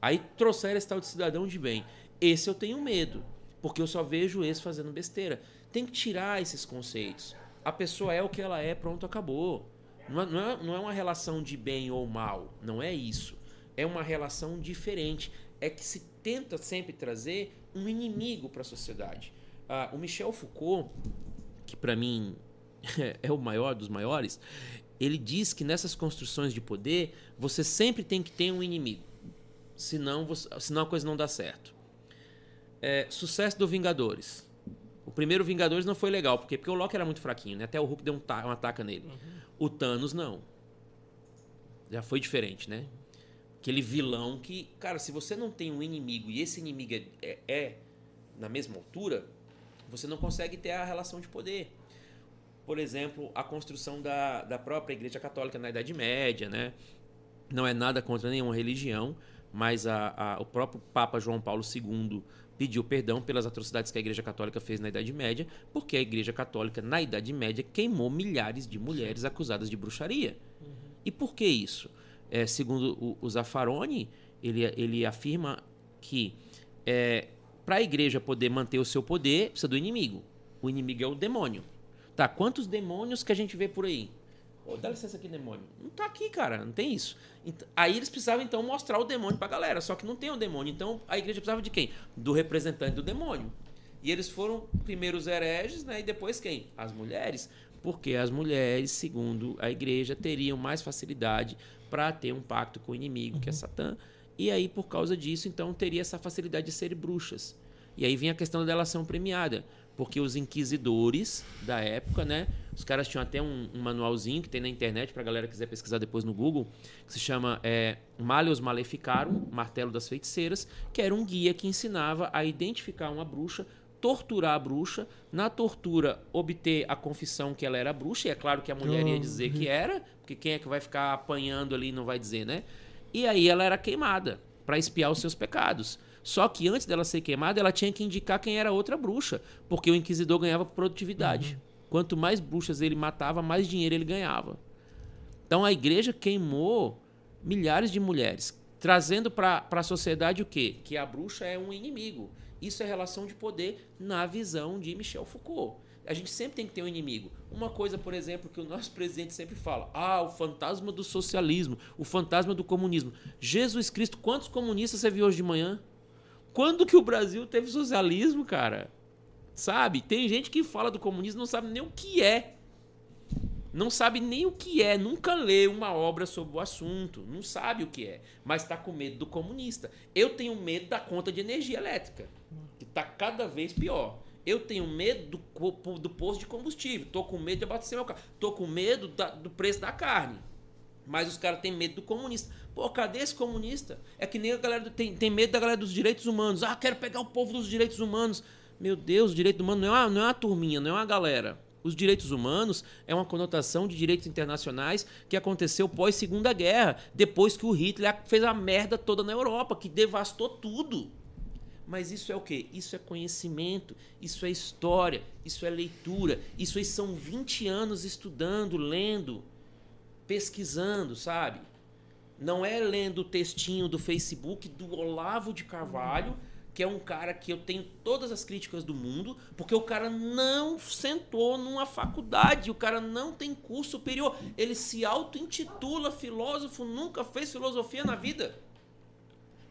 Aí trouxeram esse tal de cidadão de bem. Esse eu tenho medo, porque eu só vejo esse fazendo besteira. Tem que tirar esses conceitos. A pessoa é o que ela é, pronto, acabou. Não é, não é, é uma relação de bem ou mal. Não é isso. É uma relação diferente. É que se tenta sempre trazer um inimigo para a sociedade. Ah, o Michel Foucault, que para mim é o maior dos maiores, ele diz que nessas construções de poder você sempre tem que ter um inimigo. Senão, você, senão a coisa não dá certo. É, sucesso do Vingadores. O primeiro Vingadores não foi legal, porque, porque o Loki era muito fraquinho, né? Até o Hulk deu um, um ataque nele. Uhum. O Thanos não. Já foi diferente, né? Aquele vilão que, cara, se você não tem um inimigo e esse inimigo é, é, é na mesma altura, você não consegue ter a relação de poder por exemplo, a construção da, da própria Igreja Católica na Idade Média, né? Não é nada contra nenhuma religião, mas a, a, o próprio Papa João Paulo II pediu perdão pelas atrocidades que a Igreja Católica fez na Idade Média, porque a Igreja Católica, na Idade Média, queimou milhares de mulheres acusadas de bruxaria. Uhum. E por que isso? É, segundo o, o Zaffaroni, ele, ele afirma que é, para a igreja poder manter o seu poder, precisa do inimigo. O inimigo é o demônio. Tá, quantos demônios que a gente vê por aí? Oh, dá licença aqui, demônio. Não tá aqui, cara, não tem isso. Aí eles precisavam então mostrar o demônio pra galera, só que não tem o demônio. Então a igreja precisava de quem? Do representante do demônio. E eles foram primeiro os hereges, né? E depois quem? As mulheres. Porque as mulheres, segundo a igreja, teriam mais facilidade para ter um pacto com o inimigo, uhum. que é uhum. Satã. E aí, por causa disso, então, teria essa facilidade de serem bruxas. E aí vinha a questão da delação premiada. Porque os inquisidores da época, né? Os caras tinham até um, um manualzinho que tem na internet para galera que quiser pesquisar depois no Google, que se chama é, Malius Maleficarum, Martelo das Feiticeiras, que era um guia que ensinava a identificar uma bruxa, torturar a bruxa, na tortura obter a confissão que ela era bruxa, e é claro que a mulher ia dizer que era, porque quem é que vai ficar apanhando ali não vai dizer, né? E aí ela era queimada para espiar os seus pecados. Só que antes dela ser queimada, ela tinha que indicar quem era outra bruxa, porque o inquisidor ganhava produtividade. Uhum. Quanto mais bruxas ele matava, mais dinheiro ele ganhava. Então a igreja queimou milhares de mulheres, trazendo para a sociedade o quê? Que a bruxa é um inimigo. Isso é relação de poder na visão de Michel Foucault. A gente sempre tem que ter um inimigo. Uma coisa, por exemplo, que o nosso presidente sempre fala: ah, o fantasma do socialismo, o fantasma do comunismo. Jesus Cristo, quantos comunistas você viu hoje de manhã? Quando que o Brasil teve socialismo, cara? Sabe? Tem gente que fala do comunismo não sabe nem o que é. Não sabe nem o que é, nunca leu uma obra sobre o assunto, não sabe o que é, mas está com medo do comunista. Eu tenho medo da conta de energia elétrica, que está cada vez pior. Eu tenho medo do, do posto de combustível, tô com medo de abastecer meu carro, tô com medo da, do preço da carne. Mas os caras têm medo do comunista. Pô, cadê esse comunista? É que nem a galera tem, tem medo da galera dos direitos humanos. Ah, quero pegar o povo dos direitos humanos. Meu Deus, direito humano não é uma, não é uma turminha, não é uma galera. Os direitos humanos é uma conotação de direitos internacionais que aconteceu pós Segunda Guerra, depois que o Hitler fez a merda toda na Europa, que devastou tudo. Mas isso é o quê? Isso é conhecimento, isso é história, isso é leitura. Isso aí são 20 anos estudando, lendo, pesquisando, sabe? Não é lendo o textinho do Facebook do Olavo de Carvalho, que é um cara que eu tenho todas as críticas do mundo, porque o cara não sentou numa faculdade, o cara não tem curso superior. Ele se auto-intitula filósofo, nunca fez filosofia na vida.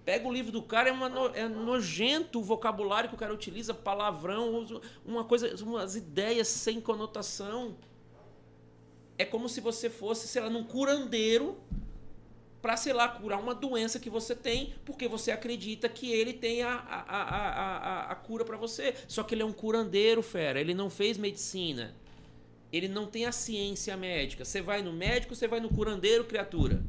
Pega o livro do cara, é, uma é nojento o vocabulário que o cara utiliza, palavrão, uma coisa, umas ideias sem conotação. É como se você fosse, sei lá, num curandeiro para, sei lá, curar uma doença que você tem, porque você acredita que ele tem a, a, a, a, a cura para você. Só que ele é um curandeiro, fera. Ele não fez medicina. Ele não tem a ciência médica. Você vai no médico, você vai no curandeiro, criatura.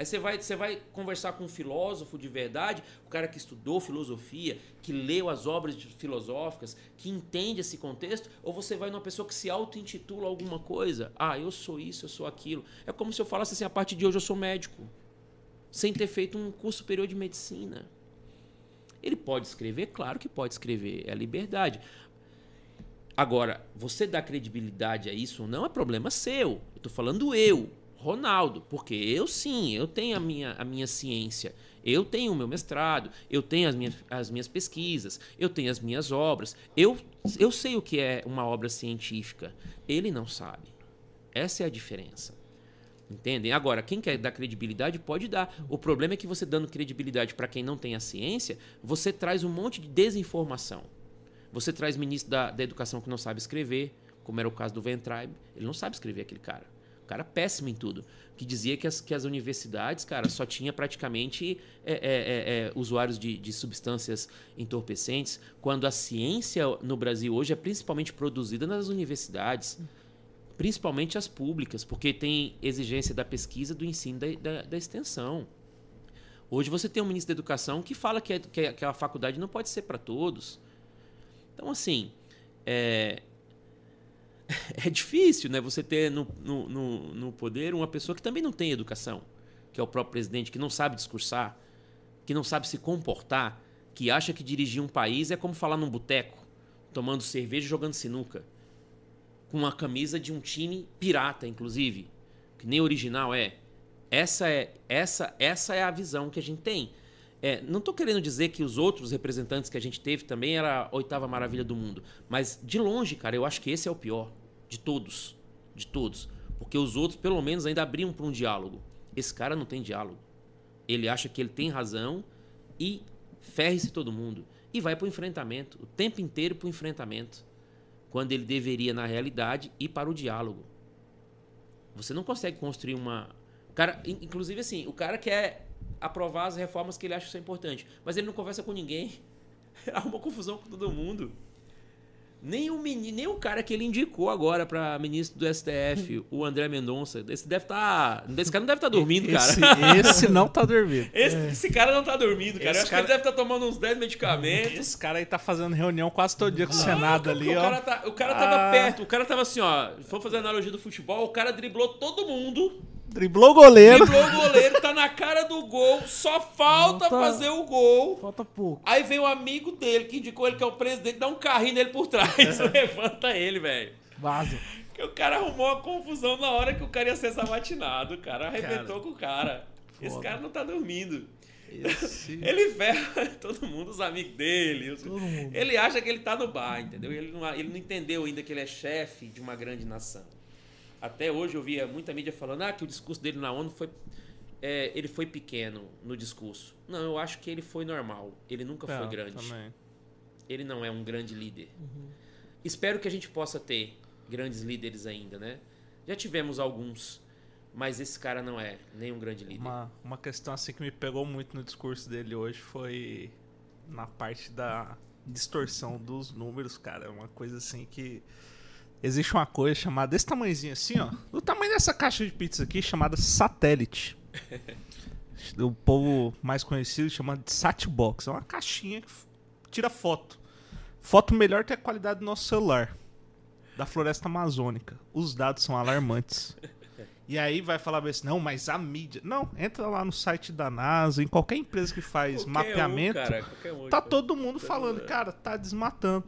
Aí você vai, você vai conversar com um filósofo de verdade, o cara que estudou filosofia, que leu as obras filosóficas, que entende esse contexto, ou você vai numa pessoa que se auto-intitula alguma coisa. Ah, eu sou isso, eu sou aquilo. É como se eu falasse assim: a partir de hoje eu sou médico sem ter feito um curso superior de medicina. Ele pode escrever? Claro que pode escrever, é a liberdade. Agora, você dá credibilidade a isso ou não é problema seu. Eu estou falando eu, Ronaldo, porque eu sim, eu tenho a minha, a minha ciência, eu tenho o meu mestrado, eu tenho as minhas, as minhas pesquisas, eu tenho as minhas obras, eu, eu sei o que é uma obra científica. Ele não sabe. Essa é a diferença. Entendem? Agora, quem quer dar credibilidade pode dar. O problema é que você dando credibilidade para quem não tem a ciência, você traz um monte de desinformação. Você traz ministro da, da educação que não sabe escrever, como era o caso do Ventribe. Ele não sabe escrever aquele cara. Cara é péssimo em tudo. Que dizia que as, que as universidades, cara, só tinha praticamente é, é, é, é usuários de, de substâncias entorpecentes, quando a ciência no Brasil hoje é principalmente produzida nas universidades principalmente as públicas, porque tem exigência da pesquisa, do ensino, da, da, da extensão. Hoje você tem um ministro da Educação que fala que, é, que, é, que a faculdade não pode ser para todos. Então, assim, é, é difícil né, você ter no, no, no, no, poder uma pessoa que também não tem educação, que é o próprio presidente, que não sabe discursar, que não sabe se comportar, que acha que dirigir um país é como falar num boteco, tomando cerveja e jogando sinuca com a camisa de um time pirata, inclusive, que nem original é. Essa é essa essa é a visão que a gente tem. É, não estou querendo dizer que os outros representantes que a gente teve também era a oitava maravilha do mundo, mas de longe, cara, eu acho que esse é o pior de todos, de todos, porque os outros pelo menos ainda abriam para um diálogo. Esse cara não tem diálogo. Ele acha que ele tem razão e ferre-se todo mundo e vai para o enfrentamento, o tempo inteiro para o enfrentamento quando ele deveria, na realidade, ir para o diálogo. Você não consegue construir uma. Cara, inclusive, assim, o cara quer aprovar as reformas que ele acha que são importantes, mas ele não conversa com ninguém. Há uma confusão com todo mundo. Nem o, meni, nem o cara que ele indicou agora pra ministro do STF, o André Mendonça. Esse deve estar. Tá, esse cara não deve estar tá dormindo, esse, cara. Esse não tá dormindo. Esse, é. esse cara não tá dormindo, cara. Esse Eu acho cara... que ele deve estar tá tomando uns 10 medicamentos. Esse cara aí tá fazendo reunião quase todo dia com o Senado ali, o ó. Cara tá, o cara tava ah. perto, o cara tava assim, ó. Vamos fazer a analogia do futebol, o cara driblou todo mundo. Driblou o goleiro. Driblou o goleiro, tá na cara do gol, só falta tá... fazer o gol. Falta pouco. Aí vem o amigo dele, que indicou ele que é o presidente, dá um carrinho nele por trás, levanta ele, velho. Vaza. Que o cara arrumou uma confusão na hora que o cara ia ser sabatinado. O cara arrebentou cara, com o cara. Foda. Esse cara não tá dormindo. Esse... Ele ferra todo mundo, os amigos dele. Os... Ele acha que ele tá no bar, entendeu? Ele não, ele não entendeu ainda que ele é chefe de uma grande nação. Até hoje eu via muita mídia falando ah, que o discurso dele na ONU foi. É, ele foi pequeno no discurso. Não, eu acho que ele foi normal. Ele nunca é, foi grande. Também. Ele não é um grande líder. Uhum. Espero que a gente possa ter grandes líderes ainda, né? Já tivemos alguns, mas esse cara não é nenhum grande líder. Uma, uma questão assim que me pegou muito no discurso dele hoje foi na parte da distorção dos números, cara. É uma coisa assim que existe uma coisa chamada desse tamanhozinho assim, ó. Do tamanho dessa caixa de pizza aqui, chamada satélite. o povo mais conhecido chama de Satbox. É uma caixinha que tira foto. Foto melhor que a qualidade do nosso celular. Da floresta amazônica. Os dados são alarmantes. E aí vai falar assim, não, mas a mídia. Não, entra lá no site da NASA, em qualquer empresa que faz qualquer mapeamento. Um, cara, um, tá todo mundo falando, cara, tá desmatando.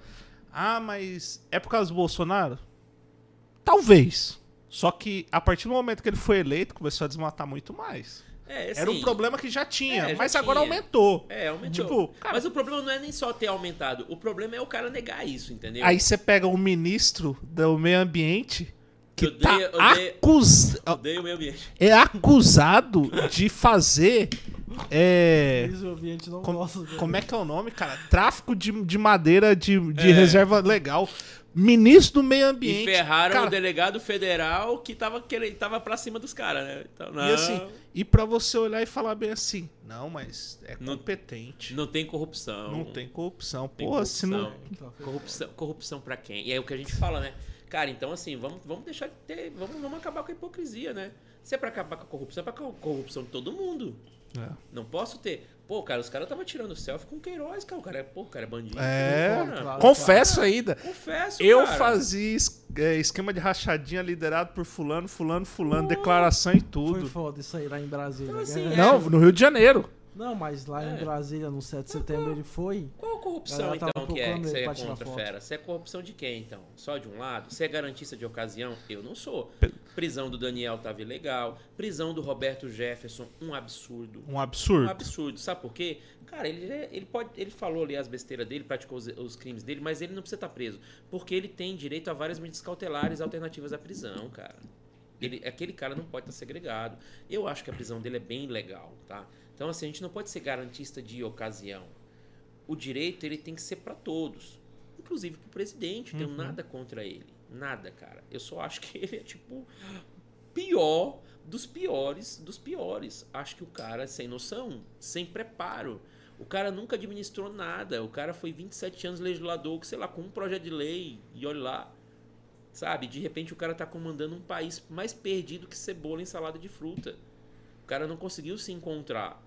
Ah, mas é por causa do Bolsonaro? Talvez. Só que a partir do momento que ele foi eleito, começou a desmatar muito mais. É, assim, Era um problema que já tinha, é, já mas tinha. agora aumentou. É, aumentou. Tipo, cara, mas o problema não é nem só ter aumentado, o problema é o cara negar isso, entendeu? Aí você pega um ministro do meio ambiente que odeio, tá odeio, acus... odeio meio ambiente. é acusado de fazer é. Como, como, é que é o nome, cara? Tráfico de, de madeira de, de é. reserva legal. Ministro do Meio Ambiente. E ferraram cara, o delegado federal que tava, querendo, tava pra cima dos caras, né? Então, e assim, e pra você olhar e falar bem assim, não, mas é competente. Não, não tem corrupção. Não tem corrupção. Tem Porra, corrupção. se não. Corrupção, corrupção pra quem? E é o que a gente fala, né? Cara, então assim, vamos, vamos deixar de ter. Vamos, vamos acabar com a hipocrisia, né? Se é pra acabar com a corrupção, é pra corrupção de todo mundo. É. Não posso ter. Pô, cara, os caras estavam tirando selfie com Queiroz, cara. O cara é, pô, o cara é bandido. É, claro, confesso claro. ainda. Confesso, Eu cara. fazia é, esquema de rachadinha liderado por fulano, fulano, fulano, pô. declaração e tudo. Foi foda isso aí lá em Brasília. Então, assim, é. Não, no Rio de Janeiro. Não, mas lá é. em Brasília, no 7 de setembro, ele foi. Qual a corrupção, então, que é que você é contra, fera? Você é corrupção de quem, então? Só de um lado? Você é garantista de ocasião? Eu não sou. Prisão do Daniel tava ilegal. Prisão do Roberto Jefferson, um absurdo. Um absurdo. Um absurdo. Sabe por quê? Cara, ele, ele, pode, ele falou ali as besteiras dele, praticou os, os crimes dele, mas ele não precisa estar preso. Porque ele tem direito a várias medidas cautelares alternativas à prisão, cara. Ele, aquele cara não pode estar segregado. Eu acho que a prisão dele é bem legal, tá? Então, assim, a gente não pode ser garantista de ocasião. O direito, ele tem que ser para todos. Inclusive para o presidente. Não tenho uhum. nada contra ele. Nada, cara. Eu só acho que ele é, tipo, pior dos piores dos piores. Acho que o cara é sem noção, sem preparo. O cara nunca administrou nada. O cara foi 27 anos legislador, sei lá, com um projeto de lei. E olha lá. Sabe? De repente o cara tá comandando um país mais perdido que cebola em salada de fruta. O cara não conseguiu se encontrar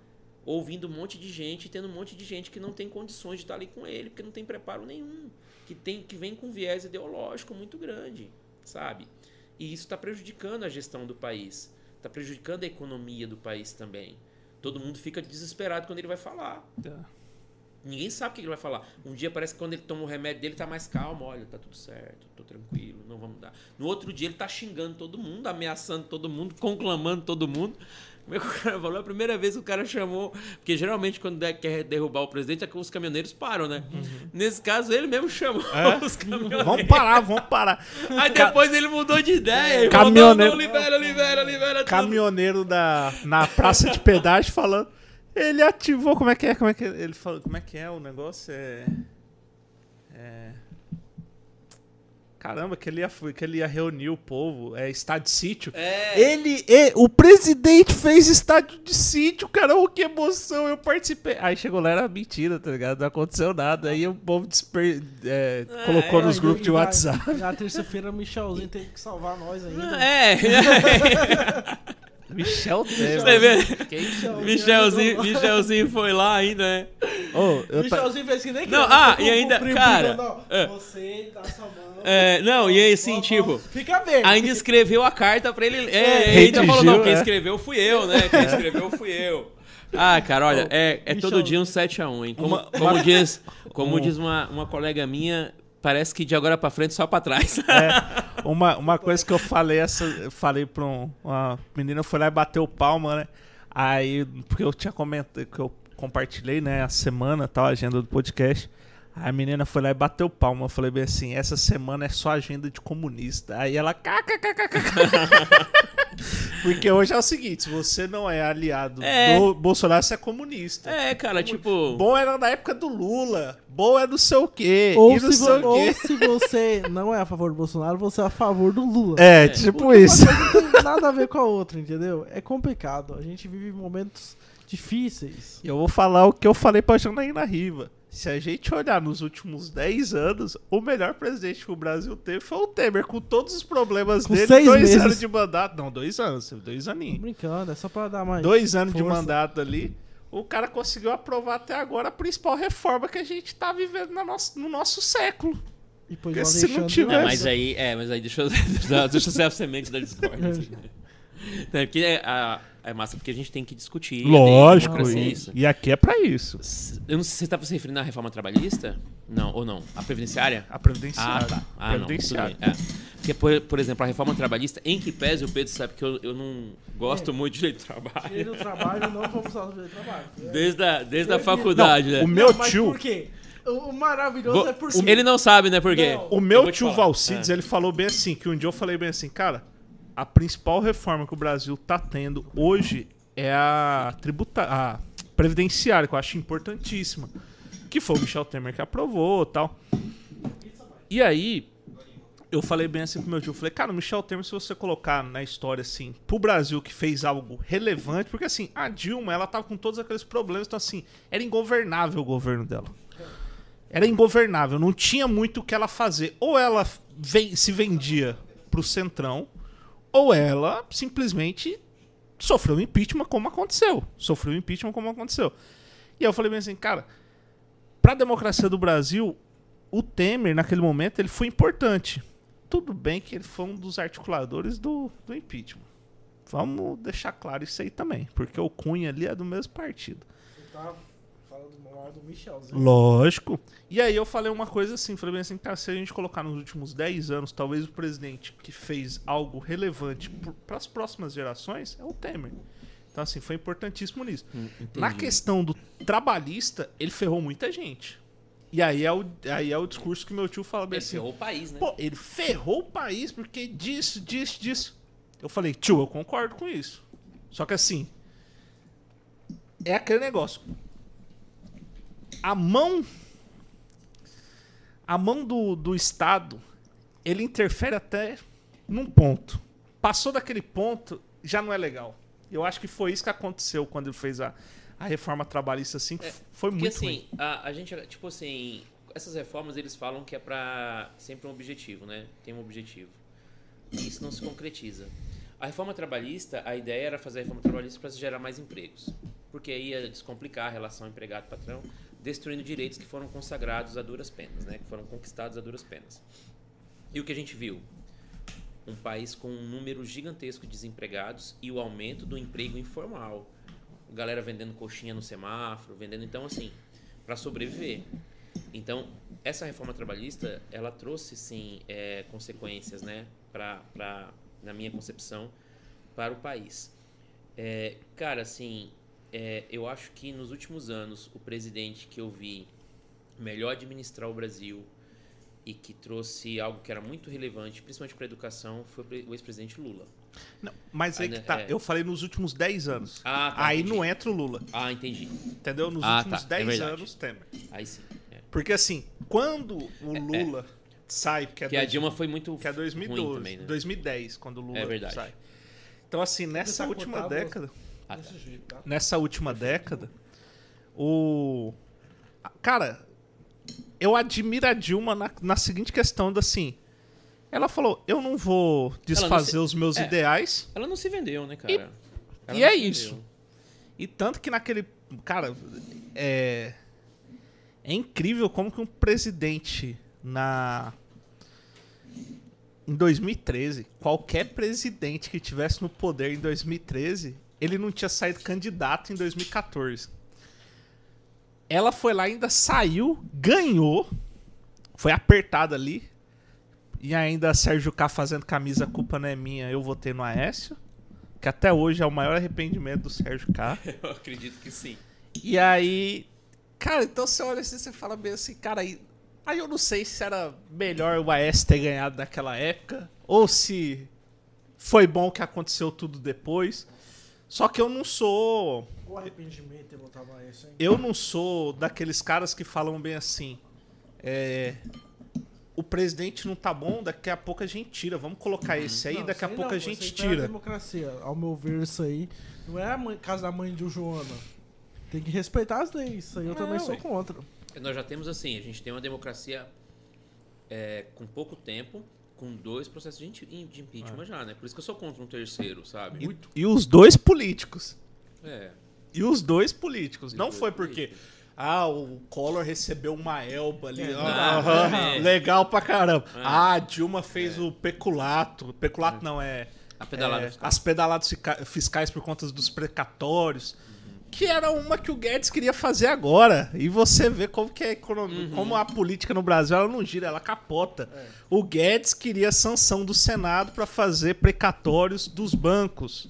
ouvindo um monte de gente, tendo um monte de gente que não tem condições de estar ali com ele, porque não tem preparo nenhum, que tem que vem com viés ideológico muito grande, sabe? E isso está prejudicando a gestão do país, está prejudicando a economia do país também. Todo mundo fica desesperado quando ele vai falar. É. Ninguém sabe o que ele vai falar. Um dia parece que quando ele toma o remédio dele tá mais calmo, olha, tá tudo certo, tô tranquilo, não vamos dar. No outro dia ele tá xingando todo mundo, ameaçando todo mundo, conclamando todo mundo. Como é que o cara falou? É a primeira vez que o cara chamou. Porque geralmente, quando quer derrubar o presidente, é os caminhoneiros param, né? Uhum. Nesse caso, ele mesmo chamou é? os caminhoneiros. Vamos parar, vamos parar. Aí depois ele mudou de ideia. Caminhoneiro. Falou, libera, libera, libera. Caminhoneiro da, na praça de pedágio falando. Ele ativou. Como é que é? Como é que é? ele falou? Como é que é o negócio? É. É. caramba, que ele ia, que ele ia reunir o povo, é estádio de sítio. É. Ele, e- o presidente fez estádio de sítio, cara, oh, que emoção, eu participei. Aí chegou lá, era mentira, tá ligado? Não aconteceu nada. Aí o povo desper, é, Ah, colocou é, nos grupos de na- WhatsApp. Na terça-feira, o Michelzinho teve que salvar nós ainda. É. Michel Você vê? Michelzinho, Michelzinho foi lá ainda, né? Ta- Michelzinho fez que nem Não, criança, ah, e ainda- primo cara, ó, é. Você sua mão. É, não, e aí assim, tipo, Fica verde. ainda escreveu a carta pra ele. É, É, ainda falou, não, redigiu, quem é. escreveu fui eu, né? Quem escreveu fui eu. Ah, cara, olha, é, é todo dia um 7x1, hein? Como, Uma- como diz, como diz uma, uma colega minha, parece que de agora pra frente só pra trás. É, uma, uma coisa que eu falei, essa, eu falei pra um- uma menina, foi lá e bateu palma, né? Aí, porque eu tinha comentado, que eu compartilhei, né, a semana, tal, a agenda do podcast. Aí a menina foi lá e bateu palma. Eu falei bem assim, essa semana é só agenda de comunista. Aí ela. Porque hoje é o seguinte, se você não é aliado É. do Bolsonaro, você é comunista. É, cara, tipo. Bom era na época do Lula. Bom é não sei o quê. Ou e se, vo- o quê. ou se você não é a favor do Bolsonaro, você é a favor do Lula. É, tipo Porque isso. Não tem nada a ver com a outra, entendeu? É complicado. A gente vive momentos difíceis. E eu vou falar o que eu falei pra Janaína Riva. Se a gente olhar nos últimos 10 anos, o melhor presidente que o Brasil teve foi o Temer, com todos os problemas Com dele. seis dois meses. anos de mandato. Não, dois anos, dois Tô aninhos. brincando, é só pra dar mais. Dois anos de força. mandato ali. O cara conseguiu aprovar até agora a principal reforma que a gente tá vivendo na nosso- no nosso século. E depois se não tiver- É, mas aí, é, mas aí deixa eu, deixa, deixa eu ser a semente da discórdia. né? É, porque é, a- é massa porque a gente tem que discutir. a Lógico, e, isso. e aqui é pra isso. Eu não sei se você está se referindo à reforma trabalhista? Não, ou não? A previdenciária? A Ah, previdenciária. tá. Ah, não. Tudo previdenciária. bem. É. Porque, por, por exemplo, a reforma trabalhista, em que pese o Pedro sabe que eu, eu não gosto É. muito de direito do trabalho. Ele no trabalho, não vamos falar sobre trabalho. Desde a, desde a Não, faculdade, o né? meu mas tio- Por quê? O, o maravilhoso é por o- cima. ele não sabe, né? Por quê? Não. O Eu meu tio falar. Valcides, É. ele falou bem assim, que um dia eu falei bem assim, cara, a principal reforma que o Brasil tá tendo hoje é a tributa a previdenciária, que eu acho importantíssima. Que foi o Michel Temer que aprovou tal. E aí, eu falei bem assim pro meu tio, falei, cara, o Michel Temer, se você colocar na história, assim, pro Brasil que fez algo relevante, porque assim, a Dilma, ela tava com todos aqueles problemas, então assim, era ingovernável o governo dela. Era ingovernável, não tinha muito o que ela fazer. Ou ela se vendia pro Centrão, ou ela simplesmente sofreu impeachment como aconteceu. Sofreu impeachment como aconteceu. E eu falei bem assim, cara, pra democracia do Brasil, o Temer, naquele momento, ele foi importante. Tudo bem que ele foi um dos articuladores do, do impeachment. Vamos deixar claro isso aí também, porque o Cunha ali é do mesmo partido. Você tá do Michelzinho. Lógico. E aí eu falei uma coisa assim, falei bem assim, cara, se a gente colocar nos últimos 10 anos, talvez o presidente que fez algo relevante para as próximas gerações é o Temer. Então assim, foi importantíssimo nisso. Hum, Na entendi. questão do trabalhista, ele ferrou muita gente. E aí é o, aí é o discurso que meu tio fala bem Ele assim, ferrou o país, né? pô, ele ferrou o país porque disso, disso, disso. Eu falei, tio, eu concordo com isso. Só que assim, é aquele negócio. A mão. A mão do, do Estado, ele interfere até num ponto. Passou daquele ponto, já não é legal. Eu acho que foi isso que aconteceu quando ele fez a, a reforma trabalhista, assim, É, foi Porque muito assim, ruim. a, a gente, tipo assim, essas reformas eles falam que é pra sempre um objetivo, né? Tem um objetivo. E isso não se concretiza. A reforma trabalhista, a ideia era fazer a reforma trabalhista para gerar mais empregos. Porque aí ia descomplicar a relação empregado-patrão, destruindo direitos que foram consagrados a duras penas, né? Que foram conquistados a duras penas. E o que a gente viu? Um país com um número gigantesco de desempregados e o aumento do emprego informal. Galera vendendo coxinha no semáforo, vendendo então assim, para sobreviver. Então, essa reforma trabalhista, ela trouxe sim é, consequências, né, pra, pra, na minha concepção, para o país. É, cara, assim, é, eu acho que nos últimos anos o presidente que eu vi melhor administrar o Brasil e que trouxe algo que era muito relevante, principalmente para a educação, foi o pre- o ex-presidente Lula. Não, mas aí Ainda- que tá. é. Eu falei nos últimos 10 anos. Ah, tá, aí entendi. não entra o Lula. Ah, entendi. Entendeu? Nos Ah, últimos tá, é 10 verdade. anos, Temer. Aí sim. é. Porque assim, quando o Lula. sai, porque é Que a Dilma foi muito que é 2012, ruim também, né? 2010, quando o Lula É verdade. sai. Então, assim, nessa tá última década, Ah, tá. Desse jeito, tá? nessa última década, o. Cara, eu admiro a Dilma na, na seguinte questão da assim. Ela falou: eu não vou desfazer se- os meus é. ideais. Ela não se vendeu, né, cara? E não é isso. E tanto que naquele. Cara, é. É incrível como que um presidente na. Em 2013, qualquer presidente que tivesse no poder em 2013, ele não tinha saído candidato em 2014. Ela foi lá, ainda saiu, ganhou, foi apertada ali. E ainda Sérgio K fazendo camisa culpa não é minha, eu votei no Aécio. Que até hoje é o maior arrependimento do Sérgio K. Eu acredito que sim. E aí. Cara, então você olha assim, você fala bem assim, cara, aí. Aí eu não sei se era melhor o AS ter ganhado naquela época, ou se foi bom que aconteceu tudo depois. Só que eu não sou. O arrependimento eu botava esse, hein? Eu não sou daqueles caras que falam bem assim. É. O presidente não tá bom, daqui a pouco a gente tira. Vamos colocar esse aí, Não, daqui a isso pouco não, a gente isso aí foi a tira. democracia. Ao meu ver, isso aí não é a mãe, casa da mãe de Joana. Tem que respeitar as leis. Isso aí eu também Não, sou ué. contra. Nós já temos assim, a gente tem uma democracia é, com pouco tempo, com dois processos de, impeachment já, né? Por isso que eu sou contra um terceiro, sabe? E, e os dois políticos. É. E os dois políticos. Não dois foi porque. políticos. Ah, o Collor recebeu uma elba ali. É, ah, é. Legal pra caramba. É. Ah, a Dilma fez o peculato. Peculato não, é. Pedalada é, as pedaladas fiscais por conta dos precatórios. Que era uma que o Guedes queria fazer agora. E você vê como que a economia, como a política no Brasil ela não gira, ela capota. O Guedes queria sanção do Senado para fazer precatórios dos bancos.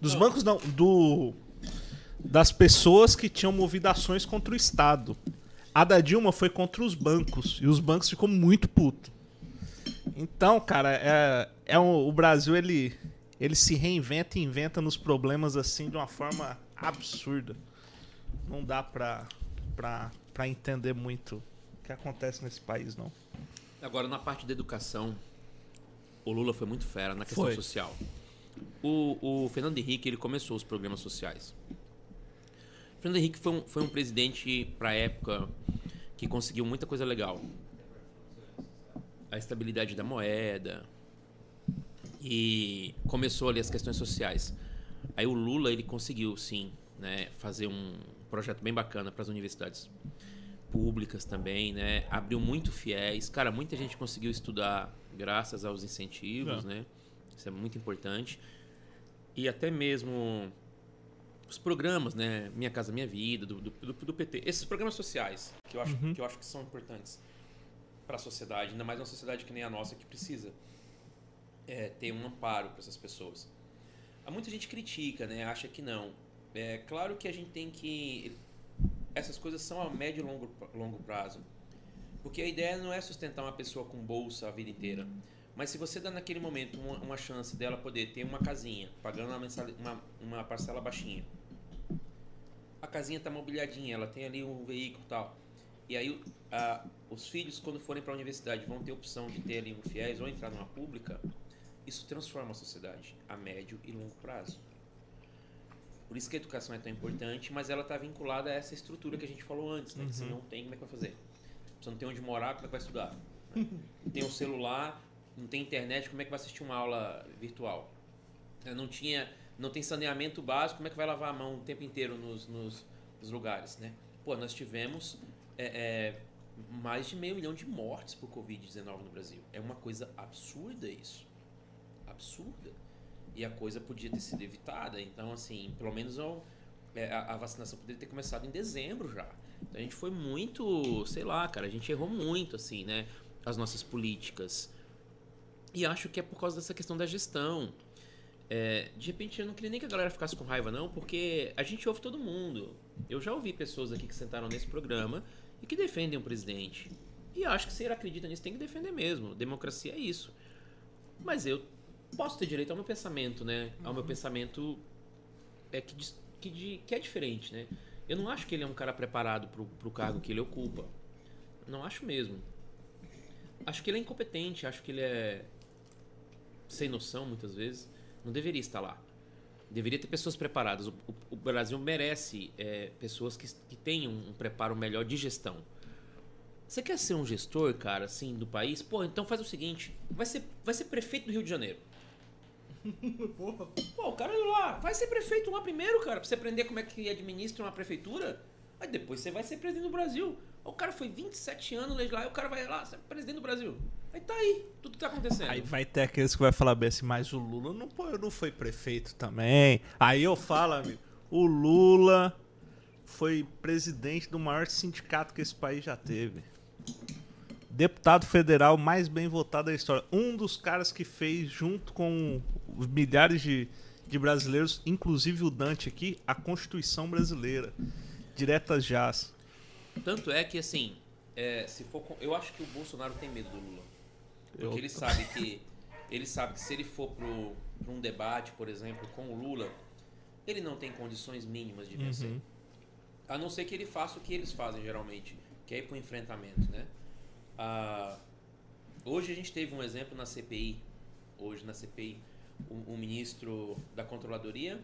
Dos bancos não, do das pessoas que tinham movido ações contra o Estado. A da Dilma foi contra os bancos e os bancos ficou muito puto. Então, cara, é, é um- o Brasil ele ele se reinventa e inventa nos problemas assim de uma forma absurda. Não dá pra, pra, pra entender muito o que acontece nesse país, não. Agora, na parte da educação, o Lula foi muito fera na questão Foi. social. O, o Fernando Henrique, ele começou os programas sociais. O Fernando Henrique foi um, foi um presidente, para época, que conseguiu muita coisa legal. A estabilidade da moeda. E começou ali as questões sociais. Aí o Lula, ele conseguiu, sim, né, fazer um projeto bem bacana para as universidades públicas também, né? Abriu muito fiéis. Cara, muita gente conseguiu estudar graças aos incentivos, É. né? Isso é muito importante. E até mesmo os programas, né? Minha Casa Minha Vida, do, do, do- PT. Esses programas sociais, que eu acho, que, eu acho que são importantes para a sociedade, ainda mais uma sociedade que nem a nossa, que precisa é, ter um amparo para essas pessoas. Muita gente critica, né? Acha que não. É claro que a gente tem que essas coisas são a médio e longo, longo prazo. Porque a ideia não é sustentar uma pessoa com bolsa a vida inteira. Mas se você dá naquele momento uma, uma chance dela poder ter uma casinha, pagando uma, mensali- uma, uma parcela baixinha. A casinha está mobiliadinha, ela tem ali um veículo e tal. E aí a- os filhos, quando forem para a universidade, vão ter opção de ter ali um fiéis ou entrar numa pública. Isso transforma a sociedade a médio e longo prazo. Por isso que a educação é tão importante, mas ela está vinculada a essa estrutura que a gente falou antes, né? Que se não tem, como é que vai fazer? Se não tem onde morar, como é que vai estudar? né? Não tem um celular, não tem internet, como é que vai assistir uma aula virtual? Não tinha, não tem saneamento básico, como é que vai lavar a mão o tempo inteiro nos, nos, nos lugares, né? Pô, nós tivemos é, é, mais de meio milhão de mortes por Covid-19 no Brasil. É uma coisa absurda isso. Absurda. E a coisa podia ter sido evitada. Então, assim, pelo menos eu- é, a, vacinação poderia ter começado em dezembro já. Então a gente foi muito, sei lá, cara, a gente errou muito, assim, né? As nossas políticas. E acho que é por causa dessa questão da gestão. É, de repente eu não queria nem que a galera ficasse com raiva, não, porque a gente ouve todo mundo. Eu já ouvi pessoas aqui que sentaram nesse programa e que defendem o presidente. E acho que se ele acredita nisso, tem que defender mesmo. Democracia é isso. Mas eu posso ter direito ao meu pensamento, né? Ao meu pensamento é que, que, de- que é diferente, né? Eu não acho que ele é um cara preparado pro, pro cargo que ele ocupa. Não acho mesmo. Acho que ele é incompetente, acho que ele é sem noção muitas vezes. Não deveria estar lá. Deveria ter pessoas preparadas. O, o, o Brasil merece é, pessoas que, que tenham um preparo melhor de gestão. Você quer ser um gestor, cara, assim, do país? Pô, então faz o seguinte: vai ser, vai ser prefeito do Rio de Janeiro. Porra. Pô, o cara lá, vai ser prefeito lá primeiro, cara, pra você aprender como é que administra uma prefeitura. Aí depois você vai ser presidente do Brasil. O cara foi 27 anos lá e o cara vai lá ser presidente do Brasil. Aí tá aí, tudo que tá acontecendo. Aí vai ter aqueles que vai falar bem assim, mas o Lula não, não foi prefeito também. Aí eu falo, amigo, o Lula foi presidente do maior sindicato que esse país já teve. Deputado federal mais bem votado da história. Um dos caras que fez, junto com milhares de, de brasileiros, inclusive o Dante aqui, a Constituição Brasileira. Diretas Jazz. Tanto é que, assim, é, se for com, eu acho que o Bolsonaro tem medo do Lula. Porque eu... ele sabe que ele sabe que se ele for para um debate, por exemplo, com o Lula, ele não tem condições mínimas de vencer. Uhum. A não ser que ele faça o que eles fazem geralmente, que é ir para o enfrentamento, né? Ah, hoje a gente teve um exemplo na CPI. Hoje na CPI, o, o ministro da Controladoria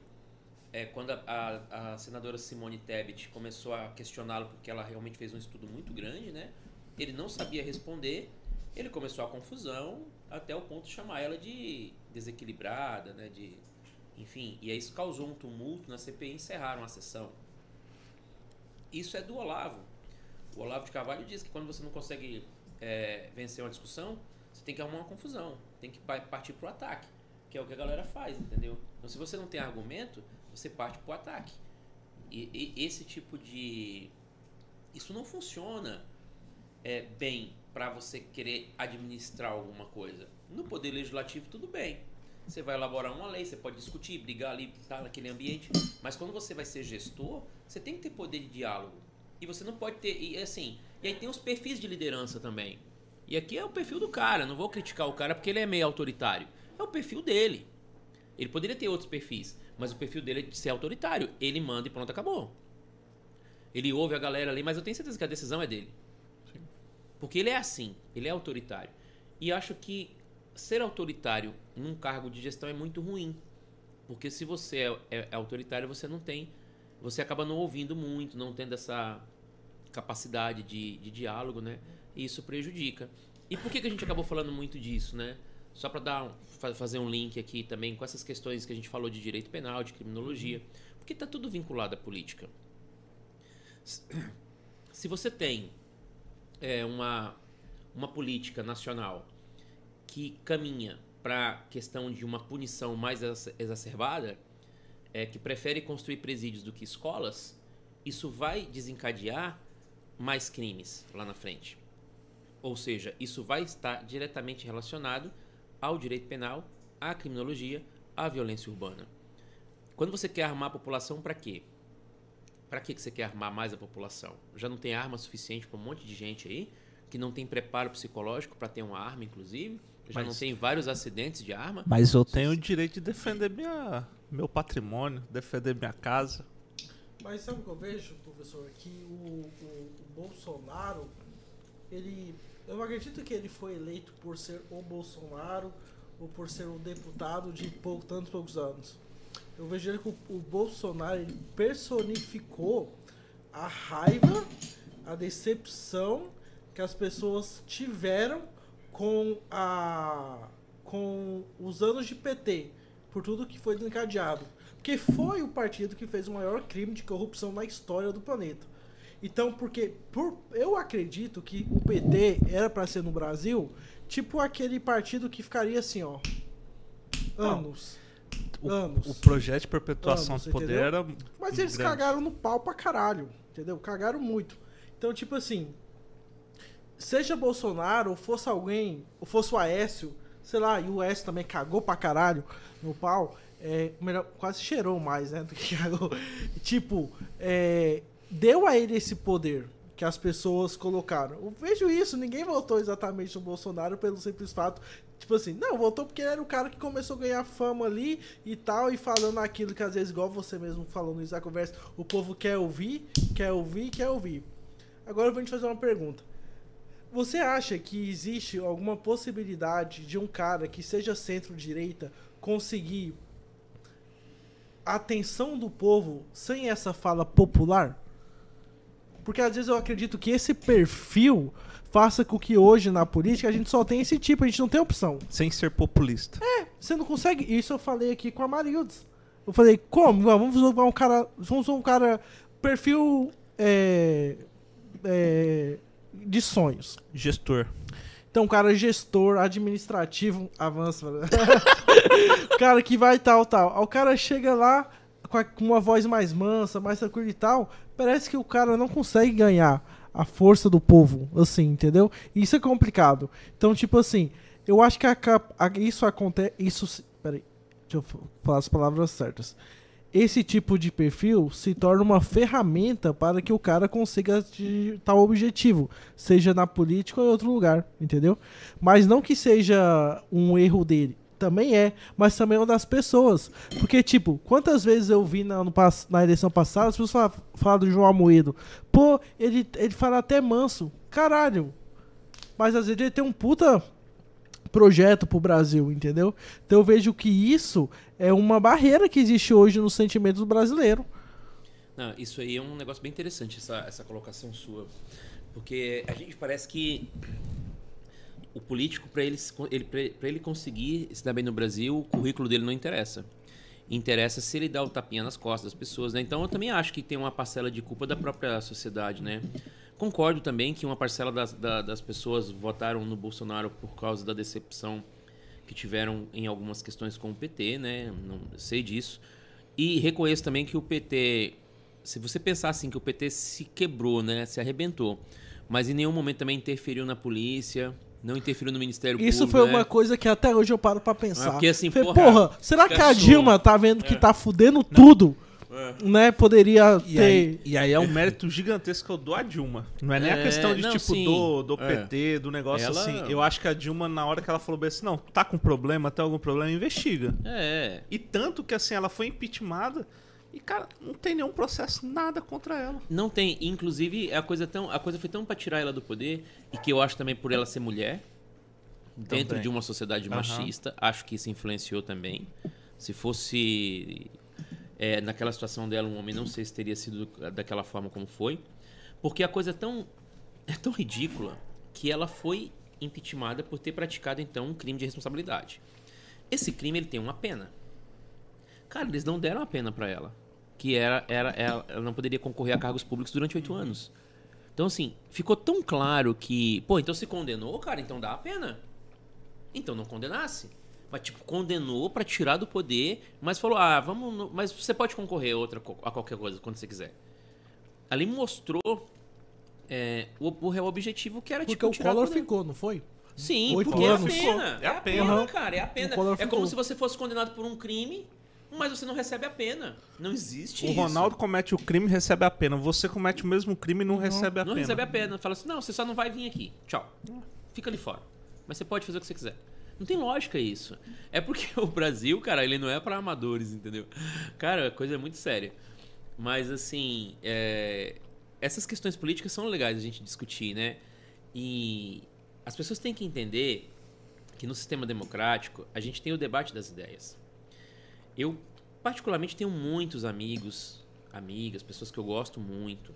é, quando a, a, a, senadora Simone Tebet começou a questioná-lo porque ela realmente fez um estudo muito grande, né? Ele não sabia responder, ele começou a confusão até o ponto de chamar ela de desequilibrada, né? De, enfim, e aí isso causou um tumulto na CPI encerraram a sessão. Isso é do Olavo. O Olavo de Carvalho diz que quando você não consegue é, vencer uma discussão, você tem que arrumar uma confusão, tem que partir para o ataque, que é o que a galera faz, entendeu? Então, se você não tem argumento, você parte para o ataque. E, e, esse tipo de. Isso não funciona é, bem para você querer administrar alguma coisa. No poder legislativo, tudo bem. Você vai elaborar uma lei, você pode discutir, brigar ali, tá, naquele ambiente. Mas quando você vai ser gestor, você tem que ter poder de diálogo. E você não pode ter. E assim. E aí tem os perfis de liderança também. E aqui é o perfil do cara. Não vou criticar o cara porque ele é meio autoritário. É o perfil dele. Ele poderia ter outros perfis. Mas o perfil dele é de ser autoritário. Ele manda e pronto, acabou. Ele ouve a galera ali, mas eu tenho certeza que a decisão é dele. Sim. Porque ele é assim, ele é autoritário. E acho que ser autoritário num cargo de gestão é muito ruim. Porque se você é, é, é autoritário, você não tem. Você acaba não ouvindo muito, não tendo essa capacidade de, de diálogo, né? E isso prejudica. E por que, que a gente acabou falando muito disso, né? Só para dar fazer um link aqui também com essas questões que a gente falou de direito penal, de criminologia, porque está tudo vinculado à política. Se você tem é, uma, uma política nacional que caminha para a questão de uma punição mais exacerbada, é, que prefere construir presídios do que escolas, isso vai desencadear mais crimes lá na frente. Ou seja, isso vai estar diretamente relacionado ao direito penal, à criminologia, à violência urbana. Quando você quer armar a população, para quê? Para que você quer armar mais a população? Já não tem arma suficiente para um monte de gente aí, que não tem preparo psicológico para ter uma arma, inclusive. Já mas, não tem vários acidentes de arma. Mas eu tenho o direito de defender minha, meu patrimônio, defender minha casa. Mas sabe o que eu vejo, professor? Que o, o, o Bolsonaro, ele eu não acredito que ele foi eleito por ser o Bolsonaro ou por ser um deputado de pouco, tantos poucos anos. Eu vejo ele que o, o Bolsonaro ele personificou a raiva, a decepção que as pessoas tiveram com a com os anos de PT, por tudo que foi desencadeado. Porque foi o partido que fez o maior crime de corrupção na história do planeta. Então, porque por, eu acredito que o PT era para ser no Brasil, tipo aquele partido que ficaria assim, ó, anos. O, anos. O projeto de perpetuação anos, do poder entendeu? era. Mas eles grande. cagaram no pau pra caralho, entendeu? Cagaram muito. Então, tipo assim, seja Bolsonaro, ou fosse alguém, ou fosse o Aécio, sei lá, e o Aécio também cagou pra caralho no pau, é, melhor, quase cheirou mais, né, do que cagou. Tipo, é, deu a ele esse poder que as pessoas colocaram. Eu vejo isso, ninguém votou exatamente no Bolsonaro pelo simples fato, tipo assim, não, votou porque ele era o cara que começou a ganhar fama ali e tal, e falando aquilo que às vezes, igual você mesmo falou no Isaac Conversa, o povo quer ouvir, quer ouvir, quer ouvir. Agora eu vou te fazer uma pergunta. Você acha que existe alguma possibilidade de um cara que seja centro-direita conseguir a atenção do povo sem essa fala popular? Porque às vezes eu acredito que esse perfil faça com que hoje na política a gente só tenha esse tipo, a gente não tem opção. Sem ser populista. É, você não consegue. Isso eu falei aqui com a Marildes. Eu falei, como? Vamos usar um cara. Vamos usar um cara. Perfil. É, é, de sonhos. Gestor. Então, cara gestor, administrativo, avança. cara que vai tal, tal. O cara chega lá com uma voz mais mansa, mais tranquila e tal. Parece que o cara não consegue ganhar a força do povo, assim, entendeu? Isso é complicado. Então, tipo assim, eu acho que a, a, isso acontece. Isso. Peraí, deixa eu falar as palavras certas esse tipo de perfil se torna uma ferramenta para que o cara consiga tal objetivo, seja na política ou em outro lugar, entendeu? Mas não que seja um erro dele. Também é, mas também é uma das pessoas. Porque, tipo, quantas vezes eu vi na, no, na eleição passada as pessoas falam do João Amoedo. Pô, ele, ele fala até manso. Caralho. Mas às vezes ele tem um puta projeto pro Brasil, entendeu? Então eu vejo que isso é uma barreira que existe hoje no sentimento do brasileiro. Não, isso aí é um negócio bem interessante, essa, essa colocação sua. Porque a gente parece que o político, para ele, ele, ele conseguir se dar bem no Brasil, o currículo dele não interessa. Interessa se ele dá o tapinha nas costas das pessoas, né? Então eu também acho que tem uma parcela de culpa da própria sociedade, né? Concordo também que uma parcela das, da, das pessoas votaram no Bolsonaro por causa da decepção que tiveram em algumas questões com o PT, né? Não sei disso. E reconheço também que o PT, se você pensar assim, que o PT se quebrou, né? Se arrebentou, mas em nenhum momento também interferiu na polícia, não interferiu no Ministério Isso Público. Isso foi né? uma coisa que até hoje eu paro para pensar. É porque assim, Falei, porra, porra será que a Dilma tá vendo que é. tá fudendo não. tudo? É. Né, poderia e ter. Aí, e aí é um mérito gigantesco do a Dilma. Não é nem a é, questão de, não, tipo, sim. do, do PT, é. do negócio ela... assim. Eu acho que a Dilma, na hora que ela falou bem assim, não, tá com problema, tem algum problema, investiga. É. E tanto que assim, ela foi impeachmentada. E, cara, não tem nenhum processo, nada contra ela. Não tem. Inclusive, a coisa, tão, a coisa foi tão pra tirar ela do poder, e que eu acho também por ela ser mulher, dentro também. de uma sociedade machista, uhum. acho que isso influenciou também. Se fosse é, naquela situação dela, um homem, não sei se teria sido daquela forma como foi. Porque a coisa é tão, é tão ridícula que ela foi impeachmentada por ter praticado, então, um crime de responsabilidade. Esse crime, ele tem uma pena. Cara, eles não deram a pena para ela. Que era, era ela, ela não poderia concorrer a cargos públicos durante oito anos. Então, assim, ficou tão claro que... Pô, então se condenou, cara, então dá a pena. Então não condenasse mas tipo condenou para tirar do poder, mas falou: "Ah, vamos, no... mas você pode concorrer a outra a qualquer coisa quando você quiser". Ali mostrou é, o, o real objetivo que era porque tipo o Collor ficou, não foi? Sim, Oito porque anos. é a pena. É a pena, cara, é a pena. É como se você fosse condenado por um crime mas você não recebe a pena. Não existe o isso. O Ronaldo comete o crime e recebe a pena. Você comete o mesmo crime e não, não recebe a não pena. Não recebe a pena. Fala assim, não, você só não vai vir aqui. Tchau. Fica ali fora. Mas você pode fazer o que você quiser. Não tem lógica isso. É porque o Brasil, cara, ele não é para amadores, entendeu? Cara, a coisa é muito séria. Mas, assim, é... essas questões políticas são legais a gente discutir, né? E as pessoas têm que entender que no sistema democrático a gente tem o debate das ideias. Eu, particularmente, tenho muitos amigos, amigas, pessoas que eu gosto muito,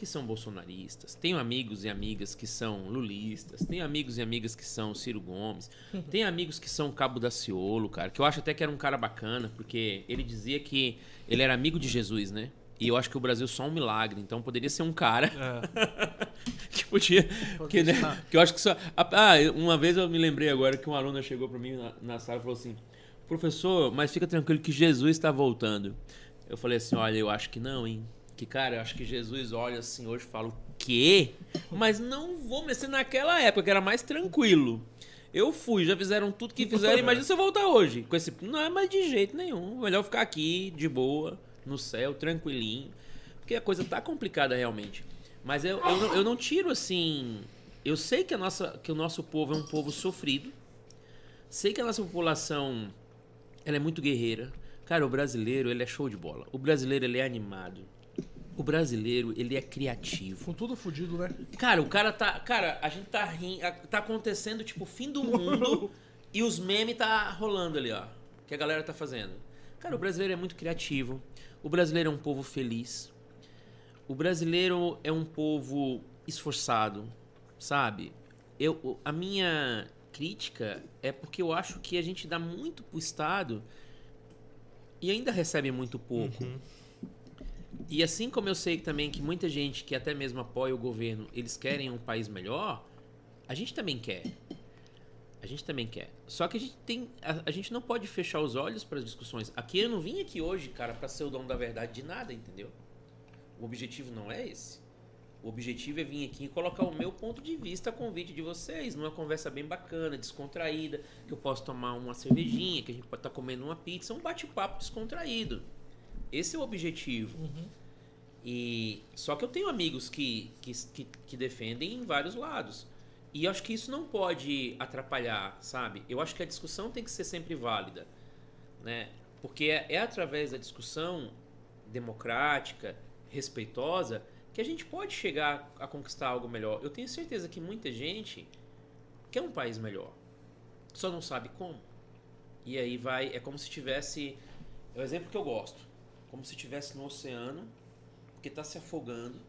que são bolsonaristas, tenho amigos e amigas que são lulistas, tenho amigos e amigas que são Ciro Gomes, tenho amigos que são Cabo da Ciolo, cara, que eu acho até que era um cara bacana, porque ele dizia que ele era amigo de Jesus, né? E eu acho que o Brasil é só um milagre, então poderia ser um cara é. que podia. Que, né, que eu acho que só. Ah, uma vez eu me lembrei agora que um aluno chegou para mim na, na sala e falou assim: professor, mas fica tranquilo que Jesus está voltando. Eu falei assim: olha, eu acho que não, hein? Que, cara, eu acho que Jesus olha assim hoje e fala, o quê? Mas não vou mexer naquela época, que era mais tranquilo. Eu fui, já fizeram tudo que fizeram, imagina se eu voltar hoje. Com esse. Não é mais de jeito nenhum. Melhor ficar aqui, de boa, no céu, tranquilinho. Porque a coisa tá complicada realmente. Mas eu, eu, não, eu não tiro assim. Eu sei que, a nossa, que o nosso povo é um povo sofrido. Sei que a nossa população ela é muito guerreira. Cara, o brasileiro, ele é show de bola. O brasileiro, ele é animado. O brasileiro, ele é criativo. Com tudo fudido, né? Cara, o cara tá. Cara, a gente tá rindo. Tá acontecendo, tipo, o fim do mundo e os memes tá rolando ali, ó. Que a galera tá fazendo. Cara, o brasileiro é muito criativo. O brasileiro é um povo feliz. O brasileiro é um povo esforçado, sabe? Eu, a minha crítica é porque eu acho que a gente dá muito pro Estado e ainda recebe muito pouco. Uhum. E assim como eu sei também que muita gente que até mesmo apoia o governo, eles querem um país melhor, a gente também quer. A gente também quer. Só que a gente tem. A, a gente não pode fechar os olhos para as discussões. Aqui eu não vim aqui hoje, cara, para ser o dono da verdade de nada, entendeu? O objetivo não é esse. O objetivo é vir aqui e colocar o meu ponto de vista a convite de vocês, numa conversa bem bacana, descontraída, que eu posso tomar uma cervejinha, que a gente pode estar comendo uma pizza, um bate-papo descontraído. Esse é o objetivo. E só que eu tenho amigos que, que, que, que defendem em vários lados. E eu acho que isso não pode atrapalhar, sabe? Eu acho que a discussão tem que ser sempre válida, né? Porque é, é através da discussão democrática, respeitosa, que a gente pode chegar a conquistar algo melhor. Eu tenho certeza que muita gente quer um país melhor, só não sabe como. E aí vai, é como se tivesse, é o exemplo que eu gosto, como se tivesse no oceano, que está se afogando,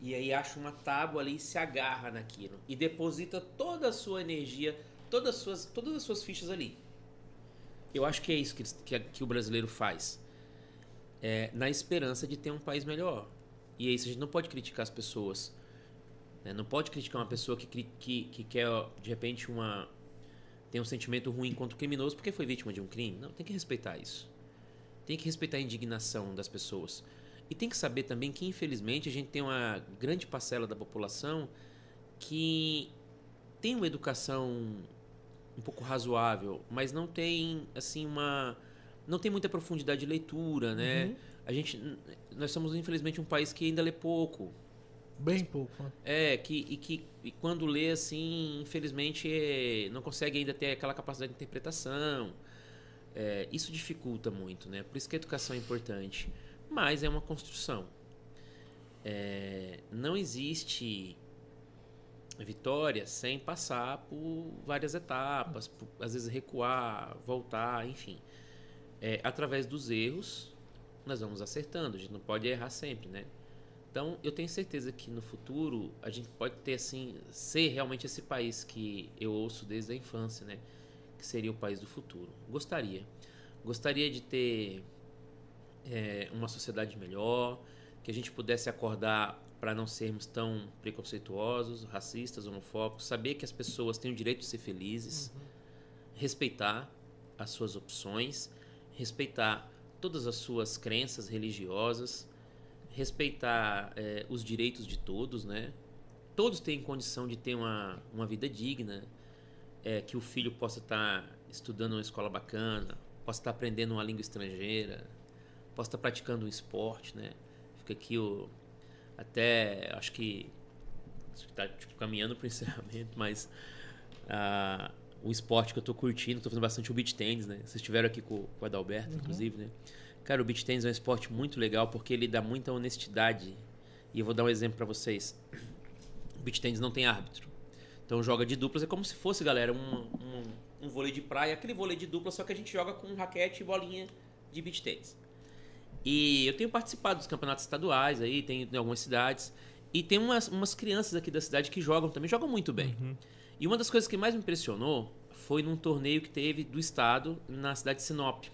e aí acha uma tábua ali e se agarra naquilo e deposita toda a sua energia, todas as suas, todas as suas fichas ali. Eu acho que é isso que, que, que o brasileiro faz. É, na esperança de ter um país melhor. E é isso, a gente não pode criticar as pessoas. né? Não pode criticar uma pessoa que, que, que quer, de repente, uma. tem um sentimento ruim contra o criminoso porque foi vítima de um crime. Não, tem que respeitar isso. Tem que respeitar a indignação das pessoas. E tem que saber também que, infelizmente, a gente tem uma grande parcela da população que tem uma educação um pouco razoável, mas não tem, assim, uma. não tem muita profundidade de leitura, né? A gente. Nós somos, infelizmente, um país que ainda lê pouco. Bem pouco. né? É, que, e que e quando lê, assim, infelizmente, é, não consegue ainda ter aquela capacidade de interpretação. É, isso dificulta muito, né? Por isso que a educação é importante. Mas é uma construção. É, não existe vitória sem passar por várias etapas, por, às vezes recuar, voltar, enfim. É, através dos erros, nós vamos acertando. A gente não pode errar sempre, né? Então, eu tenho certeza que no futuro a gente pode ter assim, ser realmente esse país que eu ouço desde a infância, né? Que seria o país do futuro. Gostaria. Gostaria de ter é, uma sociedade melhor, que a gente pudesse acordar para não sermos tão preconceituosos, racistas, homofóbicos, saber que as pessoas têm o direito de ser felizes, respeitar as suas opções, respeitar todas as suas crenças religiosas, respeitar eh, os direitos de todos, né? Todos têm condição de ter uma, uma vida digna, eh, que o filho possa estar estudando numa escola bacana, possa estar aprendendo uma língua estrangeira, possa estar praticando um esporte, né? Fica aqui o até acho que está tipo, caminhando para o encerramento, mas ah, o esporte que eu tô curtindo, tô fazendo bastante o beach tennis, né? Vocês estiveram aqui com, com o Adalberto, inclusive, né? Cara, o beach tennis é um esporte muito legal porque ele dá muita honestidade. E eu vou dar um exemplo para vocês. O beach tennis não tem árbitro. Então joga de duplas, é como se fosse, galera, um, um, um vôlei de praia, aquele vôlei de dupla, só que a gente joga com raquete e bolinha de beach tennis. E eu tenho participado dos campeonatos estaduais aí, tem em algumas cidades. E tem umas, umas crianças aqui da cidade que jogam também, jogam muito bem. E uma das coisas que mais me impressionou foi num torneio que teve do estado na cidade de Sinop.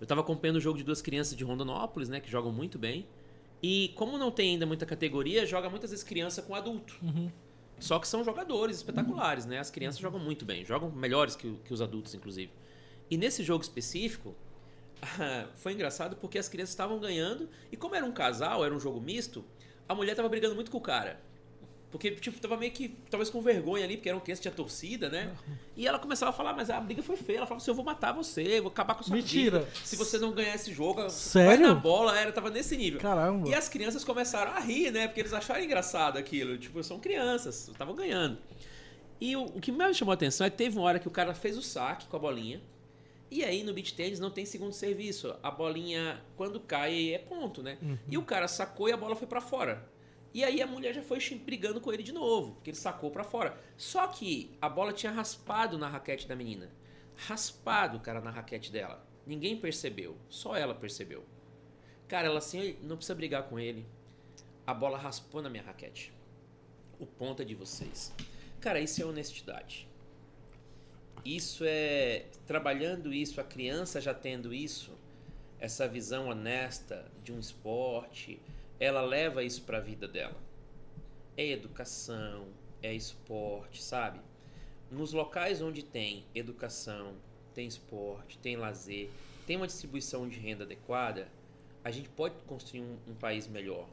Eu estava acompanhando o jogo de duas crianças de Rondonópolis, né, que jogam muito bem. E como não tem ainda muita categoria, joga muitas vezes criança com adulto. Só que são jogadores espetaculares, né? As crianças jogam muito bem, jogam melhores que, que os adultos, inclusive. E nesse jogo específico, foi engraçado porque as crianças estavam ganhando, e como era um casal, era um jogo misto, a mulher tava brigando muito com o cara. Porque, tipo, tava meio que, talvez com vergonha ali, porque era um criança, tinha torcida, né? E ela começava a falar, mas a briga foi feia. Ela falava assim, eu vou matar você, vou acabar com sua Mentira. vida. Se você não ganhar esse jogo, vai Sério? na bola. Era, tava nesse nível. Caramba. E as crianças começaram a rir, né? Porque eles acharam engraçado aquilo. Tipo, são crianças, estavam ganhando. E o, o que mais me chamou a atenção é que teve uma hora que o cara fez o saque com a bolinha. E aí no beach tênis não tem segundo serviço. A bolinha, quando cai, é ponto, né? Uhum. E o cara sacou e a bola foi para fora. E aí a mulher já foi brigando com ele de novo, porque ele sacou para fora. Só que a bola tinha raspado na raquete da menina. Raspado, cara, na raquete dela. Ninguém percebeu, só ela percebeu. Cara, ela assim, não precisa brigar com ele. A bola raspou na minha raquete. O ponto é de vocês. Cara, isso é honestidade. Isso é trabalhando isso, a criança já tendo isso, essa visão honesta de um esporte, ela leva isso para a vida dela. É educação, é esporte, sabe? Nos locais onde tem educação, tem esporte, tem lazer, tem uma distribuição de renda adequada, a gente pode construir um, um país melhor.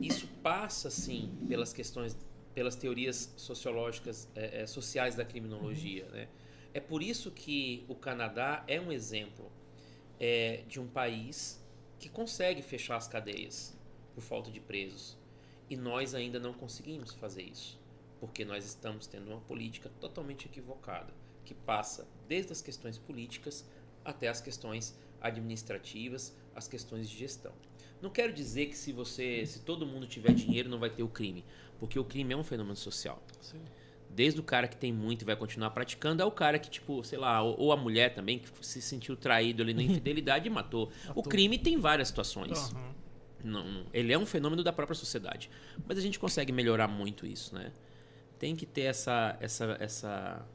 Isso passa, sim, pelas questões, pelas teorias sociológicas, é, é, sociais da criminologia, né? É por isso que o Canadá é um exemplo é, de um país que consegue fechar as cadeias por falta de presos. E nós ainda não conseguimos fazer isso, porque nós estamos tendo uma política totalmente equivocada, que passa desde as questões políticas até as questões administrativas, as questões de gestão. Não quero dizer que se você, se todo mundo tiver dinheiro, não vai ter o crime, porque o crime é um fenômeno social. Sim. Desde o cara que tem muito e vai continuar praticando, ao cara que, tipo, sei lá, ou, a mulher também, que se sentiu traído ali na infidelidade e matou. O crime tem várias situações. Uhum. Não, ele é um fenômeno da própria sociedade. Mas a gente consegue melhorar muito isso, né? Tem que ter essa, essa, essa,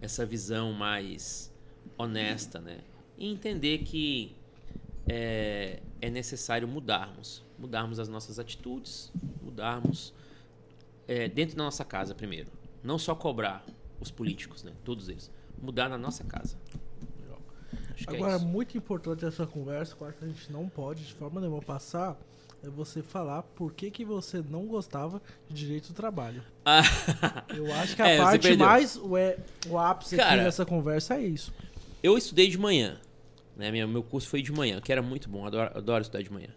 essa visão mais honesta, né? E entender que é, é necessário mudarmos. Mudarmos as nossas atitudes, mudarmos é, dentro da nossa casa primeiro. Não só cobrar os políticos, né? Todos eles. Mudar na nossa casa. Acho é Agora, é muito importante essa conversa, claro que a gente não pode de forma nenhuma passar, é você falar por que, que você não gostava de direito do trabalho. Ah. Eu acho que a é, parte mais, o, é, o ápice Cara, aqui nessa conversa é isso. Eu estudei de manhã, né? Meu, meu curso foi de manhã, que era muito bom, adoro, adoro estudar de manhã.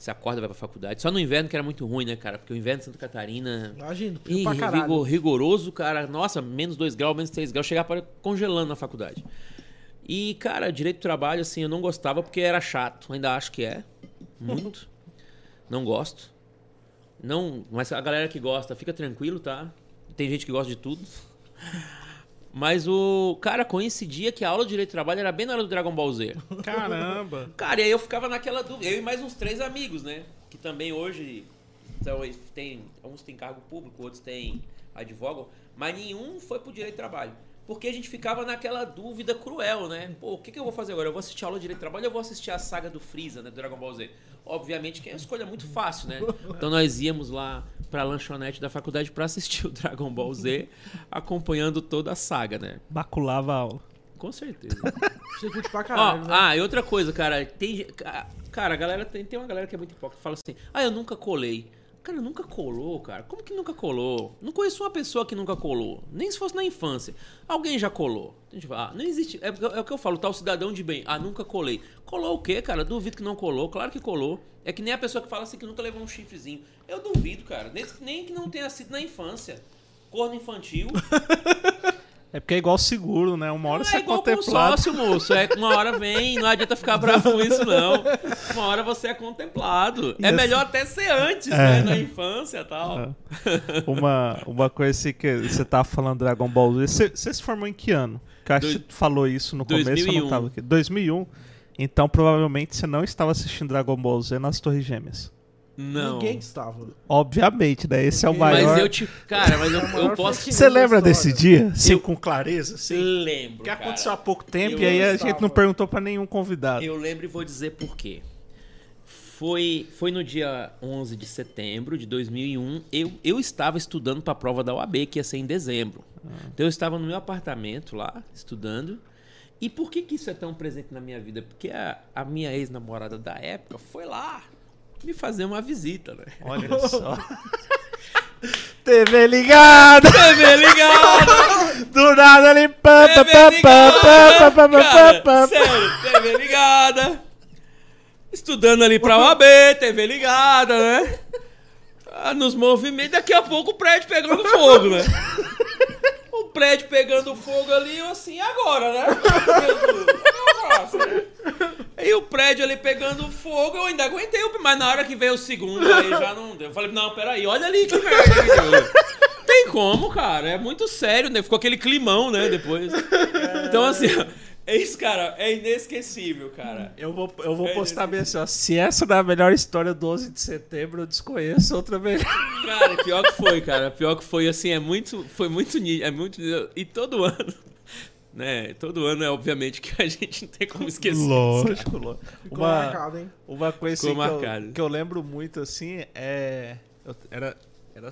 Você acorda, vai pra faculdade. Só no inverno que era muito ruim, né, cara? Porque o inverno de Santa Catarina. Imagina, ih, rigor, rigoroso, cara. Nossa, menos 2 graus, menos 3 graus. Chegava congelando na faculdade. E, cara, direito do trabalho, assim, eu não gostava porque era chato. Ainda acho que é. Muito. não gosto. Não, mas a galera que gosta, fica tranquilo, tá? Tem gente que gosta de tudo. Mas o. Cara, coincidia que a aula de direito do trabalho era bem na hora do Dragon Ball Z. Caramba! Cara, e aí eu ficava naquela dúvida. Eu e mais uns três amigos, né? Que também hoje. Então, tem, uns têm cargo público, outros têm advogam. Mas nenhum foi pro direito do trabalho porque a gente ficava naquela dúvida cruel, né? Pô, o que, que eu vou fazer agora? Eu vou assistir a aula de direito de trabalho ou eu vou assistir a saga do Freeza, né? Do Dragon Ball Z? Obviamente que é uma escolha muito fácil, né? Então nós íamos lá pra lanchonete da faculdade para assistir o Dragon Ball Z, acompanhando toda a saga, né? Baculava a aula. Com certeza. Você curte pra caralho, Ó, né? Ah, e outra coisa, cara. Tem, cara, a galera tem, tem uma galera que é muito hipócrita. Fala assim, ah, eu nunca colei. Cara, nunca colou, cara. Como que nunca colou? Não conheço uma pessoa que nunca colou. Nem se fosse na infância. Alguém já colou. A gente fala, ah, não existe. É, é o que eu falo, tal cidadão de bem. Ah, nunca colei. Colou o quê, cara? Duvido que não colou. Claro que colou. É que nem a pessoa que fala assim que nunca levou um chifrezinho. Eu duvido, cara. Nem, nem que não tenha sido na infância. Corno infantil. É porque é igual seguro, né? Uma hora não você é, é igual contemplado. sócio, moço. É uma hora vem, não adianta ficar bravo com isso, não. Uma hora você é contemplado. É melhor até ser antes, é. né? Na infância e tal. É. Uma, uma coisa assim que você tá falando Dragon Ball Z. Você, você se formou em que ano? Que acho que falou isso no 2001. começo, eu não tava aqui. 2001. Então provavelmente você não estava assistindo Dragon Ball Z nas Torres Gêmeas. Não. Ninguém estava. Obviamente, né? Esse é o maior. Mas eu te. Cara, mas eu, eu posso. Você lembra desse dia? Sim, eu... com clareza? Sim. Lembro. Que aconteceu há pouco tempo eu e aí a gente não perguntou para nenhum convidado. Eu lembro e vou dizer por quê. Foi, foi no dia 11 de setembro de 2001. Eu, eu estava estudando para a prova da UAB, que ia ser em dezembro. Ah. Então eu estava no meu apartamento lá, estudando. E por que, que isso é tão presente na minha vida? Porque a, a minha ex-namorada da época foi lá me fazer uma visita, né? Olha só. TV ligada! TV ligada! Do nada ali. Pá, TV ligada! Cara, sério, TV ligada! Estudando ali pra UAB, TV ligada, né? Ah, nos movimentos, daqui a pouco o prédio pegando fogo, né? Prédio pegando fogo ali, eu assim, agora, né? Jesus, o prédio ali pegando fogo, eu ainda aguentei, mas na hora que veio o segundo, aí já não deu. Eu falei, não, peraí, olha ali que merda que. Tem como, cara, é muito sério, né? Ficou aquele climão, né, depois. Então, assim, é isso, cara, é inesquecível, cara. Eu vou, eu vou É postar bem assim, ó. Se essa não é a melhor história do 11 de setembro, eu desconheço outra melhor. Cara, pior que foi, cara. Pior que foi, assim, é muito. Foi muito nítido. É muito. E todo ano. Né? Todo ano é obviamente que a gente não tem como esquecer. Lógico, lógico. Ficou Uma, marcado, hein? uma coisa assim, que, marcado. eu, que eu lembro muito assim é. eu- era, era.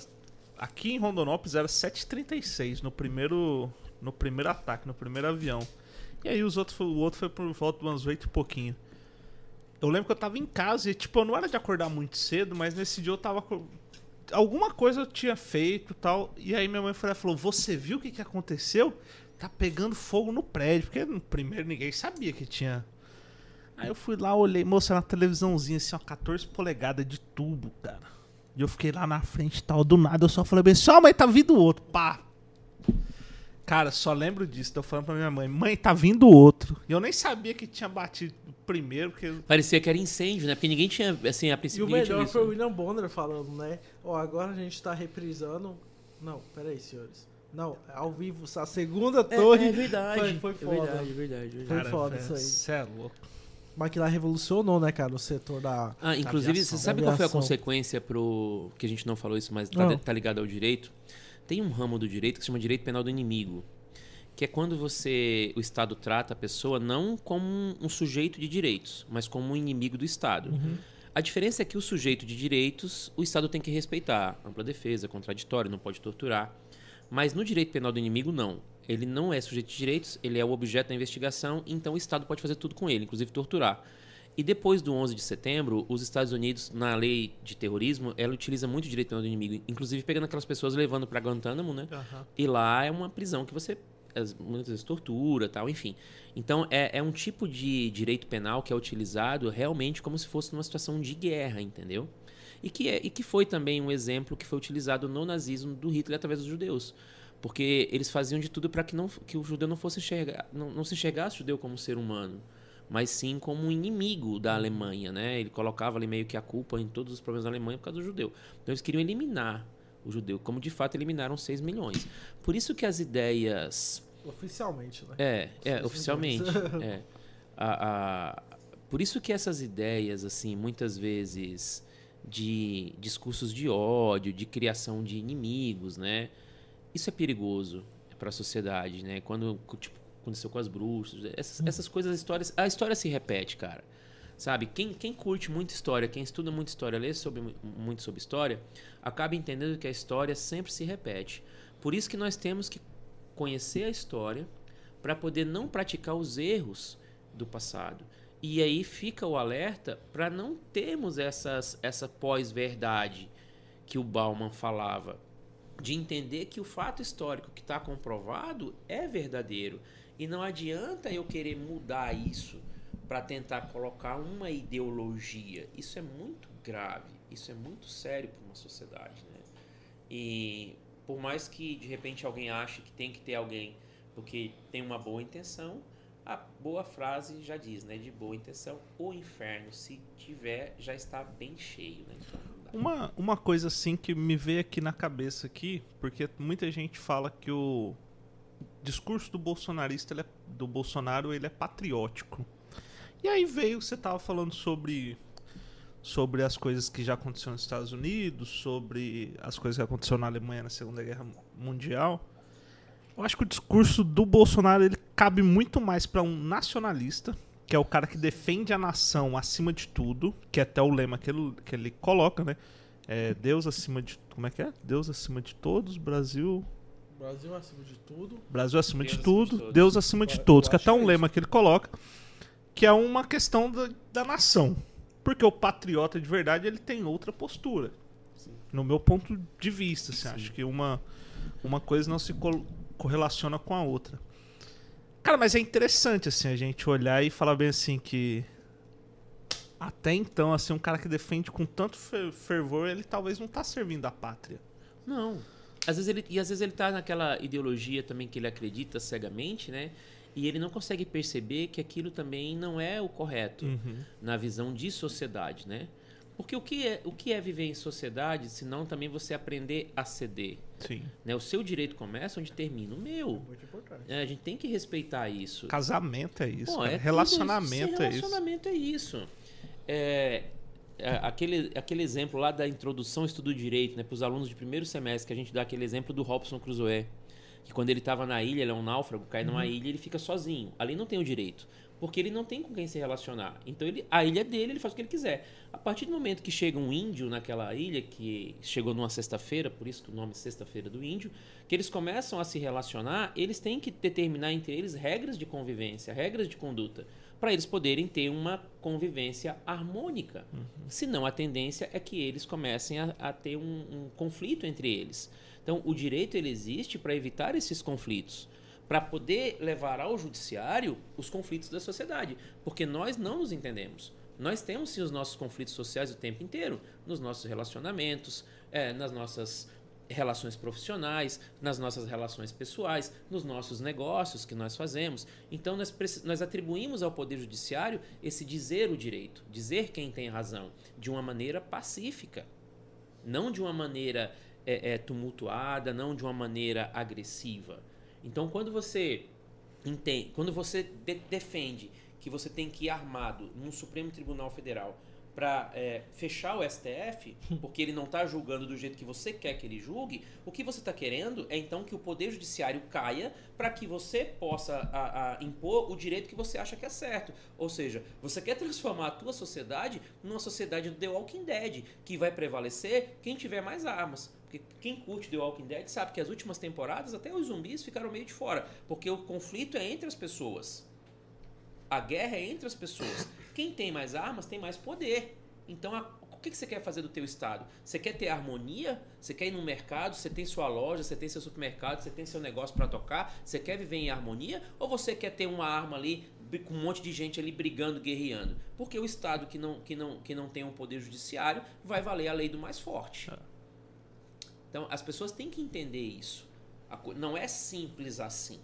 Aqui em Rondonópolis era 7h36 no primeiro. No primeiro ataque, no primeiro avião. E aí os outros, o outro foi por volta de umas 8 e pouquinho. Eu lembro que eu tava em casa e, tipo, eu não era de acordar muito cedo, mas nesse dia eu tava. Alguma coisa eu tinha feito tal. E aí minha mãe falou: Você viu o que, que aconteceu? Tá pegando fogo no prédio. Porque no primeiro ninguém sabia que tinha. Aí eu fui lá, olhei, moça, na televisãozinha, assim, ó, 14 polegadas de tubo, cara. E eu fiquei lá na frente e tal. Do nada eu só falei bem, só mãe, tá vindo outro. Pá! Cara, só lembro disso. Tô falando pra minha mãe, mãe, tá vindo outro. E eu nem sabia que tinha batido o primeiro, porque. Parecia que era incêndio, né? Porque ninguém tinha, assim, a E princípio o ninguém tinha melhor foi o William Bonner falando, né? Ó, agora a gente tá reprisando. Não, peraí, senhores. Não, é ao vivo, a segunda torre. É, é verdade. Foi- foi é foda. verdade, é verdade, é verdade. Foi foda isso aí. Cê é louco. McLaren revolucionou, né, cara, o setor da. Ah, inclusive, aviação. você sabe qual foi a consequência pro. Que a gente não falou isso, mas tá, Não. tá ligado ao direito? Tem um ramo do direito que se chama direito penal do inimigo. Que é quando você. O Estado trata a pessoa não como um, sujeito de direitos, mas como um inimigo do Estado. A diferença é que o sujeito de direitos, o Estado tem que respeitar. Ampla defesa, contraditório, não pode torturar. Mas no direito penal do inimigo, não. Ele não é sujeito de direitos, ele é o objeto da investigação, então o Estado pode fazer tudo com ele, inclusive torturar. E depois do 11 de setembro, os Estados Unidos, na lei de terrorismo, ela utiliza muito o direito penal do inimigo, inclusive pegando aquelas pessoas e levando para Guantánamo, né? E lá é uma prisão que você as- muitas vezes tortura, tal, enfim. Então é, é um tipo de direito penal que é utilizado realmente como se fosse numa situação de guerra, entendeu? E que, é, e que foi também um exemplo que foi utilizado no nazismo do Hitler através dos judeus. Porque eles faziam de tudo para que, não, que o judeu não fosse enxergar, não, não se enxergasse o judeu como ser humano, mas sim como um inimigo da Alemanha, né? Ele colocava ali meio que a culpa em todos os problemas da Alemanha por causa do judeu. Então eles queriam eliminar o judeu, como de fato eliminaram 6 milhões. Por isso que as ideias Oficialmente, né? é, é, oficialmente. é. A, a- por isso que essas ideias, assim, muitas vezes de discursos de ódio, de criação de inimigos, né? Isso é perigoso para a sociedade, né? Quando tipo, aconteceu com as bruxas, essas, essas coisas, as histórias, a história se repete, cara. Sabe? Quem, quem curte muito história, quem estuda muito história, lê sobre, mu- muito sobre história, acaba entendendo que a história sempre se repete. Por isso que nós temos que conhecer a história para poder não praticar os erros do passado. E aí fica o alerta para não termos essas, essa pós-verdade que o Bauman falava, de entender que o fato histórico que está comprovado é verdadeiro. E não adianta eu querer mudar isso para tentar colocar uma ideologia. Isso é muito grave, isso é muito sério para uma sociedade. Né? E por mais que de repente alguém ache que tem que ter alguém porque tem uma boa intenção, a boa frase já diz, né? De boa intenção, o inferno, se tiver, já está bem cheio, né? Então. Uma, uma coisa assim que me veio aqui na cabeça aqui, porque muita gente fala que o discurso do bolsonarista, é- do Bolsonaro, ele é patriótico. E aí veio, você tava falando sobre sobre as coisas que já aconteceram nos Estados Unidos, sobre as coisas que aconteceram na Alemanha na Segunda Guerra Mundial. Eu acho que o discurso do Bolsonaro ele cabe muito mais para um nacionalista, que é o cara que defende a nação acima de tudo, que é até o lema que ele, que ele coloca, né? É Deus acima de. Como é que é? Deus acima de todos, Brasil. Brasil acima de tudo. Brasil acima Deus de acima tudo, de todos. Deus acima de todos, que é até um é lema que ele coloca, que é uma questão da, da nação. Porque o patriota de verdade ele tem outra postura. No meu ponto de vista, assim, acho que uma, uma coisa não se col- correlaciona com a outra. Cara, mas é interessante assim a gente olhar e falar bem assim que até então assim um cara que defende com tanto fer- fervor ele talvez não tá servindo a pátria. Não. Às vezes ele, e às vezes ele tá naquela ideologia também que ele acredita cegamente, né? E ele não consegue perceber que aquilo também não é o correto Uhum. na visão de sociedade, né? Porque o que é, o que é viver em sociedade, se não também você aprender a ceder? Sim. Né? O seu direito começa onde termina o meu. Muito importante. É, a gente tem que respeitar isso. Casamento é isso. Cara. é relacionamento isso. é isso. Relacionamento é isso. É, é, aquele, aquele exemplo lá da introdução ao estudo do direito, né, para os alunos de primeiro semestre, que a gente dá aquele exemplo do Robson Crusoe, que quando ele estava na ilha, ele é um náufrago, cai numa ilha, ele fica sozinho. Ali não tem o direito, porque ele não tem com quem se relacionar. Então ele, a ilha é dele, ele faz o que ele quiser. A partir do momento que chega um índio naquela ilha, que chegou numa sexta-feira, por isso que o nome é Sexta-feira do Índio, que eles começam a se relacionar, eles têm que determinar entre eles regras de convivência, regras de conduta, para eles poderem ter uma convivência harmônica. Senão a tendência é que eles comecem a, a ter um, um conflito entre eles. Então o direito ele existe para evitar esses conflitos, para poder levar ao judiciário os conflitos da sociedade, porque nós não nos entendemos. Nós temos sim os nossos conflitos sociais o tempo inteiro, nos nossos relacionamentos, eh, nas nossas relações profissionais, nas nossas relações pessoais, nos nossos negócios que nós fazemos. Então nós, nós atribuímos ao Poder Judiciário esse dizer o direito, dizer quem tem razão, de uma maneira pacífica, não de uma maneira é, é, tumultuada, não de uma maneira agressiva. Então quando você entende, quando você de- defende que você tem que ir armado num Supremo Tribunal Federal para fechar o STF, porque ele não está julgando do jeito que você quer que ele julgue, o que você está querendo é então que o Poder Judiciário caia para que você possa a- a impor o direito que você acha que é certo. Ou seja, você quer transformar a tua sociedade numa sociedade do The Walking Dead, que vai prevalecer quem tiver mais armas. Porque quem curte The Walking Dead sabe que as últimas temporadas até os zumbis ficaram meio de fora, porque o conflito é entre as pessoas. A guerra é entre as pessoas. Quem tem mais armas tem mais poder. Então, a- o que que você quer fazer do teu estado? Você quer ter harmonia? Você quer ir no mercado? Você tem sua loja? Você tem seu supermercado? Você tem seu negócio para tocar? Você quer viver em harmonia? Ou você quer ter uma arma ali com um monte de gente ali brigando, guerreando? Porque o estado que não, que não, que não tem um poder judiciário vai valer a lei do mais forte. Então, as pessoas têm que entender isso. Não é simples assim.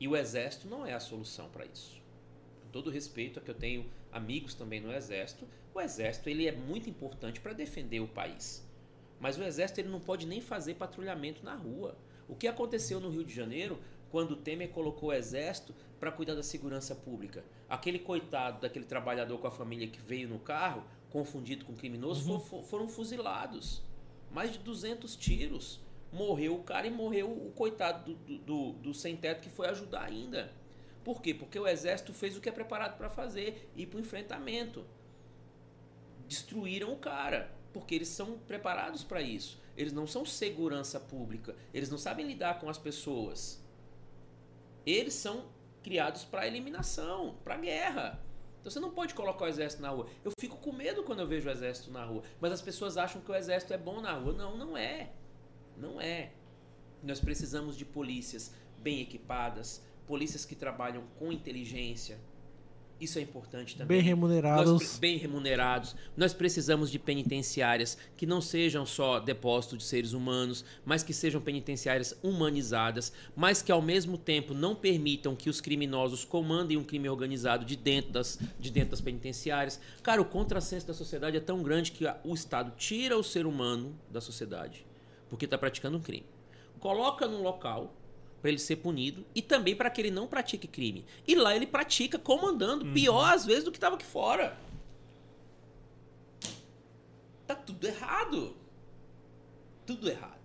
E o exército não é a solução para isso. Com todo respeito a que eu tenho amigos também no exército, o exército ele é muito importante para defender o país. Mas o exército ele não pode nem fazer patrulhamento na rua. O que aconteceu no Rio de Janeiro quando o Temer colocou o exército para cuidar da segurança pública? Aquele coitado daquele trabalhador com a família que veio no carro, confundido com criminoso, fo- fo- foram fuzilados. Mais de 200 tiros. Morreu o cara e morreu o coitado do, do, do, sem-teto que foi ajudar ainda. Por quê? Porque o exército fez o que é preparado para fazer, ir para o enfrentamento. Destruíram o cara, porque eles são preparados para isso. Eles não são segurança pública, eles não sabem lidar com as pessoas. Eles são criados para eliminação, para guerra. Então você não pode colocar o exército na rua. Eu fico com medo quando eu vejo o exército na rua, mas as pessoas acham que o exército é bom na rua. Não, não é. Não é. Nós precisamos de polícias bem equipadas, polícias que trabalham com inteligência. Isso é importante também. Bem remunerados. Nós bem remunerados. Nós precisamos de penitenciárias que não sejam só depósito de seres humanos, mas que sejam penitenciárias humanizadas, mas que ao mesmo tempo não permitam que os criminosos comandem um crime organizado de dentro das, de dentro das penitenciárias. Cara, o contrassenso da sociedade é tão grande que o Estado tira o ser humano da sociedade porque está praticando um crime. Coloca num local para ele ser punido e também para que ele não pratique crime. E lá ele pratica comandando, pior às vezes do que estava aqui fora. Tá tudo errado. Tudo errado.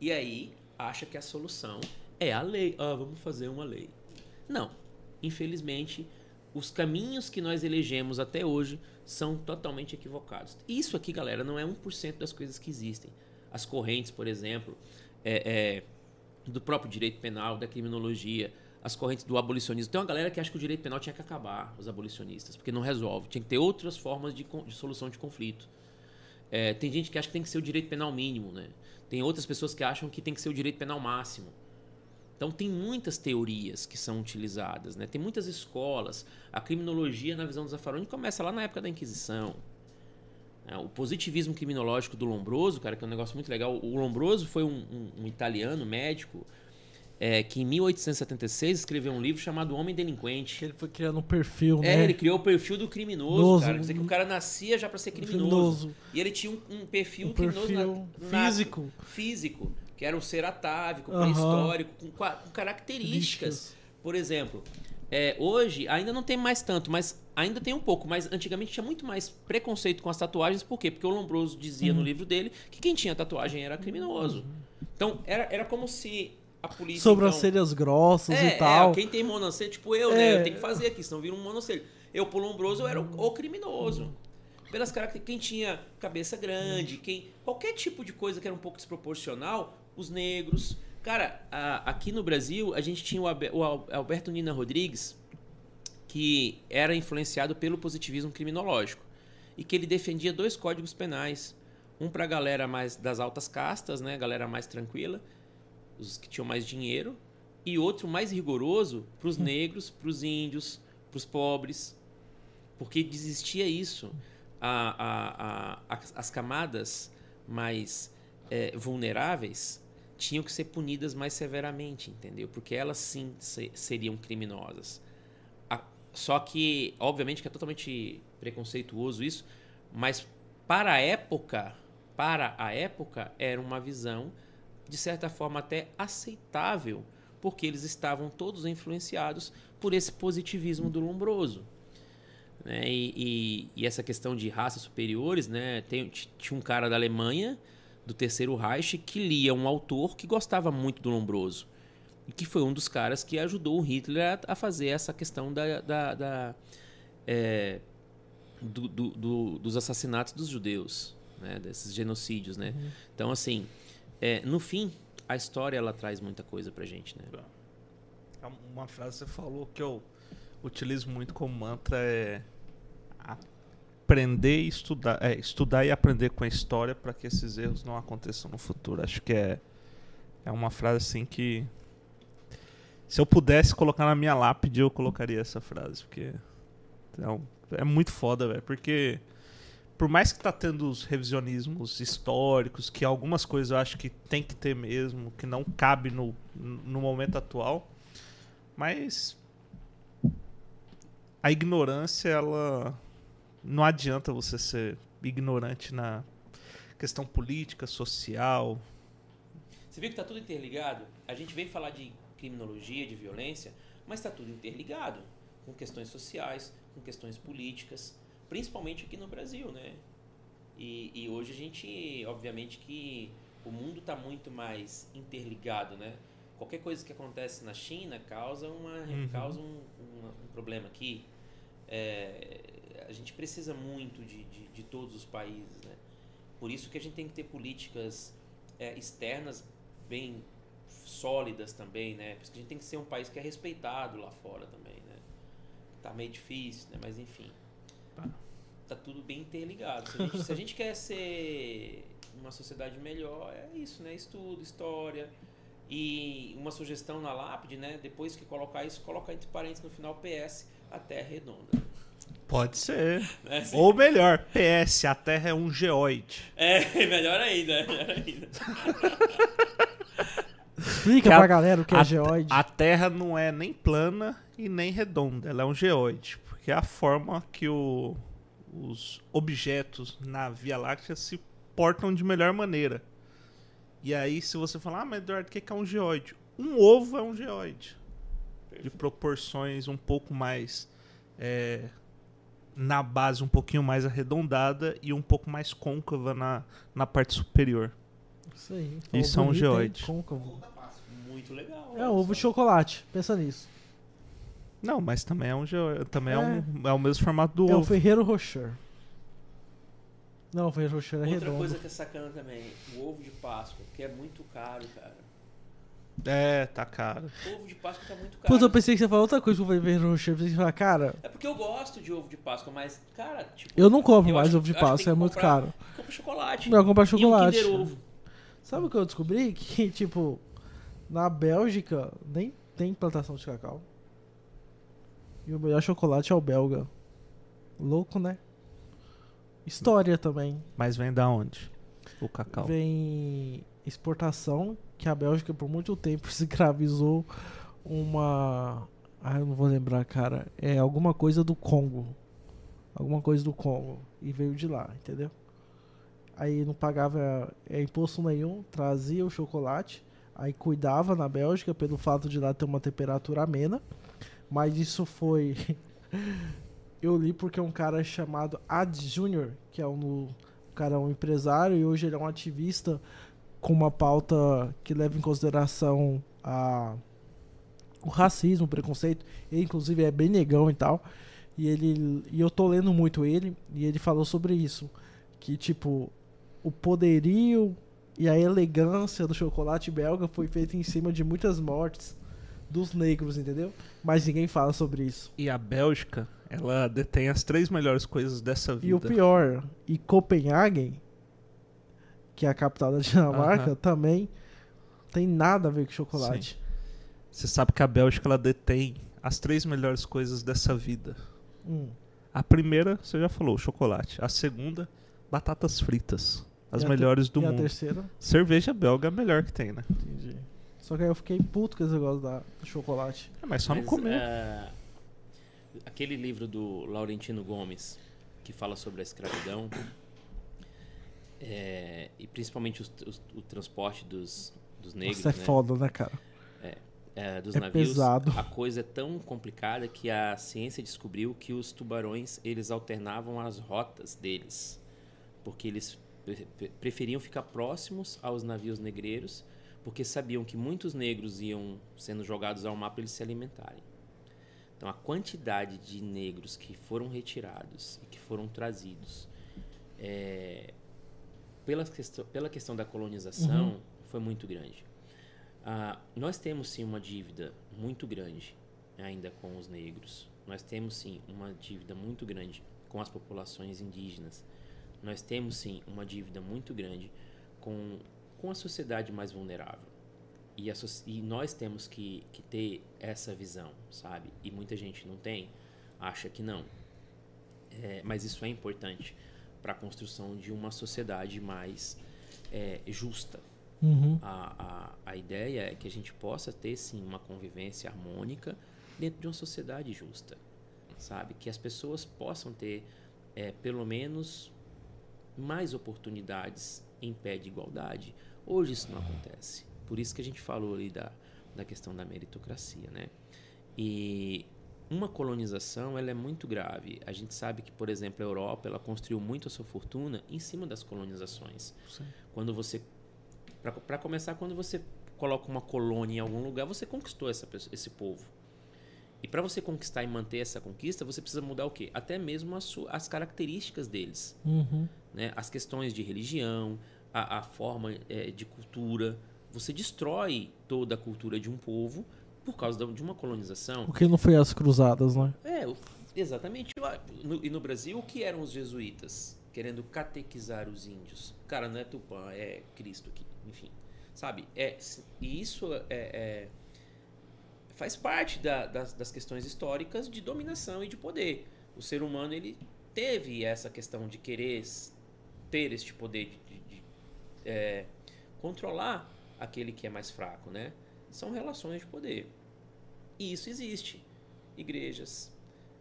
E aí acha que a solução é a lei. Ah, vamos fazer uma lei. Não. Infelizmente, os caminhos que nós elegemos até hoje são totalmente equivocados. Isso aqui, galera, não é 1% das coisas que existem. As correntes, por exemplo, é, é, do próprio direito penal, da criminologia, as correntes do abolicionismo. Tem uma galera que acha que o direito penal tinha que acabar, os abolicionistas, porque não resolve. Tinha que ter outras formas de, de solução de conflito. É, tem gente que acha que tem que ser o direito penal mínimo, né? Tem outras pessoas que acham que tem que ser o direito penal máximo. Então tem muitas teorias que são utilizadas, né? Tem muitas escolas. A criminologia, na visão do Zaffaroni, começa lá na época da Inquisição. É, o positivismo criminológico do Lombroso, cara, que é um negócio muito legal. O Lombroso foi um, um, um italiano médico é, que em 1876 escreveu um livro chamado Homem Delinquente. Ele foi criando um perfil, É, né? ele criou o perfil do criminoso, Noso. cara. Quer dizer que o cara nascia já pra ser criminoso. Criminoso. E ele tinha um, um perfil Um criminoso perfil na- na- físico. físico, que era um ser atávico, Aham. pré-histórico, com, com características. Por exemplo, é, hoje ainda não tem mais tanto, mas ainda tem um pouco. Mas antigamente tinha muito mais preconceito com as tatuagens. Por quê? Porque o Lombroso dizia Uhum. no livro dele que quem tinha tatuagem era criminoso. Então era, era como se a polícia. Sobrancelhas grossas então, é, e tal. É, quem tem monocelha, tipo eu, É. né? Eu tenho que fazer aqui, senão vira um monocelha. Eu, pro Lombroso, eu era o, o criminoso. Pelas características, quem tinha cabeça grande, quem qualquer tipo de coisa que era um pouco desproporcional, os negros. Cara, a- aqui no Brasil, a gente tinha o, o Al- Alberto Nina Rodrigues, que era influenciado pelo positivismo criminológico e que ele defendia dois códigos penais, um para a galera mais das altas castas, né, galera mais tranquila, os que tinham mais dinheiro, e outro mais rigoroso para os negros, para os índios, para os pobres, porque existia isso. A- a- a- as, as camadas mais eh, vulneráveis tinham que ser punidas mais severamente, entendeu? Porque elas sim se- seriam criminosas. Só que, obviamente, que é totalmente preconceituoso isso, mas para a época, para a época, era uma visão de certa forma até aceitável, porque eles estavam todos influenciados por esse positivismo do Lombroso. Né? E, e- e essa questão de raças superiores, né? Tem, tinha um cara da Alemanha, do Terceiro Reich, que lia um autor que gostava muito do Lombroso. E que foi um dos caras que ajudou o Hitler a, a fazer essa questão da, da- da, é, do- do- do- dos assassinatos dos judeus, né? desses genocídios. Né? Então, assim, é, no fim, a história ela traz muita coisa pra gente. Né? É Uma frase que você falou que eu utilizo muito como mantra é aprender e estudar, é, estudar e aprender com a história para que esses erros não aconteçam no futuro. Acho que é é uma frase assim que se eu pudesse colocar na minha lápide eu colocaria essa frase porque é, um- é muito foda, velho, porque por mais que tá tendo os revisionismos históricos, que algumas coisas eu acho que tem que ter mesmo, que não cabe no, no momento atual, mas a ignorância, ela não adianta você ser ignorante na questão política, social. Você viu que tá tudo interligado? A gente vem falar de criminologia, de violência, mas está tudo interligado com questões sociais, com questões políticas, principalmente aqui no Brasil, né? E, e hoje a gente, obviamente que o mundo está muito mais interligado, né? Qualquer coisa que acontece na China causa, uma, Uhum. causa um, um- um problema aqui. É, a gente precisa muito de, de, de todos os países, né? Por isso que a gente tem que ter políticas é, externas bem sólidas também, né? Por isso que a gente tem que ser um país que é respeitado lá fora também, né? Tá meio difícil, né? Mas enfim. Tá. Tá tudo bem interligado. Se a, gente, se a gente quer ser uma sociedade melhor, é isso, né? Estudo, história. E uma sugestão na lápide, né? Depois que colocar isso, colocar entre parênteses no final PS, a Terra é redonda. Pode ser. Né? Assim, Ou melhor, PS, a Terra é um geoide. É, melhor ainda, melhor ainda. Explica Que a- pra galera o que é geoide. a Terra não é nem plana e nem redonda, ela é um geoide, porque é a forma que o- os objetos na Via Láctea se portam de melhor maneira. E aí, se você falar, ah, mas Eduardo, o que que é um geoide? Um ovo é um geoide. De proporções um pouco mais. é, na base um pouquinho mais arredondada e um pouco mais côncava na, na parte superior. Isso aí. Isso é um geoide. Côncavo. Muito legal. É ovo de chocolate. Pensa nisso. Não, mas também é um geoide. Também é, É. um, é o mesmo formato do é o ovo. Ferreiro Rocher. Não, o Ferreiro Rocher é Outra redondo. coisa que é sacana também, o ovo de Páscoa, que é muito caro, cara. É, tá caro. O ovo de Páscoa tá muito caro. Putz, eu pensei que você falou outra coisa que eu falei pensei que você falou, cara, É porque eu gosto de ovo de Páscoa, mas, cara, tipo. eu não compro Eu mais acho- ovo de Páscoa, é muito comprar- caro. Compra chocolate. Melhor comprar chocolate. E um Ovo. Sabe o que eu descobri? Que, tipo, na Bélgica nem tem plantação de cacau. E o melhor chocolate é o belga. Louco, né? História também. Mas vem da onde? O cacau. Vem exportação, que a Bélgica por muito tempo escravizou uma. Ah, eu não vou lembrar, cara. É alguma coisa do Congo. Alguma coisa do Congo. E veio de lá, entendeu? Aí não pagava é, imposto nenhum, trazia o chocolate. Aí cuidava na Bélgica pelo fato de lá ter uma temperatura amena. Mas isso foi. eu li porque um cara chamado Ad Junior, que é um, um cara um empresário e hoje ele é um ativista com uma pauta que leva em consideração a o racismo, o preconceito, ele inclusive é bem negão e tal. E ele e eu tô lendo muito ele e ele falou sobre isso, que tipo o poderio e a elegância do chocolate belga foi feita em cima de muitas mortes dos negros, entendeu? Mas ninguém fala sobre isso. E a Bélgica, ela detém as três melhores coisas dessa vida. E o pior, e Copenhagen, que é a capital da Dinamarca, uh -huh. também tem nada a ver com chocolate. Sim. Você sabe que a Bélgica ela detém as três melhores coisas dessa vida. Hum. A primeira, você já falou, chocolate. A segunda, batatas fritas. As melhores do e mundo. a terceira? Cerveja belga é a melhor que tem, né? Entendi. Só que aí eu fiquei puto com esse negócio da, do chocolate. É, mas só Mas, não comer. é, aquele livro do Laurentino Gomes, que fala sobre a escravidão, é, e principalmente os- os- o transporte dos, dos negros, Nossa, é né? foda, né, cara? é, dos É navios, pesado. a coisa é tão complicada que a ciência descobriu que os tubarões eles alternavam as rotas deles, porque eles pre- pre- preferiam ficar próximos aos navios negreiros, porque sabiam que muitos negros iam sendo jogados ao mar para eles se alimentarem. Então a quantidade de negros que foram retirados e que foram trazidos é, pela, questão, pela questão da colonização Uhum. foi muito grande. Ah, nós temos sim uma dívida muito grande ainda com os negros. Nós temos sim uma dívida muito grande com as populações indígenas. Nós temos sim uma dívida muito grande com, com a sociedade mais vulnerável. E, a e nós temos que, que ter essa visão, sabe? E muita gente não tem, acha que não. É, mas isso é importante para a construção de uma sociedade mais é, justa, Uhum. a, a, a ideia é que a gente possa ter sim uma convivência harmônica dentro de uma sociedade justa, sabe? Que as pessoas possam ter é, pelo menos mais oportunidades em pé de igualdade. Hoje isso não acontece. Por isso que a gente falou ali da, da questão da meritocracia, né? E uma colonização ela é muito grave. A gente sabe que, por exemplo, a Europa ela construiu muito a sua fortuna em cima das colonizações. Sim. Quando você para começar, quando você coloca uma colônia em algum lugar, você conquistou essa, esse povo. E para você conquistar e manter essa conquista, você precisa mudar o quê? Até mesmo as, as características deles. Uhum. Né? As questões de religião, a, a forma eh, de cultura. Você destrói toda a cultura de um povo por causa de uma colonização. Porque não foi as cruzadas, né? É, exatamente. E no Brasil, o que eram os jesuítas? Querendo catequizar os índios. Cara, não é Tupã, é Cristo aqui. Enfim, sabe? É, e isso é, é- faz parte da- das, das questões históricas de dominação e de poder. O ser humano, ele teve essa questão de querer ter este poder de, de- de, é, controlar aquele que é mais fraco, né? São relações de poder. E isso existe. Igrejas,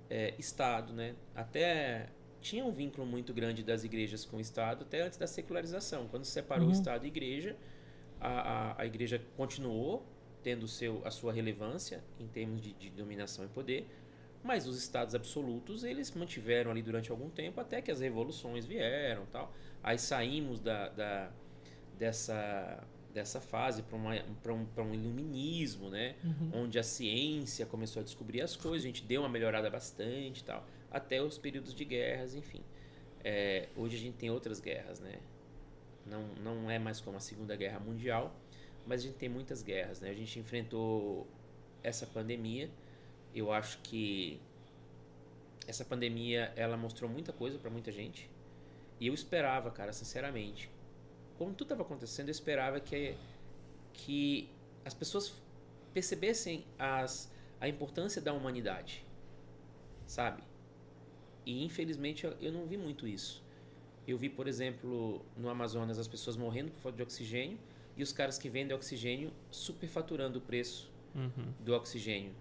é, Estado, né? Até tinha um vínculo muito grande das igrejas com o Estado até antes da secularização. Quando se separou Uhum. Estado e igreja, a, a, a igreja continuou tendo seu, a sua relevância em termos de, de dominação e poder, mas os estados absolutos eles mantiveram ali durante algum tempo até que as revoluções vieram tal. Aí saímos da, da- dessa, dessa fase para um, pra um iluminismo, né? Uhum. onde a ciência começou a descobrir as coisas, a gente deu uma melhorada bastante tal, até os períodos de guerras, enfim. É, hoje a gente tem outras guerras, né? Não, não é mais como a Segunda Guerra Mundial, mas a gente tem muitas guerras, né? A gente enfrentou essa pandemia. Eu acho que essa pandemia ela mostrou muita coisa para muita gente. E eu esperava, cara, sinceramente, como tudo estava acontecendo, eu esperava que que as pessoas percebessem as, a importância da humanidade, sabe? E infelizmente eu, eu não vi muito isso. Eu vi, por exemplo, no Amazonas as pessoas morrendo por falta de oxigênio e os caras que vendem oxigênio superfaturando o preço Uhum. do oxigênio.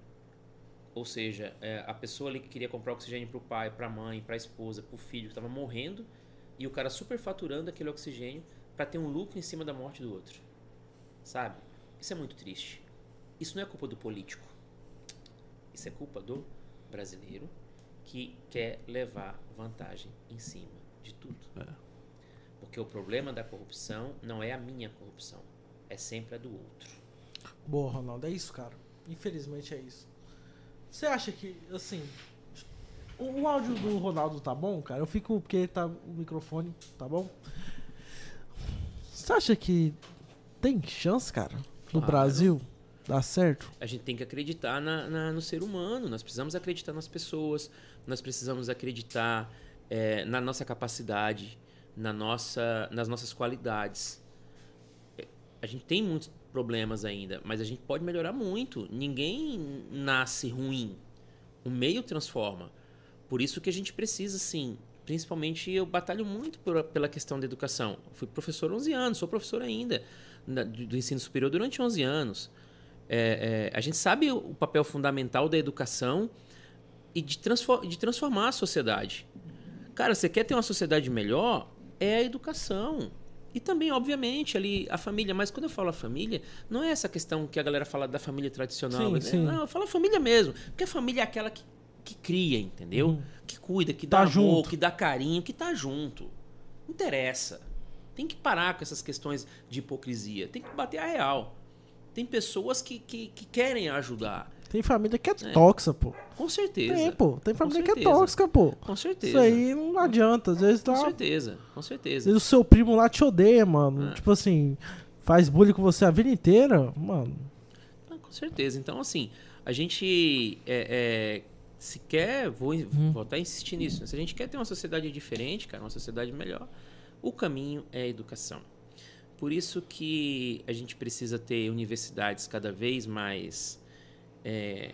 Ou seja, é, a pessoa ali que queria comprar oxigênio para o pai, para a mãe, para a esposa, para o filho, que estava morrendo, e o cara superfaturando aquele oxigênio para ter um lucro em cima da morte do outro. Sabe? Isso é muito triste. Isso não é culpa do político. Isso é culpa do brasileiro que quer levar vantagem em cima de tudo. É. Porque o problema da corrupção não é a minha corrupção, é sempre a do outro. Boa, Ronaldo, é isso, cara. Infelizmente é isso. Você acha que, assim. O, o áudio do Ronaldo tá bom, cara? Eu fico. Porque tá, o microfone tá bom? Você acha que tem chance, cara? No Claro. Brasil? Dar certo? A gente tem que acreditar na, na- no ser humano, nós precisamos acreditar nas pessoas, nós precisamos acreditar eh, na nossa capacidade, na nossa, nas nossas qualidades. Eh, A gente tem muitos problemas ainda, mas a gente pode melhorar muito. Ninguém nasce ruim. O meio transforma. Por isso que a gente precisa, sim. Principalmente eu batalho muito por- pela questão da educação. Fui professor 11 anos, sou professor ainda na- do ensino superior durante 11 anos. É, é, a gente sabe o papel fundamental da educação e de, transfor- de transformar a sociedade. Cara, você quer ter uma sociedade melhor? É a educação. E também, obviamente, ali a família. Mas quando eu falo a família, não é essa questão que a galera fala da família tradicional. Sim, né? sim. Não, eu falo a família mesmo. Porque a família é aquela que, que cria, entendeu? Uhum. Que cuida, que Tá dá amor, junto. que dá carinho, que tá junto. Não interessa. Tem que parar com essas questões de hipocrisia. Tem que bater a real. Tem pessoas que, que, que querem ajudar. Tem família que é, É. tóxica, pô. Com certeza. Tem, pô. Tem família que é tóxica, pô. Com certeza. Isso aí não adianta. Às vezes Com tá. certeza. Com certeza. Vezes o seu primo lá te odeia, mano. É. Tipo assim, faz bullying com você a vida inteira, mano. Ah, com certeza. Então, assim, a gente é, é, se quer, vou Hum. voltar a insistir nisso, né? se a gente quer ter uma sociedade diferente, cara, uma sociedade melhor, o caminho é a educação. Por isso que a gente precisa ter universidades cada vez mais é,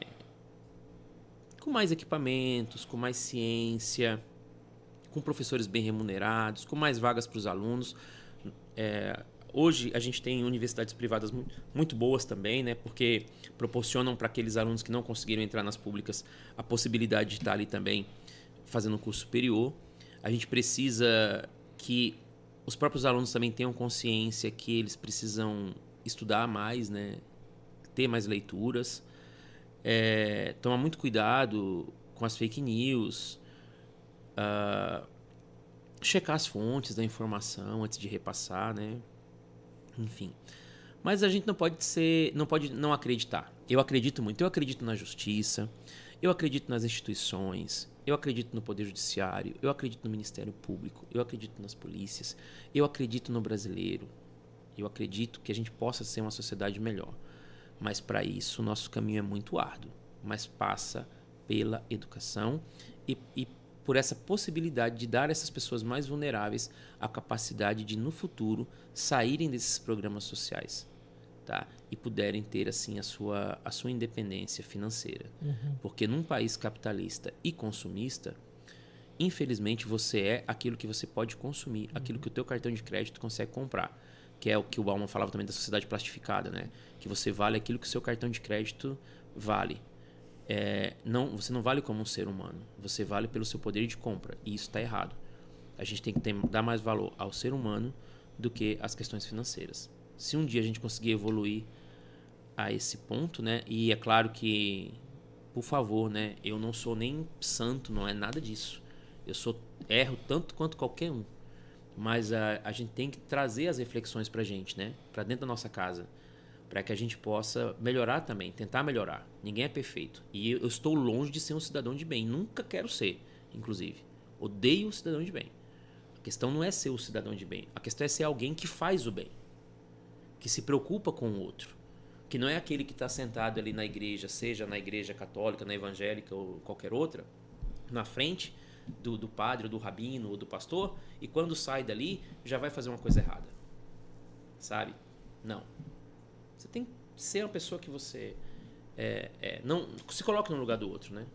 com mais equipamentos, com mais ciência, com professores bem remunerados, com mais vagas para os alunos. É, hoje a gente tem universidades privadas mu- muito boas também, né? Porque proporcionam para aqueles alunos que não conseguiram entrar nas públicas a possibilidade de estar ali também fazendo um curso superior. A gente precisa que os próprios alunos também tenham consciência que eles precisam estudar mais, né? Ter mais leituras. É, tomar muito cuidado com as fake news. ah, checar as fontes da informação antes de repassar, né? Enfim. Mas a gente não pode ser, não pode não acreditar. Eu acredito muito, eu acredito na justiça, eu acredito nas instituições, eu acredito no poder judiciário, eu acredito no Ministério Público, eu acredito nas polícias, eu acredito no brasileiro. Eu acredito que a gente possa ser uma sociedade melhor. Mas para isso, nosso caminho é muito árduo, mas passa pela educação e, e por essa possibilidade de dar a essas pessoas mais vulneráveis a capacidade de, no futuro, saírem desses programas sociais tá? e puderem ter assim a sua, a sua independência financeira. Porque num país capitalista e consumista, infelizmente você é aquilo que você pode consumir, aquilo que o teu cartão de crédito consegue comprar. Que é o que o Bauman falava também da sociedade plastificada, né? Que você vale aquilo que o seu cartão de crédito vale. É, não, você não vale como um ser humano. Você vale pelo seu poder de compra. E isso está errado. A gente tem que ter- dar mais valor ao ser humano do que às questões financeiras. Se um dia a gente conseguir evoluir a esse ponto, né? E é claro que, por favor, né? Eu não sou nem santo, não é nada disso. Eu sou erro tanto quanto qualquer um. Mas a, a gente tem que trazer as reflexões pra gente, né? Pra dentro da nossa casa. Pra que a gente possa melhorar também, tentar melhorar. Ninguém é perfeito. E eu, estou longe de ser um cidadão de bem. Nunca quero ser, inclusive. Odeio o cidadão de bem. A questão não é ser o cidadão de bem. A questão é ser alguém que faz o bem. Que se preocupa com o outro. Que não é aquele que está sentado ali na igreja, seja na igreja católica, na evangélica ou qualquer outra, na frente do, do padre, do rabino ou do pastor, e quando sai dali já vai fazer uma coisa errada. Sabe? Não. Você tem que ser uma pessoa que você é, é, não se coloque no lugar do outro, né?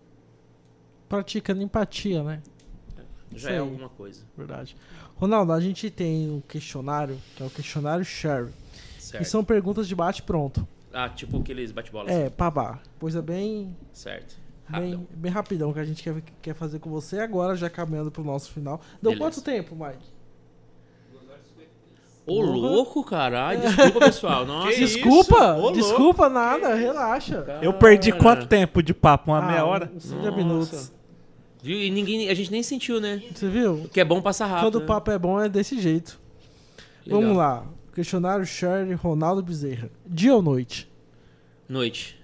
Praticando empatia, né? já Isso é alguma coisa. Verdade. Ronaldo, a gente tem um questionário, que é o questionário Share. Certo. Que são perguntas de bate-pronto. Ah, tipo aqueles bate-bolas. É, pabá. Coisa bem, Certo. Rapidão. bem, bem rapidão que a gente quer, quer fazer com você agora, já caminhando pro nosso final. Deu Beleza. quanto tempo, Mike? Ô, louco, caralho. Desculpa, pessoal. Nossa. Que isso? desculpa, Ô, desculpa nada, relaxa. Eu perdi Cara. quanto tempo de papo? Uma Ah, meia hora? Uns 30 Nossa. minutos. Viu? E ninguém, a gente nem sentiu, né? Você viu? O que é bom passar rápido. Quando o né? papo é bom é desse jeito. Legal. Vamos lá. Questionário Share Ronaldo Bezerra. Dia ou noite? Noite.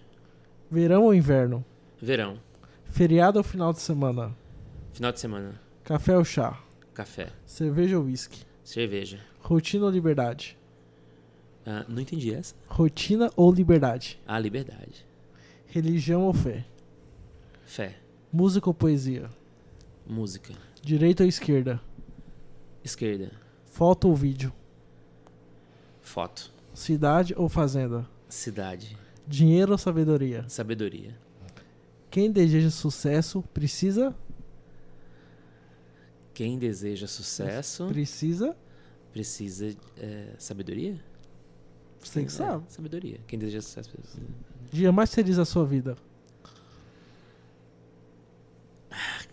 Verão ou inverno? Verão. Feriado ou final de semana? Final de semana. Café ou chá? Café. Cerveja ou whisky? Cerveja. Rotina ou liberdade? Ah, não entendi essa. Rotina ou liberdade? Ah, liberdade. Religião ou fé? Fé. Música ou poesia? Música. Direita ou esquerda? Esquerda. Foto ou vídeo? Foto. Cidade ou fazenda? Cidade. Dinheiro ou sabedoria? Sabedoria. Quem deseja sucesso precisa? Quem deseja sucesso Precisa? Precisa. é, sabedoria? Você que É, sabe. sabedoria. Quem deseja sucesso precisa. Dia mais feliz da sua vida?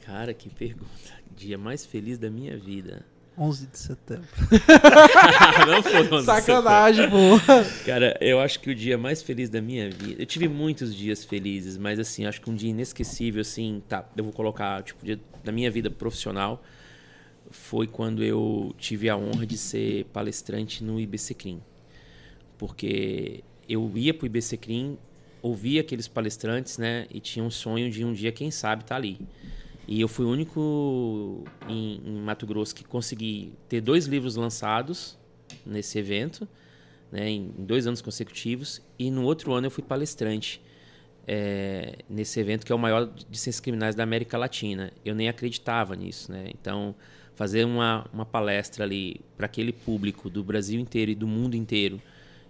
Cara, que pergunta. Dia mais feliz da minha vida. 11 de setembro. não foi onze de Sacanagem, pô. Cara, eu acho que o dia mais feliz da minha vida. Eu tive muitos dias felizes, mas assim, acho que um dia inesquecível, assim, tá. Eu vou colocar, tipo, dia da minha vida profissional. Foi quando eu tive a honra de ser palestrante no IBC Crim. Porque eu ia pro IBC Crim, ouvia aqueles palestrantes, né? E tinha um sonho de um dia, quem sabe, estar ali. E eu fui o único em, em Mato Grosso que consegui ter dois livros lançados nesse evento, né, em dois anos consecutivos. E no outro ano eu fui palestrante é, nesse evento que é o maior de ciências criminais da América Latina. Eu nem acreditava nisso, né? Então fazer uma, uma palestra ali para aquele público do Brasil inteiro e do mundo inteiro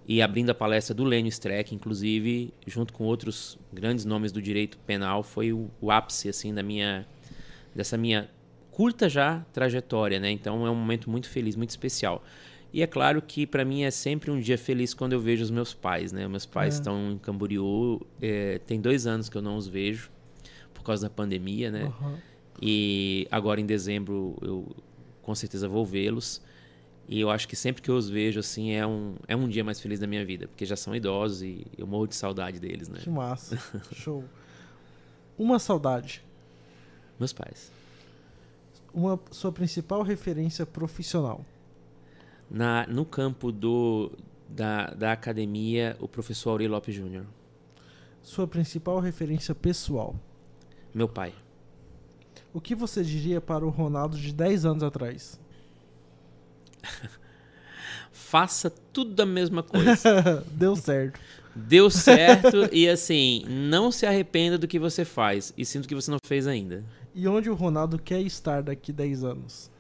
e abrindo a palestra do Lênio Streck, inclusive, junto com outros grandes nomes do direito penal, foi o, o ápice assim da minha dessa minha curta já trajetória, né? Então é um momento muito feliz, muito especial. E é claro que para mim é sempre um dia feliz quando eu vejo os meus pais, né? Meus pais É. estão em Camboriú, é, tem dois anos que eu não os vejo por causa da pandemia, né? Aham. E agora em dezembro eu com certeza vou vê-los. E eu acho que sempre que eu os vejo, assim, é um, é um dia mais feliz da minha vida, porque já são idosos e eu morro de saudade deles, né? Que massa. Show. Uma saudade. Meus pais. Uma sua principal referência profissional. Na, no campo do, da, da academia, o professor Aurélio Lopes Júnior. Sua principal referência pessoal. Meu pai. O que você diria para o Ronaldo de 10 anos atrás? Faça tudo da mesma coisa. Deu certo. Deu certo e assim, não se arrependa do que você faz e sinto que você não fez ainda. E onde o Ronaldo quer estar daqui 10 anos?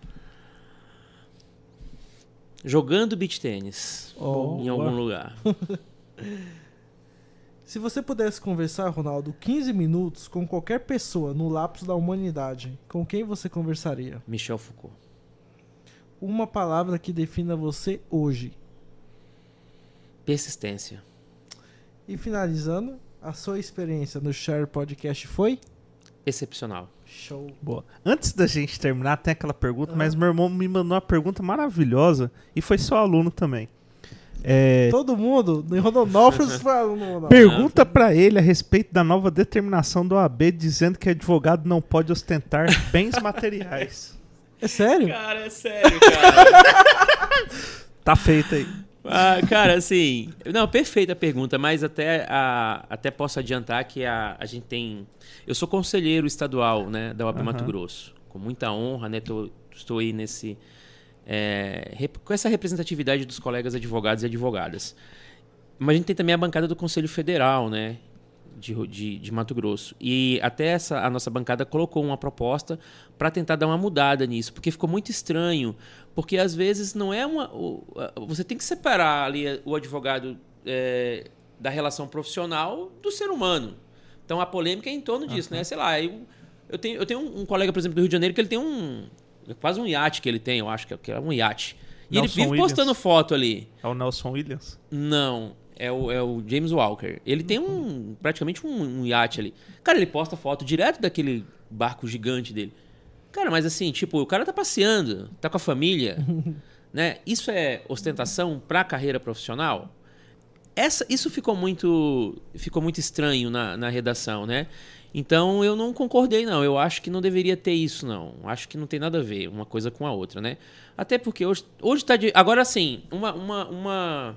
Jogando beach tênis Oh, em algum lugar. Se você pudesse conversar, Ronaldo, 15 minutos com qualquer pessoa no lapso da humanidade, com quem você conversaria? Michel Foucault. Uma palavra que defina você hoje. Persistência. E finalizando, a sua experiência no Share Podcast foi? Excepcional. Show. Boa. Antes da gente terminar, tem aquela pergunta, Ah. mas meu irmão me mandou uma pergunta maravilhosa e foi seu aluno também. É, Todo mundo, em Rondonópolis, foi aluno, pergunta pra ele a respeito da nova determinação do AB dizendo que advogado não pode ostentar bens materiais. É sério? Cara, é sério, cara. Tá feito aí. Ah, cara, assim. Não, perfeita a pergunta, mas até, a, até posso adiantar que a, a gente tem. Eu sou conselheiro estadual né, da UAB Aham. Mato Grosso. Com muita honra, né? Tô, estou aí nesse. é, rep- com essa representatividade dos colegas advogados e advogadas. Mas a gente tem também a bancada do Conselho Federal, né? De, de, de Mato Grosso. E até essa, a nossa bancada colocou uma proposta para tentar dar uma mudada nisso, porque ficou muito estranho. Porque às vezes não é uma. você tem que separar ali o advogado é, da relação profissional do ser humano. Então a polêmica é em torno disso, né? Sei lá, eu, eu tenho, eu tenho um colega, por exemplo, do Rio de Janeiro, que ele tem um, é quase um iate que ele tem, eu acho que é um iate. E Nelson ele vive Williams. postando foto ali. É o Nelson Williams? Não, é o, é o James Walker. Ele tem um praticamente um, um iate ali. Cara, ele posta foto direto daquele barco gigante dele. Cara, mas assim, tipo, o cara tá passeando, tá com a família, né? Isso é ostentação pra carreira profissional? Essa, isso ficou muito, ficou muito estranho na, na redação, né? Então eu não concordei, não. Eu acho que não deveria ter isso, não. Acho que não tem nada a ver uma coisa com a outra, né? Até porque hoje, hoje tá de. Agora sim, uma. uma, uma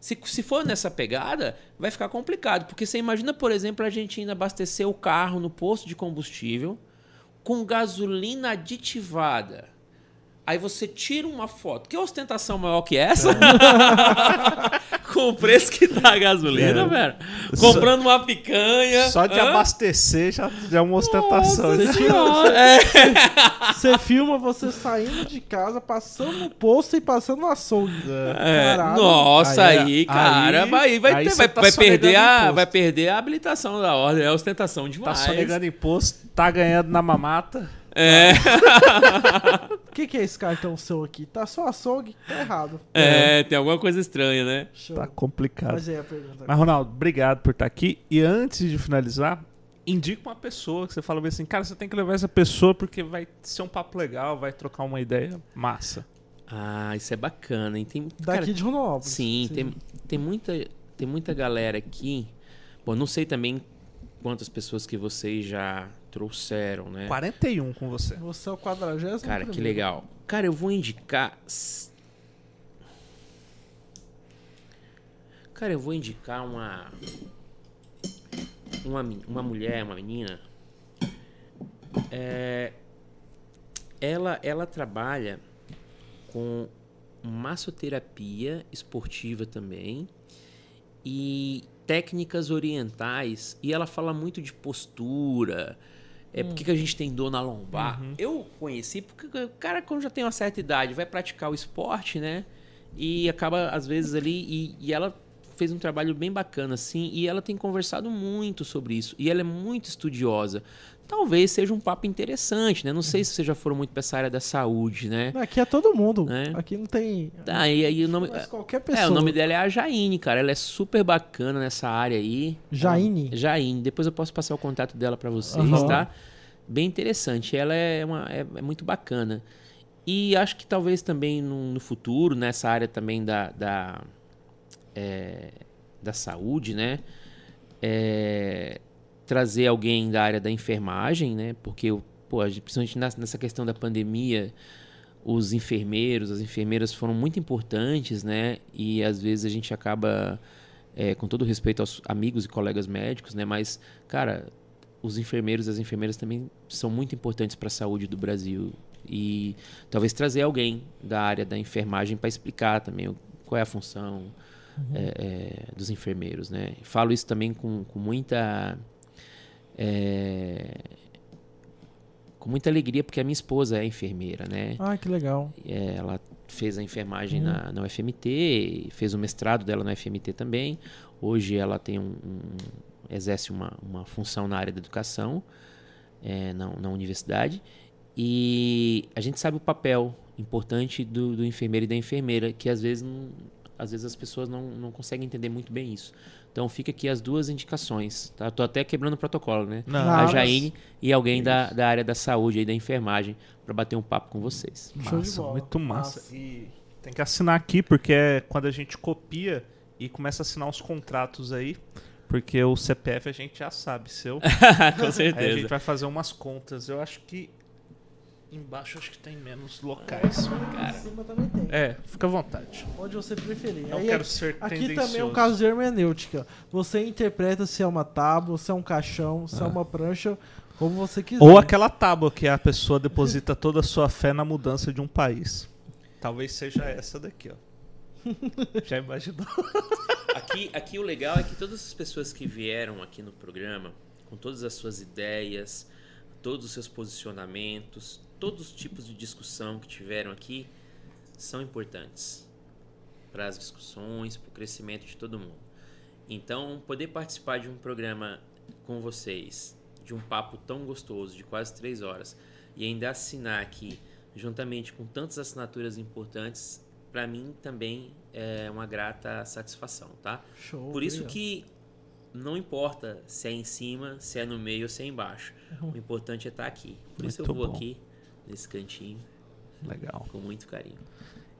se, se for nessa pegada, vai ficar complicado. Porque você imagina, por exemplo, a gente indo abastecer o carro no posto de combustível com gasolina aditivada. Aí você tira uma foto. Que ostentação maior que essa? com o preço que tá a gasolina, É. velho. Comprando uma picanha. Só de Hã? abastecer já já é uma ostentação. Nossa né? Senhora. É. Você filma você saindo de casa, passando no posto e passando no açougue. É, Caralho. nossa, Aí, aí, aí- cara, vai, vai, aí ter- você vai, tá vai perder a, imposto. vai perder a habilitação da ordem. É ostentação Tá demais. sonegando imposto, tá ganhando na mamata. É, O que, que é esse cartão seu aqui? Tá só açougue? Tá errado. é, tem alguma coisa estranha, né? Show. Tá complicado. Faz aí a pergunta. Mas, Ronaldo, obrigado por estar aqui. E antes de finalizar, indica uma pessoa que você fala assim, cara, você tem que levar essa pessoa porque vai ser um papo legal, vai trocar uma ideia massa. Ah, isso é bacana. hein? Tem, Daqui cara, de Ronaldo. sim, Tem, tem, muita, tem muita galera aqui. Bom, não sei também quantas pessoas que vocês já trouxeram, né? 41 com você. Você é o quadragésimo. Cara, que legal. Cara, eu vou indicar. Cara, eu vou indicar uma. Uma, uma mulher, uma menina. É, ela, ela trabalha com massoterapia esportiva também e técnicas orientais e ela fala muito de postura é por que a gente tem dor na lombar? Eu conheci porque o cara quando já tem uma certa idade vai praticar o esporte né? E acaba às vezes ali e, e ela fez um trabalho bem bacana assim e ela tem conversado muito sobre isso. E ela é muito estudiosa talvez seja um papo interessante né não sei se vocês já foram muito para essa área da saúde né Aqui é todo mundo. É. Aqui não tem. tá e aí o nome Mas qualquer pessoa. é, o nome dela é a Jaine, cara. Ela é super bacana nessa área aí. Jaine? Jaine. Depois eu posso passar o contato dela pra vocês, Aham. tá? Bem interessante. Ela é, uma, é, é muito bacana. E acho que talvez também no, no futuro, nessa área também da, da, é, da saúde, né? É, trazer alguém da área da enfermagem, né? Porque, pô, principalmente nessa questão da pandemia, os enfermeiros, as enfermeiras foram muito importantes, né? E às vezes a gente acaba, é, com todo respeito aos amigos e colegas médicos, né? Mas, cara, os enfermeiros e as enfermeiras também são muito importantes para a saúde do Brasil. E talvez trazer alguém da área da enfermagem para explicar também qual é a função é, é, dos enfermeiros, né? Falo isso também com, com muita é, com muita alegria porque a minha esposa é enfermeira, né? Ah, que legal. É, ela fez a enfermagem na, na UFMT, fez o mestrado dela na UFMT também. Hoje ela tem um, um- exerce uma, uma função na área da educação é, na, na universidade. E a gente sabe o papel importante do, do enfermeiro e da enfermeira, que às vezes, não- às vezes as pessoas não, não conseguem entender muito bem isso. Então fica aqui as duas indicações. Tá? Tô até quebrando o protocolo, né? Não, a Jaine e alguém da, da área da saúde e da enfermagem para bater um papo com vocês. Massa, muito massa. Massa. E tem que assinar aqui, porque é quando a gente copia e começa a assinar os contratos aí, porque o CPF a gente já sabe, seu. com Aí a certeza. gente vai fazer umas contas. Eu acho que embaixo acho que tem menos locais. Em cima também tem. É, fica à vontade. Onde você preferir. Não Aí quero aqui- ser Aqui também é um caso de hermenêutica. Você interpreta se é uma tábua, se é um caixão, se é uma prancha, como você quiser. Ah. Ou aquela tábua que a pessoa deposita toda a sua fé na mudança de um país. Talvez seja essa daqui, ó. Já imaginou? Aqui, aqui o legal é que todas as pessoas que vieram aqui no programa, com todas as suas ideias, todos os seus posicionamentos, todos os tipos de discussão que tiveram aqui, são importantes para as discussões, para o crescimento de todo mundo. Então, poder participar de um programa com vocês, de um papo tão gostoso, de quase três horas, e ainda assinar aqui juntamente com tantas assinaturas importantes, para mim também é uma grata satisfação, tá? Show. Por isso obrigado. que não importa se é em cima, se é no meio ou se é embaixo. O importante é estar aqui. Por isso eu Muito vou bom. aqui, nesse cantinho, Legal. com muito carinho.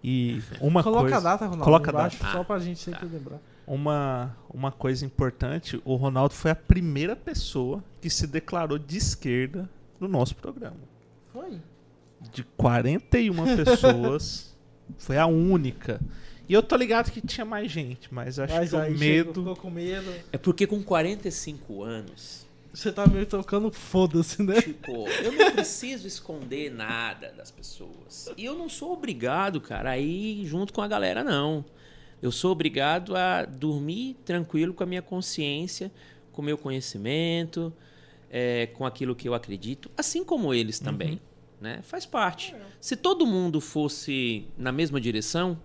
E uma Coloca coisa, a data, Ronaldo, Coloca a embaixo, data. só Ah, pra gente sempre tá. lembrar. uma, uma coisa importante, o Ronaldo foi a primeira pessoa que se declarou de esquerda no nosso programa. Foi. De 41 pessoas, foi a única. E eu tô ligado que tinha mais gente, mas acho Mas que o medo. chegou, ficou com medo. É porque com 45 anos, Você tá meio tocando foda-se, né? tipo, eu não preciso esconder nada das pessoas. E eu não sou obrigado, cara, a ir junto com a galera, não. Eu sou obrigado a dormir tranquilo com a minha consciência, com o meu conhecimento, é, com aquilo que eu acredito, assim como eles também. Né? Faz parte. Se todo mundo fosse na mesma direção,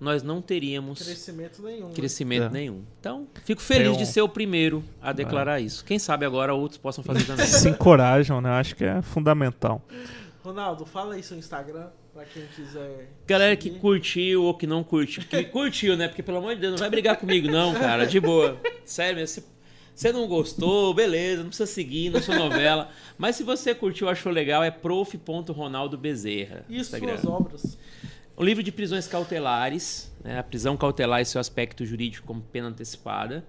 nós não teríamos Crescimento nenhum. né? crescimento É. nenhum. Então, fico feliz Tem um- de ser o primeiro a declarar isso. Quem sabe agora outros possam fazer também. Se encorajam, né? Acho que é fundamental. Ronaldo, fala aí seu Instagram pra quem quiser. Galera que seguir. curtiu ou que não curtiu. Que curtiu, né? Porque, pelo amor de Deus, não vai brigar comigo, não, cara. De boa. Sério, se você não gostou, beleza, não precisa seguir, não sou novela. Mas se você curtiu, achou legal, é prof.ronaldo Bezerra. E Instagram. suas obras? O livro de prisões cautelares, né, a prisão cautelar e seu aspecto jurídico como pena antecipada.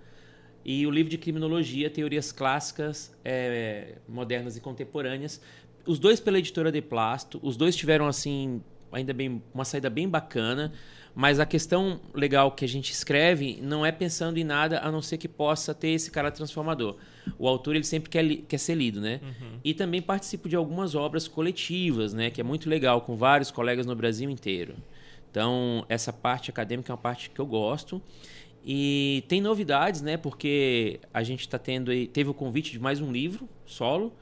E o livro de criminologia, teorias clássicas, eh, modernas e contemporâneas. Os dois pela editora De Plasto. Os dois tiveram, assim, ainda bem, uma saída bem bacana. Mas a questão legal que a gente escreve não é pensando em nada a não ser que possa ter esse cara transformador. O autor ele sempre quer, quer ser lido, né? E também participo de algumas obras coletivas, né? Que é muito legal, com vários colegas no Brasil inteiro. Então, essa parte acadêmica é uma parte que eu gosto. E tem novidades, né? Porque a gente está tendo aí, teve o convite de mais um livro solo.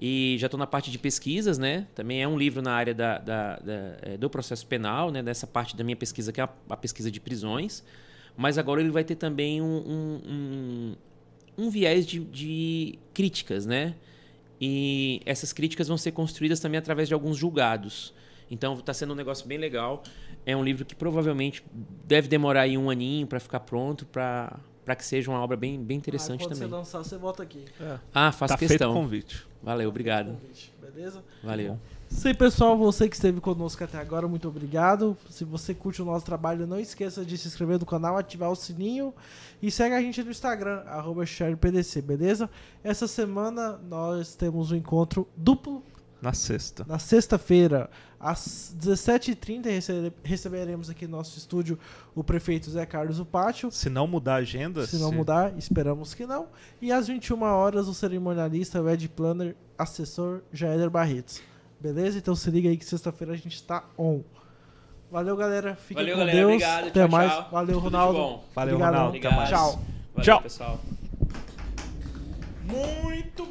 E já estou na parte de pesquisas, né? Também é um livro na área da, da- da- eh, do processo penal, né? Dessa parte da minha pesquisa, que é a, a pesquisa de prisões. Mas agora ele vai ter também um, um, um- um viés de, de críticas, né? E essas críticas vão ser construídas também através de alguns julgados. Então está sendo um negócio bem legal. É um livro que provavelmente deve demorar aí um aninho para ficar pronto, para que seja uma obra bem, bem interessante ah, quando também. você lançar, você volta aqui. Ah, faço tá feito o questão. convite. Valeu, obrigado. Convite, Beleza? Valeu. Isso aí, pessoal. Você que esteve conosco até agora, muito obrigado. Se você curte o nosso trabalho, não esqueça de se inscrever no canal, ativar o sininho e segue a gente no Instagram, arroba SharePDC, beleza? Essa semana nós temos um encontro duplo Na sexta. na sexta-feira, às 17h30, recebe- receberemos aqui no nosso estúdio o prefeito Zé Carlos do Pátio. Se não mudar a agenda. Se não mudar, esperamos que não. E às 21 horas, o cerimonialista, o Ed Planner, assessor Jaeder Barretos. Beleza? Então se liga aí que sexta-feira a gente tá on. Valeu, galera. Fiquem Valeu, com galera. Deus. Obrigado. Até tchau, mais. tchau. Valeu, Tudo Ronaldo. Valeu, Obrigadão. Ronaldo. Até Obrigado. mais. Tchau. Valeu, Tchau. pessoal. Muito